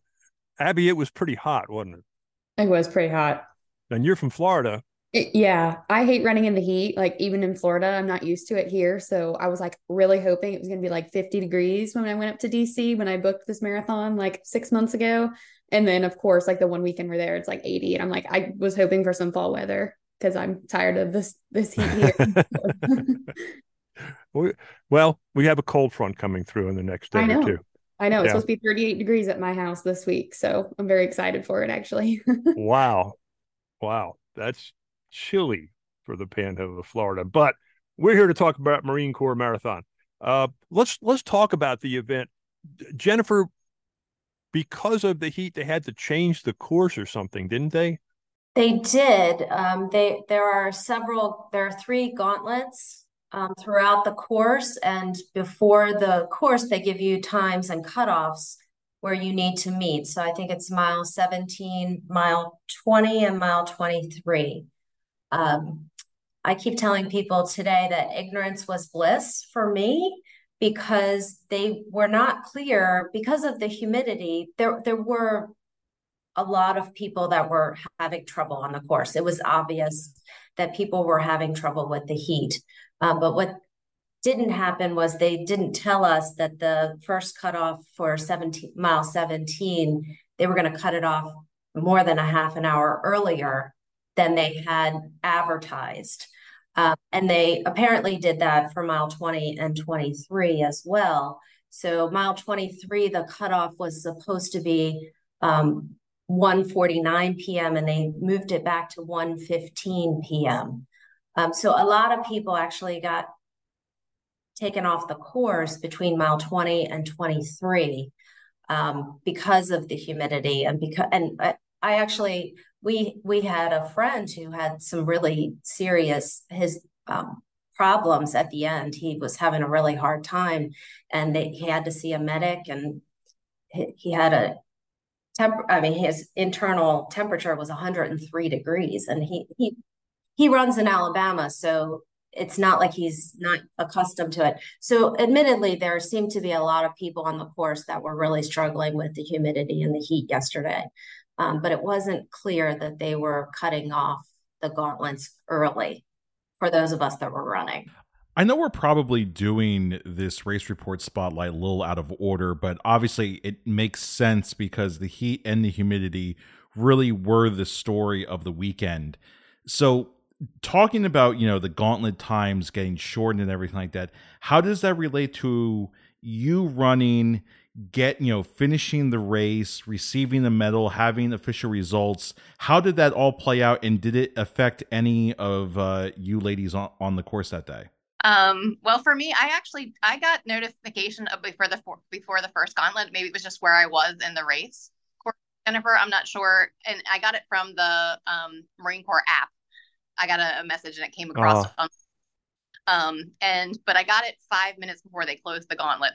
Abby, it was pretty hot, wasn't it? It was pretty hot. And you're from Florida. It- yeah, I hate running in the heat. Like even in Florida, I'm not used to it here. So I was like really hoping it was going to be like 50 degrees when I went up to DC when I booked this marathon like six months ago. And then of course, like the one weekend we're there, it's like 80. And I'm like, I was hoping for some fall weather because I'm tired of this this heat here. Well, we have a cold front coming through in the next day I or know. two. I know it's Yeah. supposed to be 38 degrees at my house this week. So I'm very excited for it actually. Wow. Wow. That's chilly for the panhandle of Florida. But we're here to talk about Marine Corps Marathon. Uh, let's let's talk about the event. Jennifer, because of the heat, they had to change the course or something, didn't they? They did. Um, they there are several. There are three gauntlets um, throughout the course, and before the course, they give you times and cutoffs where you need to meet. So I think it's mile 17, mile 20, and mile 23. Um, I keep telling people today that ignorance was bliss for me because they were not clear because of the humidity. There, there were a lot of people that were having trouble on the course. It was obvious that people were having trouble with the heat. Um, but what didn't happen was they didn't tell us that the first cutoff for 17 mile 17, they were going to cut it off more than a half an hour earlier than they had advertised. Um, and they apparently did that for mile 20 and 23 as well. So mile 23, the cutoff was supposed to be um, 1:49 p.m. and they moved it back to 1:15 p.m. Um, so a lot of people actually got taken off the course between mile 20 and 23 um, because of the humidity and because and I, I actually we we had a friend who had some really serious his um, problems at the end. He was having a really hard time, and they, he had to see a medic, and he, he had a temp. I mean, his internal temperature was 103 degrees, and he he he runs in Alabama, so it's not like he's not accustomed to it. So, admittedly, there seemed to be a lot of people on the course that were really struggling with the humidity and the heat yesterday. Um, but it wasn't clear that they were cutting off the gauntlets early for those of us that were running. I know we're probably doing this race report spotlight a little out of order, but obviously it makes sense because the heat and the humidity really were the story of the weekend. So, talking about, you know, the gauntlet times getting shortened and everything like that, how does that relate to you running get you know finishing the race receiving the medal having official results how did that all play out and did it affect any of uh, you ladies on, on the course that day? Um, well for me i actually i got notification of before the before the first gauntlet. Maybe it was just where i was in the race. Jennifer i'm not sure. And i got it from the um, marine corps app. I got a, a message and it came across uh-huh. um, and but i got it five minutes before they closed the gauntlet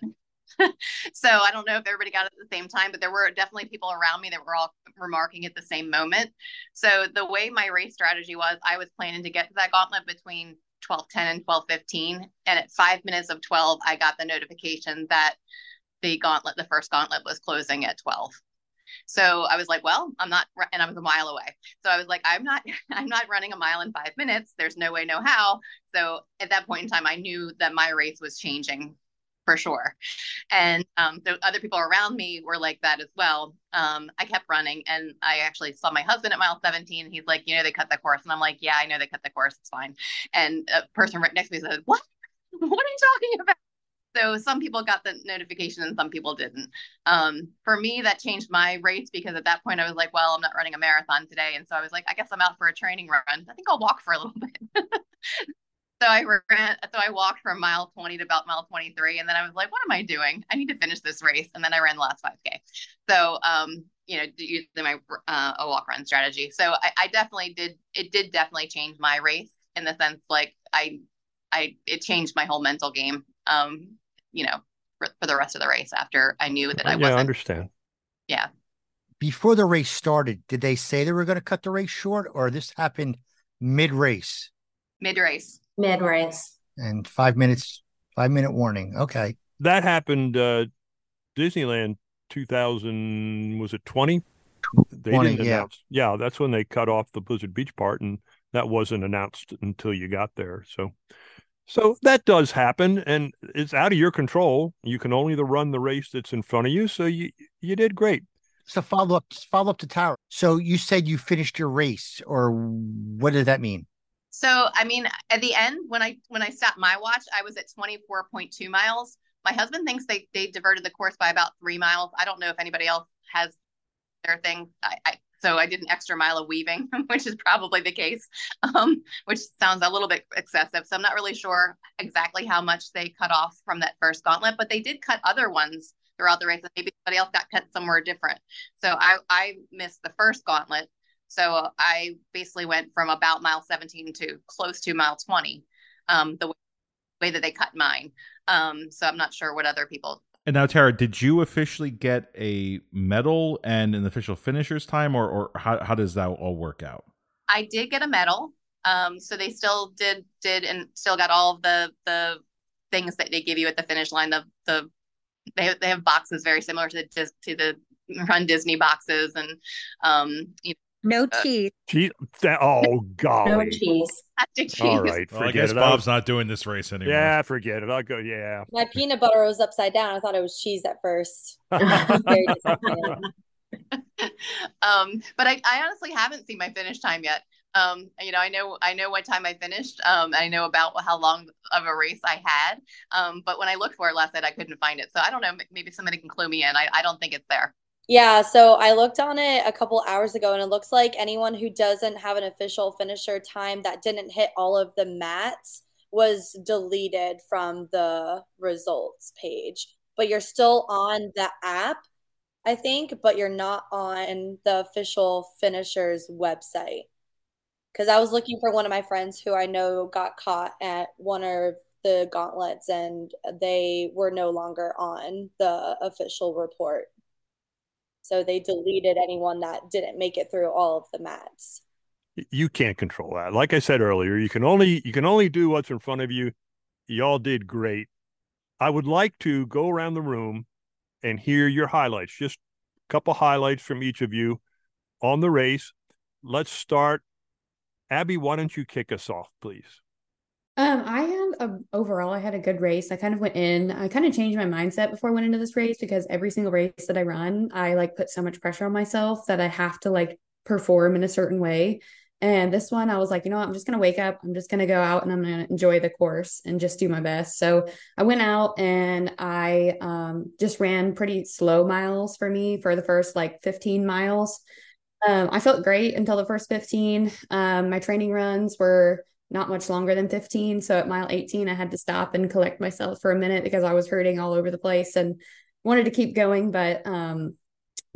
so I don't know if everybody got it at the same time, but there were definitely people around me that were all remarking at the same moment. So the way my race strategy was, I was planning to get to that gauntlet between 12:10 and 12:15, and at five minutes of 12, I got the notification that the gauntlet, the first gauntlet, was closing at 12. So I was like, well, I'm not, and I was a mile away. So I was like, I'm not, I'm not running a mile in five minutes. There's no way, no how. So at that point in time, I knew that my race was changing for sure. And um, the other people around me were like that as well. Um, I kept running and I actually saw my husband at mile 17. He's like, you know, they cut the course. And I'm like, yeah, I know they cut the course. It's fine. And a person right next to me said, what? What are you talking about? So some people got the notification and some people didn't. Um, for me, that changed my race because at that point I was like, well, I'm not running a marathon today. And so I was like, I guess I'm out for a training run. I think I'll walk for a little bit. So I ran, so I walked from mile 20 to about mile 23. And then I was like, what am I doing? I need to finish this race. And then I ran the last 5K. So, um, you know, using my uh, a walk run strategy. So I, I definitely did, it did definitely change my race in the sense like I, I, it changed my whole mental game, um, you know, for, for the rest of the race after I knew that I yeah, wasn't. I understand. Yeah. Before the race started, did they say they were going to cut the race short or this happened mid race? Mid race. Mid race. And five minutes, five minute warning. Okay. That happened uh Disneyland 2000 was it 20? They 20, didn't yeah. announce. Yeah, that's when they cut off the Blizzard Beach part and that wasn't announced until you got there. So so that does happen and it's out of your control. You can only the run the race that's in front of you. So you you did great. So follow up, follow up to Tara. So you said you finished your race, or what did that mean? So I mean, at the end, when I when I stopped my watch, I was at 24.2 miles. My husband thinks they they diverted the course by about three miles. I don't know if anybody else has their thing. I, I so I did an extra mile of weaving, which is probably the case, um, which sounds a little bit excessive. So I'm not really sure exactly how much they cut off from that first gauntlet, but they did cut other ones throughout the race. Maybe somebody else got cut somewhere different. So I I missed the first gauntlet so I basically went from about mile 17 to close to mile 20, um, the way that they cut mine. Um, so I'm not sure what other people. And now, Tara, did you officially get a medal and an official finisher's time, or, or how, how does that all work out? I did get a medal. Um, so they still did did and still got all of the the things that they give you at the finish line. The the they have, they have boxes very similar to the to the Run Disney boxes, and um, you know, no Uh, cheese. Gee, that, oh golly. No cheese. All right, forget Well, I forget guess it. Bob's I'll- not doing this race anymore. Yeah, forget it. I'll go. Yeah. My peanut butter was upside down. I thought it was cheese at first. Um, but I, I honestly haven't seen my finish time yet. Um, you know, I know I know what time I finished. Um, I know about how long of a race I had. Um, but when I looked for it last night, I couldn't find it. So I don't know. Maybe somebody can clue me in. I, I don't think it's there. Yeah, so I looked on it a couple hours ago, and it looks like anyone who doesn't have an official finisher time that didn't hit all of the mats was deleted from the results page. But you're still on the app, I think, but you're not on the official finishers website. Because I was looking for one of my friends who I know got caught at one of the gauntlets, and they were no longer on the official report. So they deleted anyone that didn't make it through all of the mats. You can't control that. Like I said earlier, you can only you can only do what's in front of you. Y'all did great. I would like to go around the room and hear your highlights. Just a couple highlights from each of you on the race. Let's start. Abby, why don't you kick us off, please? Um, I a, overall, I had a good race. I kind of went in, I kind of changed my mindset before I went into this race because every single race that I run, I like put so much pressure on myself that I have to like perform in a certain way. And this one, I was like, you know what? I'm just going to wake up. I'm just going to go out and I'm going to enjoy the course and just do my best. So I went out and I um, just ran pretty slow miles for me for the first like 15 miles. Um, I felt great until the first 15. Um, my training runs were not much longer than 15. So at mile 18, I had to stop and collect myself for a minute because I was hurting all over the place and wanted to keep going, but um,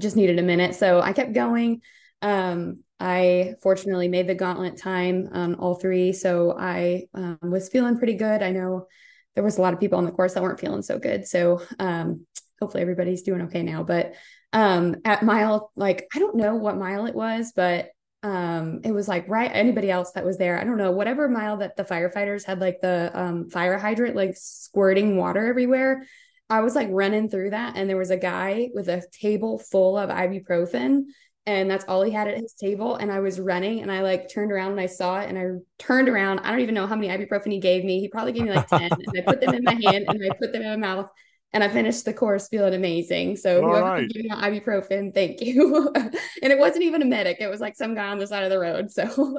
just needed a minute. So I kept going. Um, I fortunately made the gauntlet time on all three. So I um, was feeling pretty good. I know there was a lot of people on the course that weren't feeling so good. So um, hopefully everybody's doing okay now. But um, at mile, like, I don't know what mile it was, but um it was like right anybody else that was there i don't know whatever mile that the firefighters had like the um fire hydrant like squirting water everywhere i was like running through that and there was a guy with a table full of ibuprofen and that's all he had at his table and i was running and i like turned around and i saw it and i turned around i don't even know how many ibuprofen he gave me he probably gave me like 10 and i put them in my hand and i put them in my mouth and I finished the course feeling amazing. So All whoever right. gave me ibuprofen, thank you. and it wasn't even a medic; it was like some guy on the side of the road. So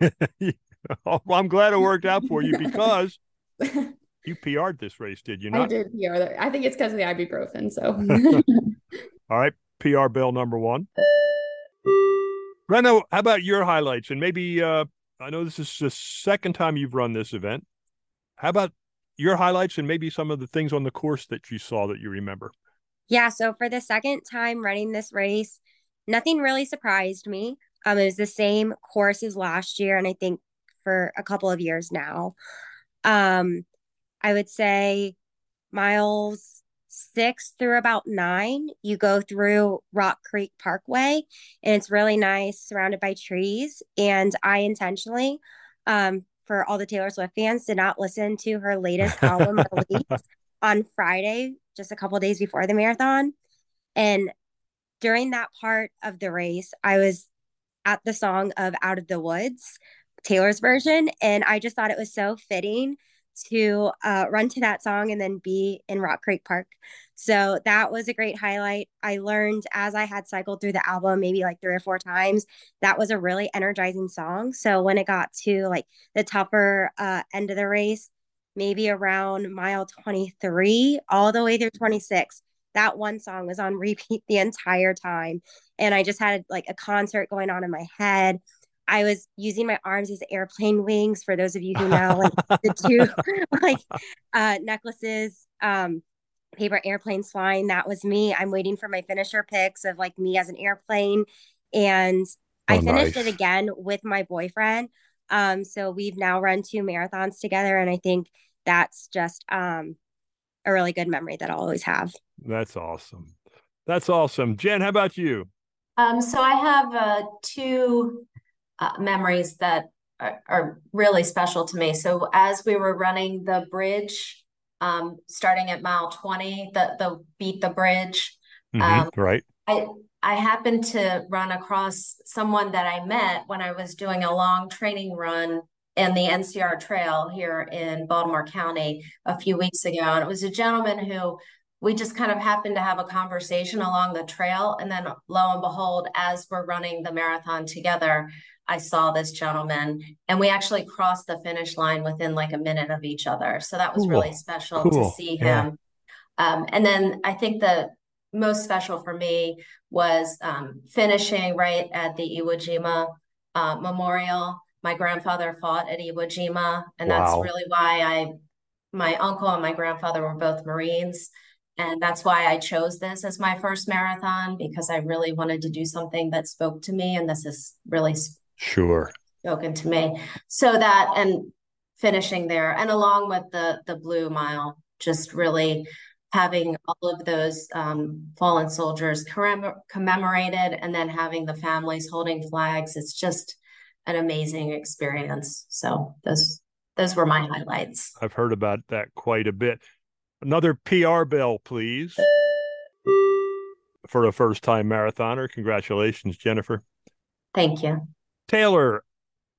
well, I'm glad it worked out for you because you PR'd this race, did you not? I did PR. I think it's because of the ibuprofen. So all right, PR bell number one. Reno, how about your highlights? And maybe uh, I know this is the second time you've run this event. How about your highlights and maybe some of the things on the course that you saw that you remember. Yeah, so for the second time running this race, nothing really surprised me. Um, it was the same course as last year, and I think for a couple of years now. Um, I would say miles six through about nine, you go through Rock Creek Parkway, and it's really nice, surrounded by trees. And I intentionally um, for all the Taylor Swift fans did not listen to her latest album release on Friday, just a couple days before the marathon. And during that part of the race, I was at the song of Out of the Woods, Taylor's version, and I just thought it was so fitting to uh, run to that song and then be in Rock Creek Park. So that was a great highlight. I learned as I had cycled through the album, maybe like three or four times, that was a really energizing song. So when it got to like the tougher uh, end of the race, maybe around mile 23, all the way through 26, that one song was on repeat the entire time. And I just had like a concert going on in my head. I was using my arms as airplane wings for those of you who know like the two like uh necklaces um paper airplanes flying that was me I'm waiting for my finisher pics of like me as an airplane and oh, I finished nice. it again with my boyfriend um so we've now run two marathons together and I think that's just um a really good memory that I'll always have. That's awesome. That's awesome. Jen, how about you? Um, so I have uh, two uh, memories that are, are, really special to me. So as we were running the bridge, um, starting at mile 20, the, the beat the bridge. Mm-hmm, um, right. I, I happened to run across someone that I met when I was doing a long training run in the NCR Trail here in Baltimore County a few weeks ago. And it was a gentleman who we just kind of happened to have a conversation along the trail. And then lo and behold, as we're running the marathon together, I saw this gentleman, and we actually crossed the finish line within like a minute of each other. So that was Cool. really special Cool. to see Yeah. him. Um, and then I think the most special for me was um, finishing right at the Iwo Jima uh, Memorial. My grandfather fought at Iwo Jima, and that's really why I, my uncle and my grandfather were both Marines. And that's why I chose this as my first marathon because I really wanted to do something that spoke to me. And this is really Sure. spoken to me. So that and finishing there, and along with the the Blue Mile, just really having all of those um, fallen soldiers commem- commemorated, and then having the families holding flags. It's just an amazing experience. So those those were my highlights. I've heard about that quite a bit. Another PR bell, please. For a first time marathoner. Congratulations, Jennifer. Thank you. Taylor,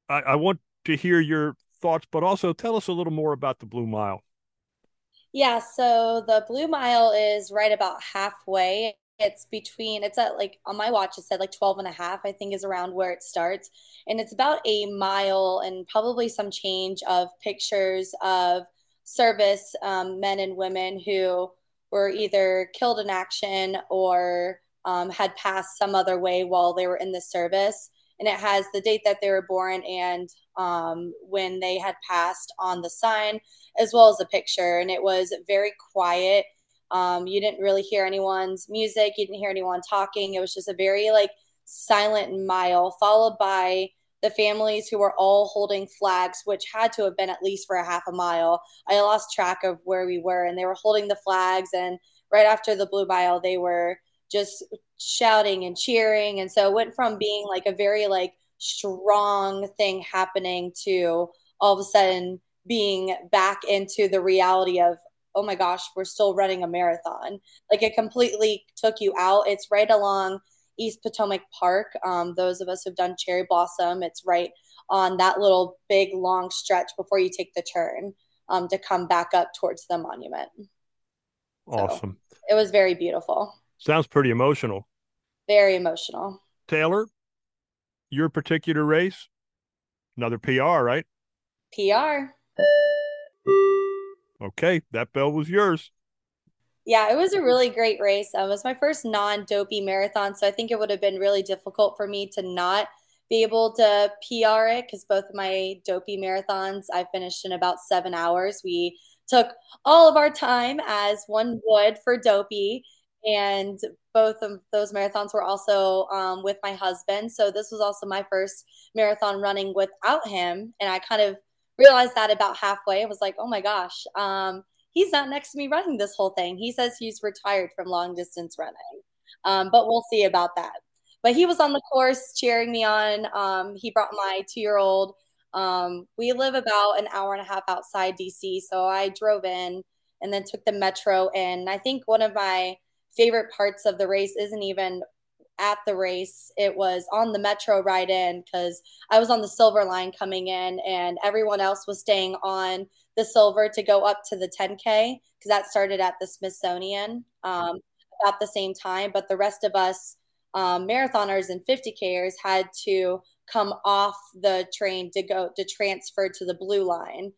I, I want to hear your thoughts, but also tell us a little more about the Blue Mile. Yeah, so the Blue Mile is right about halfway. It's between, it's at like on my watch, it said like 12 and a half, I think is around where it starts. And it's about a mile and probably some change of pictures of service um, men and women who were either killed in action or um, had passed some other way while they were in the service. And it has the date that they were born and um, when they had passed on the sign, as well as a picture. And it was very quiet. Um, you didn't really hear anyone's music. You didn't hear anyone talking. It was just a very like silent mile, followed by the families who were all holding flags, which had to have been at least for a half a mile. I lost track of where we were, and they were holding the flags. And right after the blue mile, they were just shouting and cheering. And so it went from being like a very like strong thing happening to all of a sudden being back into the reality of oh my gosh, we're still running a marathon. Like it completely took you out. It's right along East Potomac Park. Um, those of us who've done Cherry Blossom, it's right on that little big long stretch before you take the turn um, to come back up towards the monument. Awesome. It was very beautiful, Sounds pretty emotional. very emotional. Taylor, your particular race, another PR, right? PR. Okay, that bell was yours. Yeah, it was a really great race. Um, it was my first non-dopey marathon, so I think it would have been really difficult for me to not be able to PR it because both of my dopey marathons I finished in about seven hours. We took all of our time as one would for dopey, and both of those marathons were also um, with my husband. So this was also my first marathon running without him, and I kind of realized that about halfway. I was like, oh my gosh. Um, he's not next to me running this whole thing. He says he's retired from long distance running, um, but we'll see about that. But he was on the course cheering me on. Um, he brought my two year old. Um, we live about an hour and a half outside DC, so I drove in and then took the metro. And I think one of my favorite parts of the race isn't even at the race. It was on the metro ride in because I was on the silver line coming in, and everyone else was staying on the silver to go up to the 10K because that started at the Smithsonian um, about the same time. But the rest of us, um, marathoners and 50Kers, had to come off the train to go to transfer to the blue line.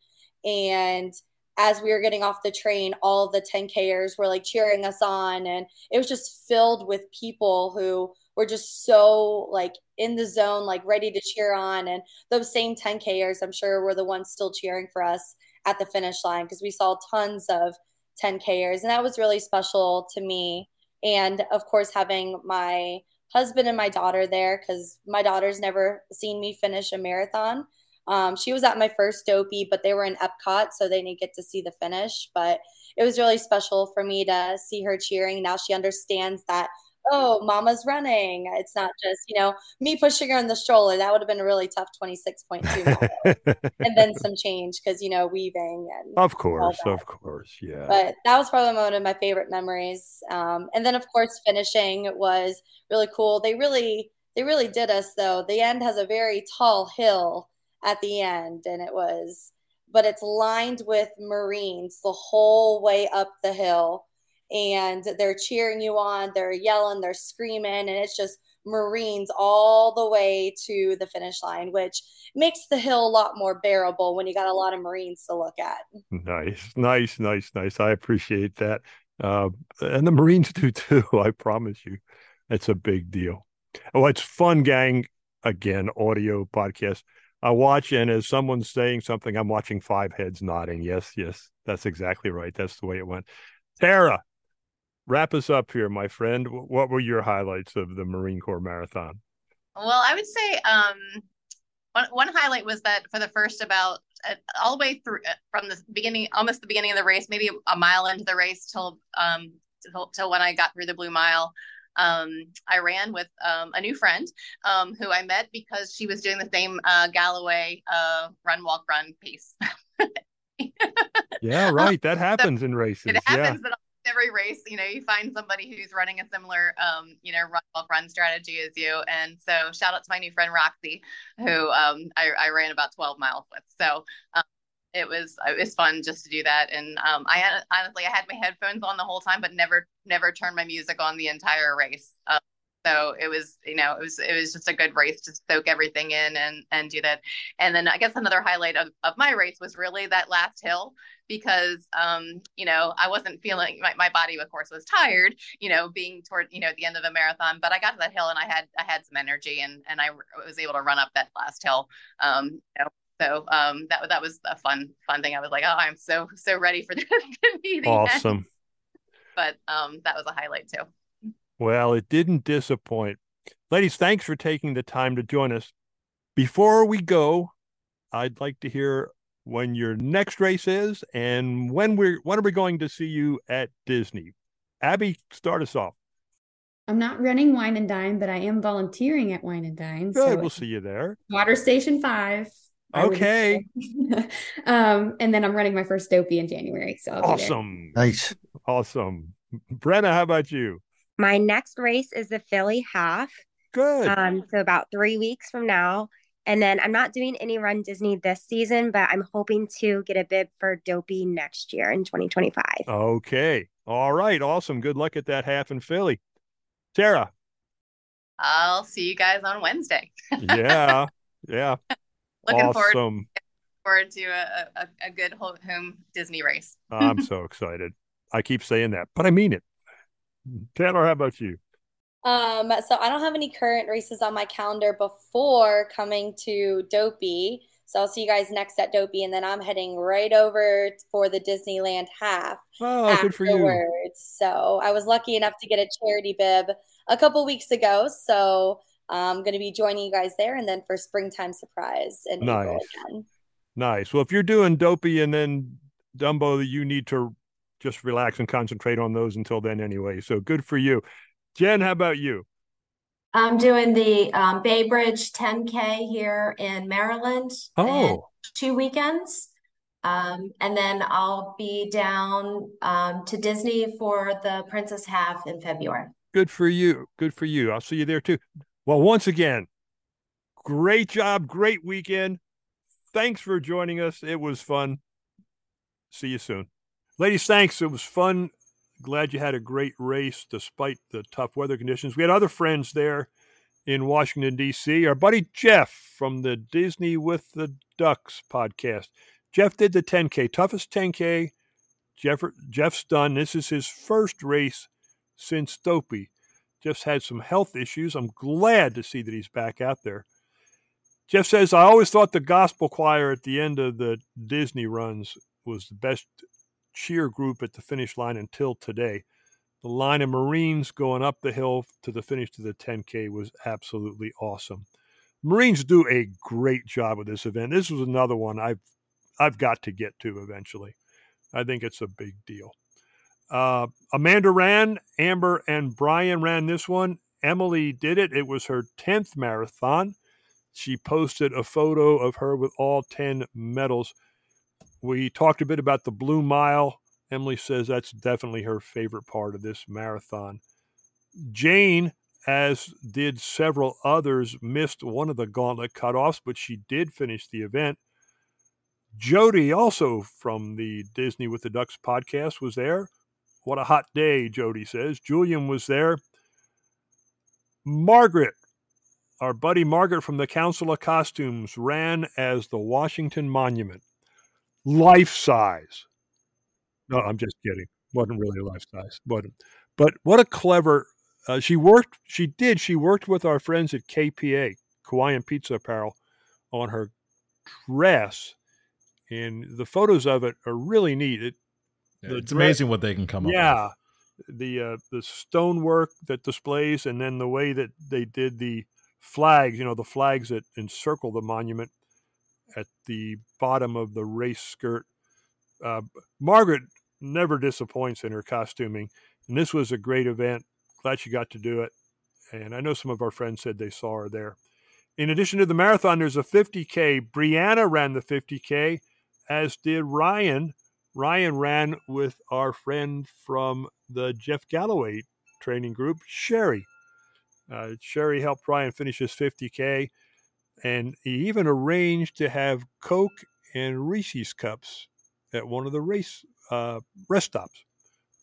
And as we were getting off the train, all the 10Kers were like cheering us on. And it was just filled with people who were just so like in the zone, like ready to cheer on. And those same 10Kers, I'm sure, were the ones still cheering for us at the finish line because we saw tons of 10Kers. And that was really special to me. And of course, having my husband and my daughter there because my daughter's never seen me finish a marathon. Um, she was at my first dopey, but they were in Epcot, so they didn't get to see the finish. But it was really special for me to see her cheering. Now she understands that, oh, mama's running. It's not just, you know, me pushing her in the stroller. That would have been a really tough 26.2 and then some change because, you know, weaving and Of course, of course, yeah. but that was probably one of my favorite memories. Um, and then of course finishing was really cool. They really they really did us though. The end has a very tall hill at the end, and it was but it's lined with Marines the whole way up the hill. And they're cheering you on, they're yelling, they're screaming, and it's just Marines all the way to the finish line, which makes the hill a lot more bearable when you got a lot of Marines to look at. Nice, nice, nice, nice. I appreciate that. Uh, and the Marines do too. I promise you, it's a big deal. Oh, it's fun, gang. Again, audio podcast. I watch, and as someone's saying something, I'm watching five heads nodding. Yes, yes, that's exactly right. That's the way it went. Tara, wrap us up here, my friend. What were your highlights of the Marine Corps Marathon? Well, I would say um, one, one highlight was that for the first about uh, all the way through uh, from the beginning, almost the beginning of the race, maybe a mile into the race till um, till, till when I got through the blue mile um, I ran with um, a new friend um, who I met because she was doing the same uh, Galloway uh, run, walk, run piece. yeah, right. That happens so in races. It happens yeah. in every race. You know, you find somebody who's running a similar, um, you know, run, walk, run strategy as you. And so, shout out to my new friend Roxy, who um, I, I ran about 12 miles with. So, um, it was it was fun just to do that and um, i had, honestly i had my headphones on the whole time but never never turned my music on the entire race um, so it was you know it was it was just a good race to soak everything in and and do that and then i guess another highlight of, of my race was really that last hill because um you know i wasn't feeling my, my body of course was tired you know being toward you know at the end of the marathon but i got to that hill and i had i had some energy and and i was able to run up that last hill um you know so um, that that was a fun fun thing. I was like, oh, I'm so so ready for the meeting. Awesome. But um, that was a highlight too. Well, it didn't disappoint. Ladies, thanks for taking the time to join us. Before we go, I'd like to hear when your next race is and when we're when are we going to see you at Disney? Abby, start us off. I'm not running Wine and Dine, but I am volunteering at Wine and Dine. Good, so we'll see you there. Water Station Five. Okay. um, and then I'm running my first dopey in January. So I'll awesome. Nice. Awesome. Brenna, how about you? My next race is the Philly half. Good. Um, so about three weeks from now. And then I'm not doing any run Disney this season, but I'm hoping to get a bib for Dopey next year in 2025. Okay. All right. Awesome. Good luck at that half in Philly. Tara. I'll see you guys on Wednesday. yeah. Yeah. Looking awesome. forward, forward to a, a, a good home Disney race. I'm so excited. I keep saying that, but I mean it. Taylor, how about you? Um, so I don't have any current races on my calendar before coming to Dopey. So I'll see you guys next at Dopey, and then I'm heading right over for the Disneyland half. Oh, afterwards. good for you. So I was lucky enough to get a charity bib a couple weeks ago. So I'm going to be joining you guys there, and then for springtime surprise in nice. April again. Nice. Well, if you're doing Dopey and then Dumbo, you need to just relax and concentrate on those until then, anyway. So good for you, Jen. How about you? I'm doing the um, Bay Bridge 10K here in Maryland. Oh, two weekends. Um, and then I'll be down um, to Disney for the Princess Half in February. Good for you. Good for you. I'll see you there too. Well, once again, great job, great weekend. Thanks for joining us. It was fun. See you soon. Ladies, thanks. It was fun. Glad you had a great race despite the tough weather conditions. We had other friends there in Washington, D.C. Our buddy Jeff from the Disney with the Ducks podcast. Jeff did the 10K, toughest 10K Jeff, Jeff's done. This is his first race since Dopey just had some health issues. I'm glad to see that he's back out there. Jeff says, I always thought the gospel choir at the end of the Disney runs was the best cheer group at the finish line until today. The line of Marines going up the hill to the finish to the 10K was absolutely awesome. Marines do a great job with this event. This was another one I've I've got to get to eventually. I think it's a big deal. Uh, Amanda ran, Amber and Brian ran this one. Emily did it. It was her 10th marathon. She posted a photo of her with all 10 medals. We talked a bit about the Blue Mile. Emily says that's definitely her favorite part of this marathon. Jane, as did several others, missed one of the gauntlet cutoffs, but she did finish the event. Jody, also from the Disney with the Ducks podcast, was there. What a hot day, Jody says. Julian was there. Margaret, our buddy Margaret from the Council of Costumes, ran as the Washington Monument, life size. No, I'm just kidding. wasn't really life size, but but what a clever. Uh, she worked. She did. She worked with our friends at KPA, Hawaiian Pizza Apparel, on her dress, and the photos of it are really neat. It, yeah, it's amazing what they can come up yeah, with. the uh, the stonework that displays, and then the way that they did the flags. You know, the flags that encircle the monument at the bottom of the race skirt. Uh, Margaret never disappoints in her costuming, and this was a great event. Glad she got to do it, and I know some of our friends said they saw her there. In addition to the marathon, there's a 50K. Brianna ran the 50K, as did Ryan. Ryan ran with our friend from the Jeff Galloway training group, Sherry. Uh, Sherry helped Ryan finish his 50K, and he even arranged to have Coke and Reese's cups at one of the race uh, rest stops.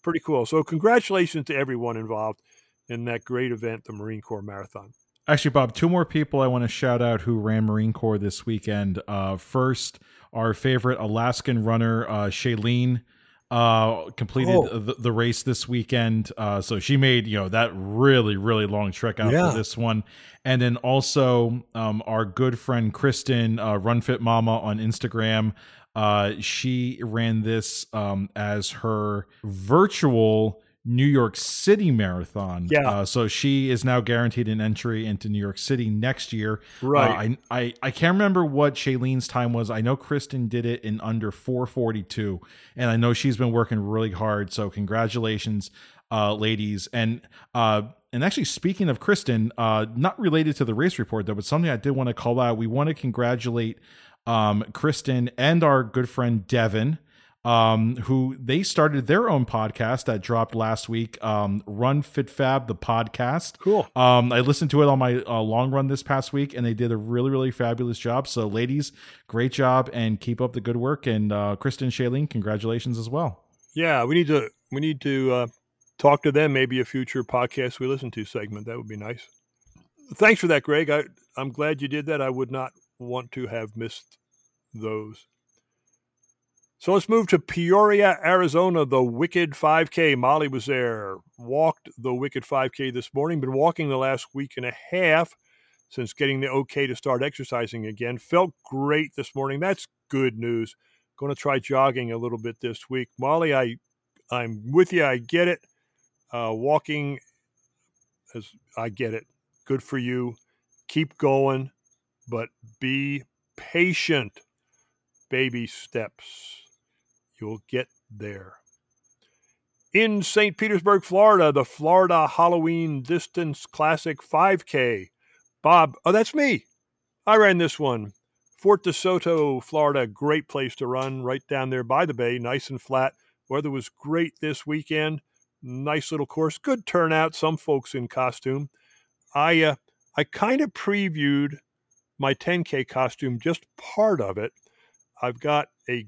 Pretty cool. So, congratulations to everyone involved in that great event, the Marine Corps Marathon. Actually, Bob, two more people I want to shout out who ran Marine Corps this weekend. Uh, first, our favorite Alaskan runner, uh, Shailene, uh, completed oh. the, the, race this weekend. Uh, so she made you know that really really long trek out yeah. for this one, and then also um, our good friend Kristen, uh, Run Fit Mama on Instagram. Uh, she ran this um, as her virtual New York City Marathon. Yeah. Uh, so she is now guaranteed an entry into New York City next year. Right. Uh, I, I I can't remember what Shailene's time was. I know Kristen did it in under 442, and I know she's been working really hard. So congratulations, uh, ladies. And uh, and actually, speaking of Kristen, uh, not related to the race report though, but something I did want to call out. We want to congratulate um, Kristen and our good friend Devin um, who they started their own podcast that dropped last week, um, Run Fit Fab, the podcast. Cool. Um, I listened to it on my uh, long run this past week, and they did a really, really fabulous job. So, ladies, great job, and keep up the good work. And uh, Kristen Shailene, congratulations as well. Yeah, we need to we need to uh, talk to them. Maybe a future podcast we listen to segment that would be nice. Thanks for that, Greg. I I'm glad you did that. I would not want to have missed those. So let's move to Peoria, Arizona, the Wicked 5K. Molly was there, walked the Wicked 5K this morning, been walking the last week and a half since getting the okay to start exercising again. Felt great this morning. That's good news. Going to try jogging a little bit this week. Molly, I, I'm with you. I get it. Uh, walking, as I get it. Good for you. Keep going, but be patient. Baby steps. You'll get there. In St. Petersburg, Florida, the Florida Halloween Distance Classic 5K. Bob, oh, that's me. I ran this one. Fort DeSoto, Florida, great place to run right down there by the bay, nice and flat. Weather was great this weekend. Nice little course, good turnout. Some folks in costume. I uh, I kind of previewed my 10K costume, just part of it. I've got a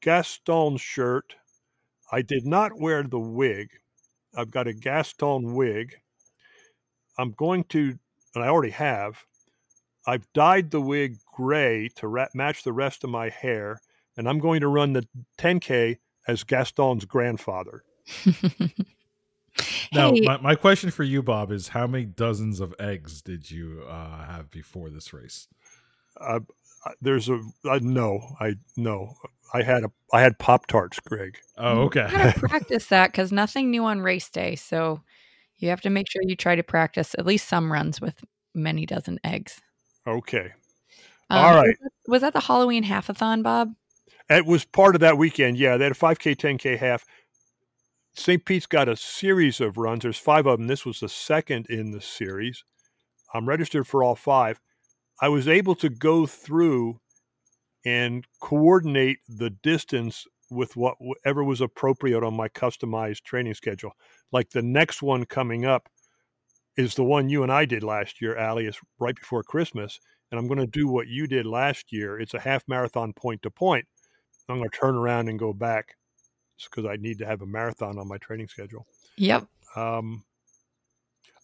Gaston shirt. I did not wear the wig. I've got a Gaston wig. I'm going to, and I already have, I've dyed the wig gray to ra- match the rest of my hair, and I'm going to run the 10K as Gaston's grandfather. now, hey. my, my question for you, Bob, is how many dozens of eggs did you uh, have before this race? Uh, there's a uh, no, I no. I had a I had Pop Tarts, Greg. Oh, okay. You gotta practice that because nothing new on race day. So you have to make sure you try to practice at least some runs with many dozen eggs. Okay. Um, All right. Was that, was that the Halloween halfathon, Bob? It was part of that weekend. Yeah, they had a 5K, 10K half. St. Pete's got a series of runs. There's five of them. This was the second in the series. I'm registered for all five. I was able to go through and coordinate the distance with whatever was appropriate on my customized training schedule. Like the next one coming up is the one you and I did last year, Allie, is right before Christmas. And I'm going to do what you did last year. It's a half marathon point to point. I'm going to turn around and go back because I need to have a marathon on my training schedule. Yep. Um,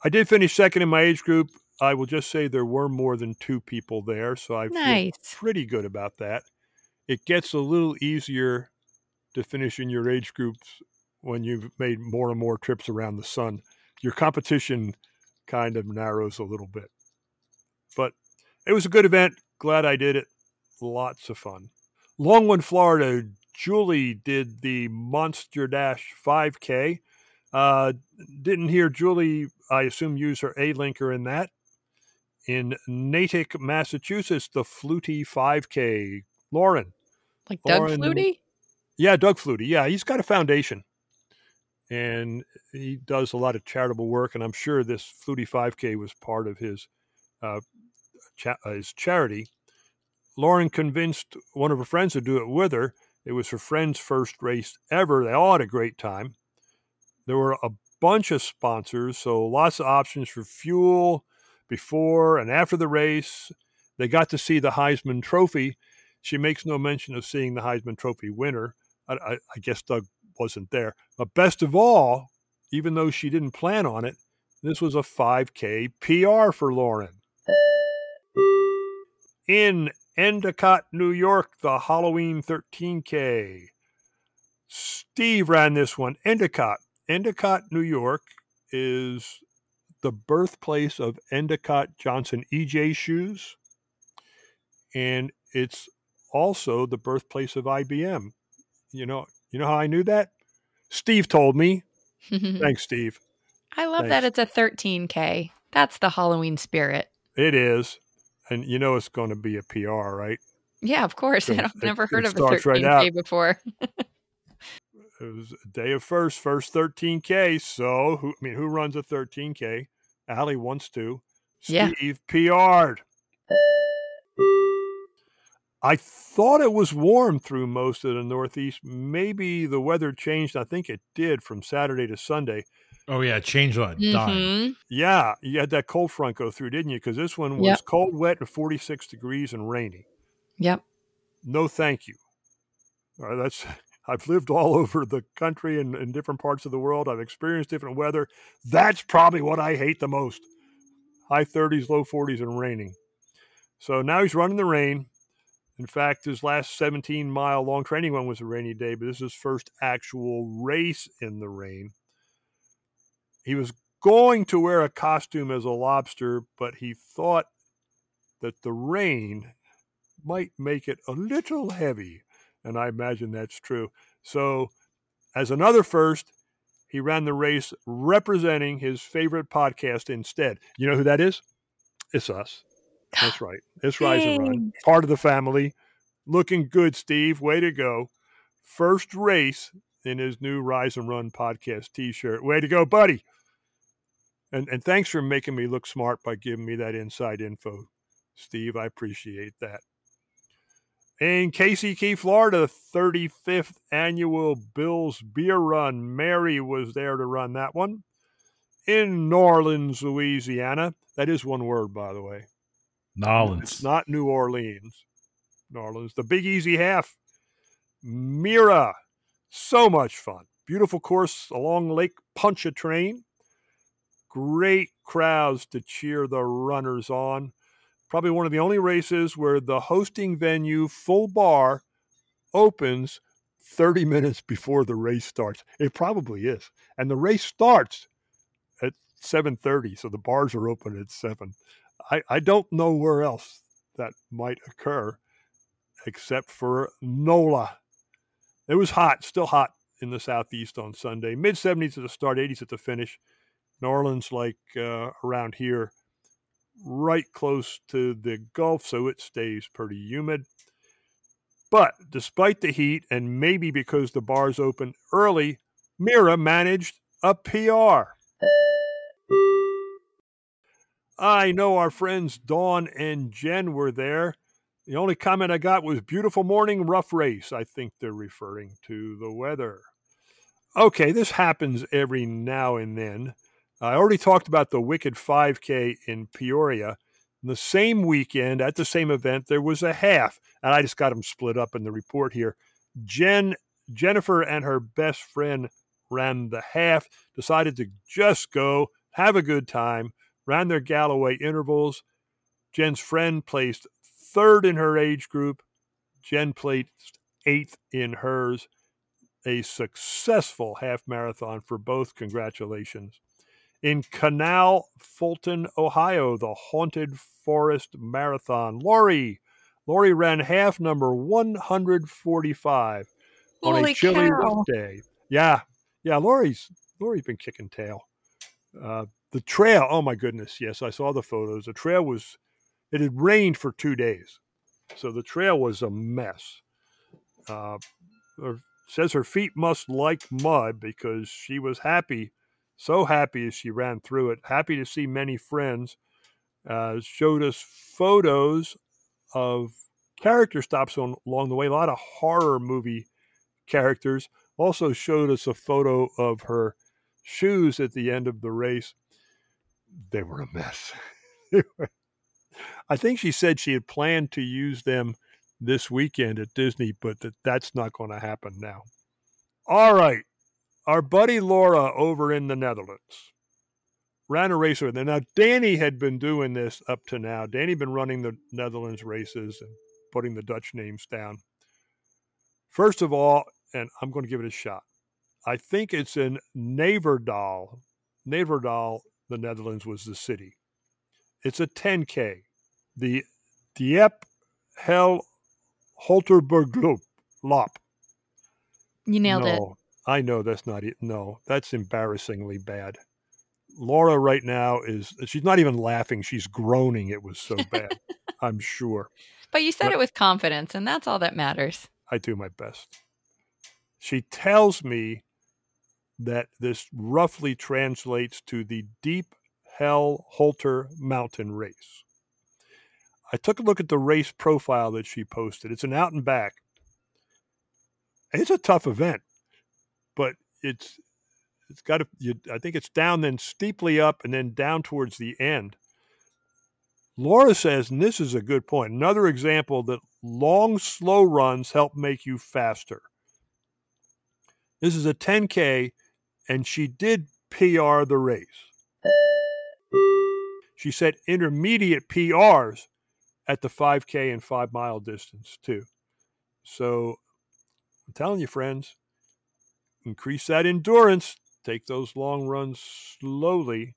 I did finish second in my age group. I will just say there were more than two people there, so I Nice. feel pretty good about that. It gets a little easier to finish in your age groups when you've made more and more trips around the sun. Your competition kind of narrows a little bit. But it was a good event. Glad I did it. Lots of fun. Longwood, Florida, Julie did the Monster Dash 5K. Uh, didn't hear Julie, I assume, use her A linker in that. In Natick, Massachusetts, the Flutie 5K. Lauren. Like Doug Lauren- Flutie? Yeah, Doug Flutie. Yeah, he's got a foundation, and he does a lot of charitable work. And I'm sure this Flutie 5K was part of his uh, cha- uh, his charity. Lauren convinced one of her friends to do it with her. It was her friend's first race ever. They all had a great time. There were a bunch of sponsors, so lots of options for fuel before and after the race. They got to see the Heisman Trophy. She makes no mention of seeing the Heisman Trophy winner. I, I, I guess Doug wasn't there. But best of all, even though she didn't plan on it, this was a 5K PR for Lauren. In Endicott, New York, the Halloween 13K. Steve ran this one. Endicott. Endicott, New York is the birthplace of Endicott Johnson EJ shoes. And it's also the birthplace of IBM. You know, you know how I knew that? Steve told me. Thanks, Steve. I love that it's a 13K. That's the Halloween spirit. It is. And you know it's going to be a PR, right? Yeah, of course. I've never it heard of a 13K out. before. It was a day of first, first 13K. So, who, I mean, who runs a 13K? Allie wants to. Yeah. Steve PR'd. I thought it was warm through most of the Northeast. Maybe the weather changed. I think it did from Saturday to Sunday. Oh yeah, change on dime. Mhm. Yeah, you had that cold front go through, didn't you? Because this one was Yep. cold, wet, and 46 degrees and rainy. Yep. No, thank you. All right, that's I've lived all over the country and in different parts of the world. I've experienced different weather. That's probably what I hate the most. High 30s, low 40s, and raining. So now he's running the rain. In fact, his last 17 mile long training one was a rainy day, but this is his first actual race in the rain. He was going to wear a costume as a lobster, but he thought that the rain might make it a little heavy. And I imagine that's true. So, as another first, he ran the race representing his favorite podcast instead. You know who that is? It's us. That's right. It's Rise and Run, part of the family. Looking good, Steve. Way to go. First race in his new Rise and Run podcast t shirt. Way to go, buddy. And, and thanks for making me look smart by giving me that inside info, Steve. I appreciate that. In Casey Key, Florida, 35th annual Bills Beer Run. Mary was there to run that one. In New Orleans, Louisiana. That is one word, by the way. N'awlins. It's not New Orleans. New Orleans. The Big Easy Half. Mira. So much fun. Beautiful course along Lake Pontchartrain. Great crowds to cheer the runners on. Probably one of the only races where the hosting venue full bar opens 30 minutes before the race starts. It probably is. And the race starts at 7:30, so the bars are open at 7. I, I don't know where else that might occur except for NOLA. It was hot, still hot in the southeast on Sunday. Mid 70s at the start, 80s at the finish. New Orleans, like uh, around here, right close to the Gulf, so it stays pretty humid. But despite the heat, and maybe because the bars opened early, Mira managed a PR. I know our friends Dawn and Jen were there. The only comment I got was beautiful morning, rough race. I think they're referring to the weather. Okay, this happens every now and then. I already talked about the Wicked 5K in Peoria. The same weekend at the same event, there was a half, and I just got them split up in the report here. Jen, Jennifer, and her best friend ran the half. Decided to just go have a good time, ran their Galloway intervals. Jen's friend placed third in her age group. Jen placed eighth in hers. A successful half marathon for both. Congratulations. In Canal, Fulton, Ohio, the Haunted Forest Marathon. Lori. Lori ran half number 145 on a chilly cow. day. Yeah. Yeah, Lori's Lori's been kicking tail. Uh, the trail, oh my goodness, yes, I saw the photos. The trail was it had rained for two days. So the trail was a mess. Uh, says her feet must like mud because she was happy, so happy as she ran through it. Happy to see many friends. Uh, showed us photos of character stops on, along the way. A lot of horror movie characters. Also showed us a photo of her shoes at the end of the race. They were a mess. I think she said she had planned to use them this weekend at Disney, but that that's not going to happen now. All right. Our buddy Laura over in the Netherlands ran a race with them. Now, Danny had been doing this up to now. Danny had been running the Netherlands races and putting the Dutch names down. First of all, and I'm going to give it a shot. I think it's in Naverdal. Naverdal, the Netherlands, was the city. It's a 10K. The Diep Hel Holterbergloop Lop. You nailed it. I know that's not it. No, that's embarrassingly bad. Laura right now is she's not even laughing, she's groaning. It was so bad. I'm sure. But you said But- it with confidence, and that's all that matters. I do my best. She tells me that this roughly translates to the Deep Hell Holter Mountain Race. I took a look at the race profile that she posted. It's an out and back. It's a tough event, but it's it's got to. You, I think it's down, then steeply up, and then down towards the end. Laura says, and this is a good point, another example that long, slow runs help make you faster. This is a 10K, and she did PR the race. She set intermediate PRs at the 5K and 5 mile distance, too. So I'm telling you, friends, increase that endurance, take those long runs slowly.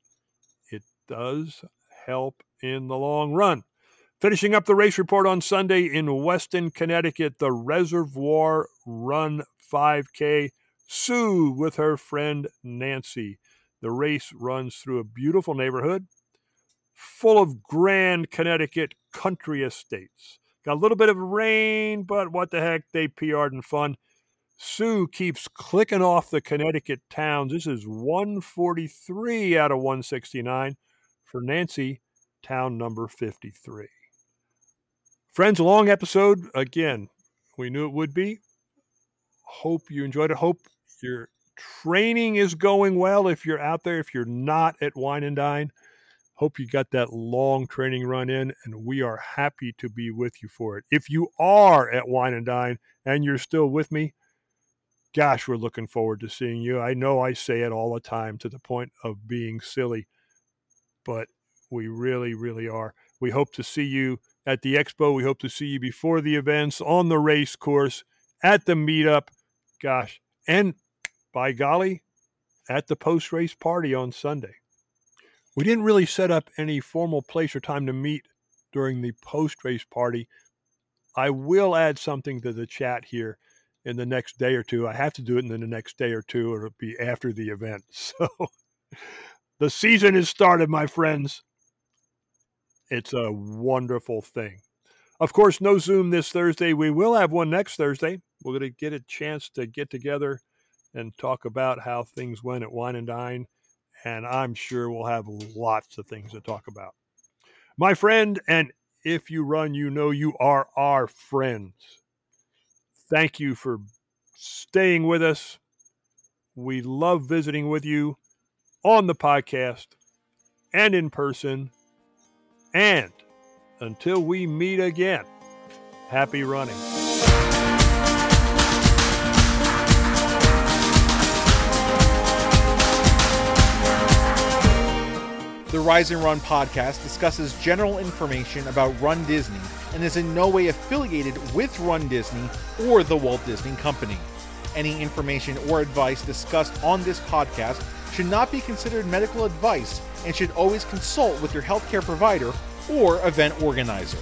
It does help in the long run. Finishing up the race report on Sunday in Weston, Connecticut, the Reservoir Run 5K. Sue with her friend Nancy. The race runs through a beautiful neighborhood full of grand Connecticut country estates. Got a little bit of rain, but what the heck, they PR'd and fun. Sue keeps clicking off the Connecticut towns. This is 143 out of 169 for Nancy, town number 53. Friends, long episode. Again, we knew it would be. Hope you enjoyed it. Hope your training is going well if you're out there. If you're not at Wine and Dine, hope you got that long training run in, and we are happy to be with you for it. If you are at Wine and Dine and you're still with me, gosh, we're looking forward to seeing you. I know I say it all the time to the point of being silly, but we really, really are. We hope to see you at the expo. We hope to see you before the events, on the race course, at the meetup. Gosh, and by golly, at the post race party on Sunday. We didn't really set up any formal place or time to meet during the post race party. I will add something to the chat here in the next day or two. I have to do it in the next day or two, or it'll be after the event. So the season has started, my friends. It's a wonderful thing. Of course, no Zoom this Thursday. We will have one next Thursday. We're going to get a chance to get together and talk about how things went at Wine and Dine. And I'm sure we'll have lots of things to talk about. My friend, and if you run, you know you are our friends. Thank you for staying with us. We love visiting with you on the podcast and in person. And until we meet again, happy running. The Rise and Run podcast discusses general information about runDisney and is in no way affiliated with runDisney or the Walt Disney Company. Any information or advice discussed on this podcast should not be considered medical advice and should always consult with your healthcare provider or event organizer.